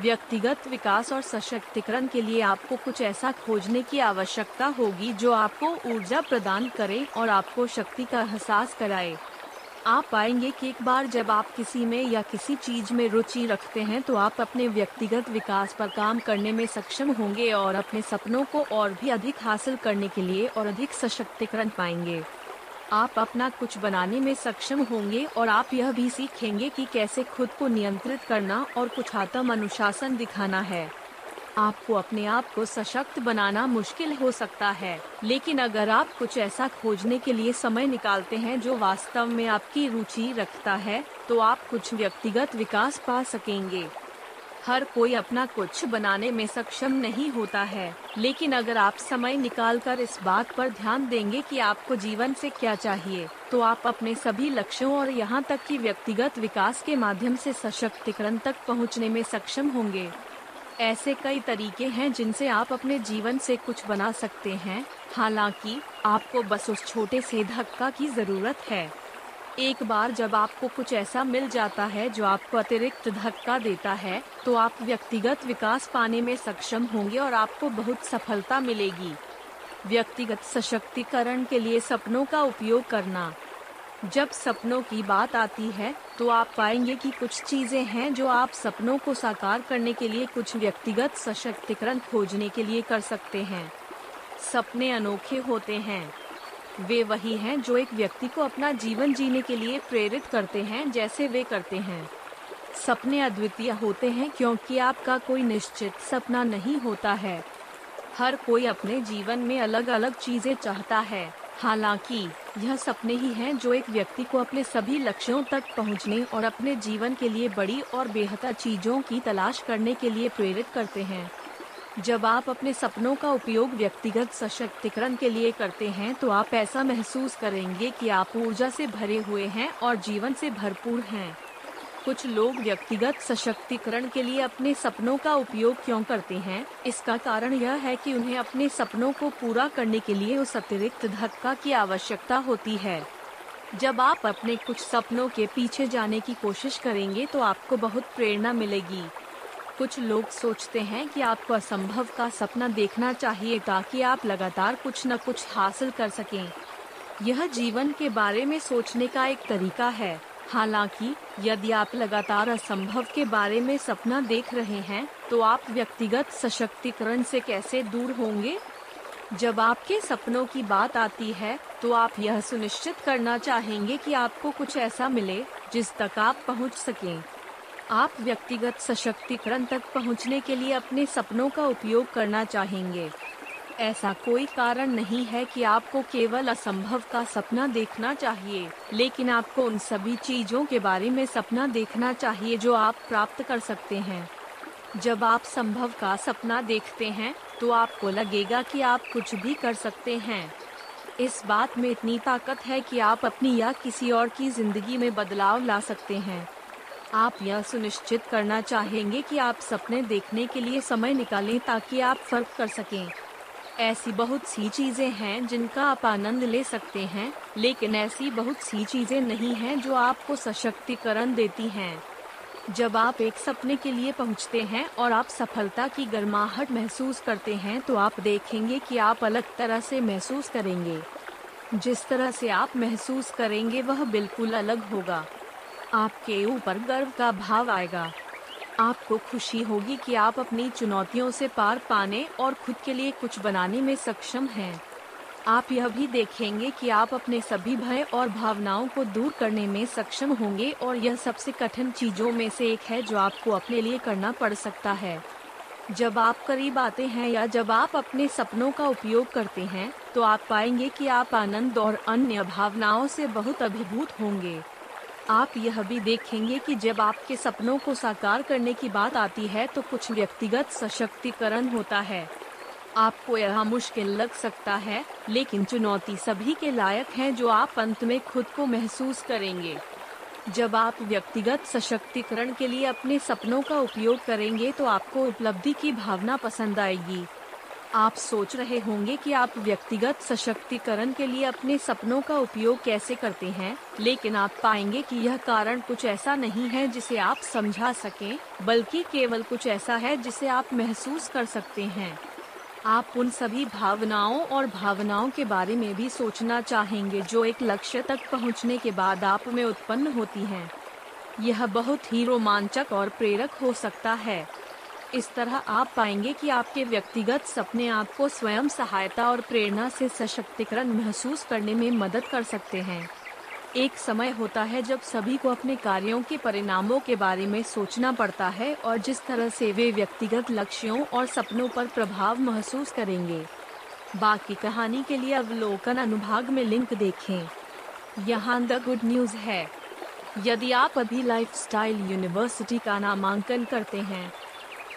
व्यक्तिगत विकास और सशक्तिकरण के लिए आपको कुछ ऐसा खोजने की आवश्यकता होगी जो आपको ऊर्जा प्रदान करे और आपको शक्ति का एहसास कराए। आप पाएँगे कि एक बार जब आप किसी में या किसी चीज़ में रुचि रखते हैं तो आप अपने व्यक्तिगत विकास पर काम करने में सक्षम होंगे और अपने सपनों को और भी अधिक हासिल करने के लिए और अधिक सशक्तिकरण पाएँगे। आप अपना कुछ बनाने में सक्षम होंगे और आप यह भी सीखेंगे कि कैसे खुद को नियंत्रित करना और कुछ आत्म अनुशासन दिखाना है। आपको अपने आप को सशक्त बनाना मुश्किल हो सकता है, लेकिन अगर आप कुछ ऐसा खोजने के लिए समय निकालते हैं जो वास्तव में आपकी रुचि रखता है तो आप कुछ व्यक्तिगत विकास पा सकेंगे। हर कोई अपना कुछ बनाने में सक्षम नहीं होता है, लेकिन अगर आप समय निकालकर इस बात पर ध्यान देंगे कि आपको जीवन से क्या चाहिए तो आप अपने सभी लक्ष्यों और यहाँ तक कि व्यक्तिगत विकास के माध्यम से सशक्तिकरण तक पहुँचने में सक्षम होंगे। ऐसे कई तरीके हैं जिनसे आप अपने जीवन से कुछ बना सकते हैं। हालाँकि, आपको बस उस छोटे से धक्का की ज़रूरत है। एक बार जब आपको कुछ ऐसा मिल जाता है जो आपको अतिरिक्त धक्का देता है तो आप व्यक्तिगत विकास पाने में सक्षम होंगे और आपको बहुत सफलता मिलेगी। व्यक्तिगत सशक्तिकरण के लिए सपनों का उपयोग करना। जब सपनों की बात आती है तो आप पाएँगे कि कुछ चीज़ें हैं जो आप सपनों को साकार करने के लिए कुछ व्यक्तिगत सशक्तिकरण खोजने के लिए कर सकते हैं। सपने अनोखे होते हैं। वे वही हैं जो एक व्यक्ति को अपना जीवन जीने के लिए प्रेरित करते हैं, जैसे वे करते हैं। सपने अद्वितीय होते हैं क्योंकि आपका कोई निश्चित सपना नहीं होता है। हर कोई अपने जीवन में अलग अलग चीज़ें चाहता है। हालाँकि, यह सपने ही हैं जो एक व्यक्ति को अपने सभी लक्ष्यों तक पहुँचने और अपने जीवन के लिए बड़ी और बेहतर चीज़ों की तलाश करने के लिए प्रेरित करते हैं। जब आप अपने सपनों का उपयोग व्यक्तिगत सशक्तिकरण के लिए करते हैं तो आप ऐसा महसूस करेंगे कि आप ऊर्जा से भरे हुए हैं और जीवन से भरपूर हैं। कुछ लोग व्यक्तिगत सशक्तिकरण के लिए अपने सपनों का उपयोग क्यों करते हैं? इसका कारण यह है कि उन्हें अपने सपनों को पूरा करने के लिए उस अतिरिक्त धक्का की आवश्यकता होती है। जब आप अपने कुछ सपनों के पीछे जाने की कोशिश करेंगे तो आपको बहुत प्रेरणा मिलेगी। कुछ लोग सोचते हैं कि आपको असंभव का सपना देखना चाहिए ताकि आप लगातार कुछ न कुछ हासिल कर सकें। यह जीवन के बारे में सोचने का एक तरीका है। हालाँकि, यदि आप लगातार असंभव के बारे में सपना देख रहे हैं तो आप व्यक्तिगत सशक्तिकरण से कैसे दूर होंगे? जब आपके सपनों की बात आती है तो आप यह सुनिश्चित करना चाहेंगे कि आपको कुछ ऐसा मिले, जिस तक आप पहुँच सकें। आप व्यक्तिगत सशक्तिकरण तक पहुँचने के लिए अपने सपनों का उपयोग करना चाहेंगे। ऐसा कोई कारण नहीं है कि आपको केवल असंभव का सपना देखना चाहिए, लेकिन आपको उन सभी चीज़ों के बारे में सपना देखना चाहिए जो आप प्राप्त कर सकते हैं। जब आप संभव का सपना देखते हैं तो आपको लगेगा कि आप कुछ भी कर सकते हैं। इस बात में इतनी ताकत है कि आप अपनी या किसी और की ज़िंदगी में बदलाव ला सकते हैं। आप यह सुनिश्चित करना चाहेंगे कि आप सपने देखने के लिए समय निकालें ताकि आप फ़र्क कर सकें। ऐसी बहुत सी चीज़ें हैं जिनका आप आनंद ले सकते हैं, लेकिन ऐसी बहुत सी चीज़ें नहीं हैं जो आपको सशक्तिकरण देती हैं। जब आप एक सपने के लिए पहुँचते हैं और आप सफलता की गर्माहट महसूस करते हैं तो आप देखेंगे कि आप अलग तरह से महसूस करेंगे। जिस तरह से आप महसूस करेंगे, वह बिल्कुल अलग होगा। आपके ऊपर गर्व का भाव आएगा। आपको खुशी होगी कि आप अपनी चुनौतियों से पार पाने और खुद के लिए कुछ बनाने में सक्षम हैं। आप यह भी देखेंगे कि आप अपने सभी भय और भावनाओं को दूर करने में सक्षम होंगे और यह सबसे कठिन चीज़ों में से एक है जो आपको अपने लिए करना पड़ सकता है जब आप करीब आते हैं या जब आप अपने सपनों का उपयोग करते हैं तो आप पाएँगे कि आप आनंद और अन्य भावनाओं से बहुत अभिभूत होंगे आप यह भी देखेंगे कि जब आपके सपनों को साकार करने की बात आती है तो कुछ व्यक्तिगत सशक्तिकरण होता है। आपको यह मुश्किल लग सकता है, लेकिन चुनौती सभी के लायक है जो आप अंत में खुद को महसूस करेंगे। जब आप व्यक्तिगत सशक्तिकरण के लिए अपने सपनों का उपयोग करेंगे तो आपको उपलब्धि की भावना पसंद आएगी। आप सोच रहे होंगे कि आप व्यक्तिगत सशक्तिकरण के लिए अपने सपनों का उपयोग कैसे करते हैं, लेकिन आप पाएँगे कि यह कारण कुछ ऐसा नहीं है जिसे आप समझा सकें, बल्कि केवल कुछ ऐसा है जिसे आप महसूस कर सकते हैं आप उन सभी भावनाओं और भावनाओं के बारे में भी सोचना चाहेंगे जो एक लक्ष्य तक पहुँचने के बाद आप में उत्पन्न होती हैं। यह बहुत ही रोमांचक और प्रेरक हो सकता है इस तरह आप पाएँगे कि आपके व्यक्तिगत सपने आपको स्वयं सहायता और प्रेरणा से सशक्तिकरण महसूस करने में मदद कर सकते हैं। एक समय होता है जब सभी को अपने कार्यों के परिणामों के बारे में सोचना पड़ता है और जिस तरह से वे व्यक्तिगत लक्ष्यों और सपनों पर प्रभाव महसूस करेंगे। बाकी कहानी के लिए अवलोकन अनुभाग में लिंक देखें। यहाँ द गुड न्यूज़ है। यदि आप अभी लाइफस्टाइल यूनिवर्सिटी का नामांकन करते हैं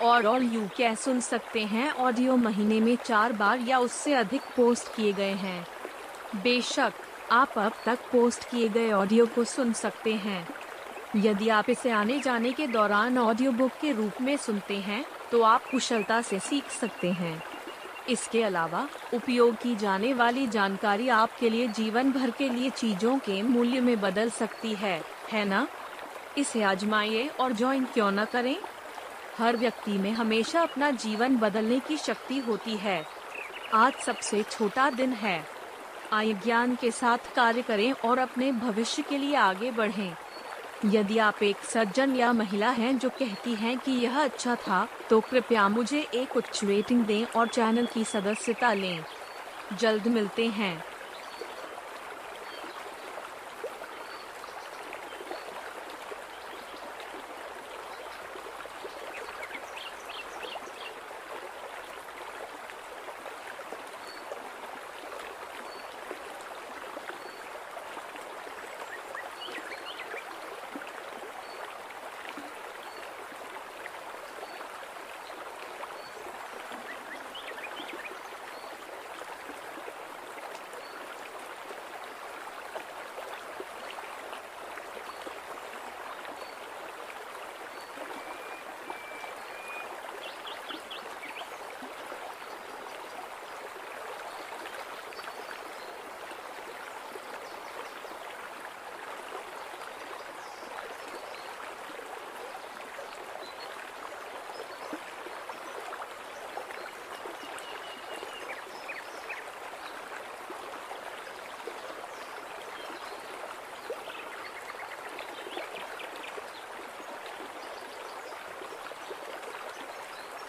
और और यू क्या सुन सकते हैं? ऑडियो महीने में चार बार या उससे अधिक पोस्ट किए गए हैं। बेशक, आप अब तक पोस्ट किए गए ऑडियो को सुन सकते हैं। यदि आप इसे आने जाने के दौरान ऑडियो बुक के रूप में सुनते हैं तो आप कुशलता से सीख सकते हैं। इसके अलावा, उपयोग की जाने वाली जानकारी आपके लिए जीवन भर के लिए चीज़ों के मूल्य में बदल सकती है है ना? इसे आजमाइए और ज्वाइन क्यों न करें। हर व्यक्ति में हमेशा अपना जीवन बदलने की शक्ति होती है। आज सबसे छोटा दिन है। आय ज्ञान के साथ कार्य करें और अपने भविष्य के लिए आगे बढ़ें। यदि आप एक सज्जन या महिला हैं जो कहती हैं कि यह अच्छा था तो कृपया मुझे एक उच्च रेटिंग दें और चैनल की सदस्यता लें। जल्द मिलते हैं।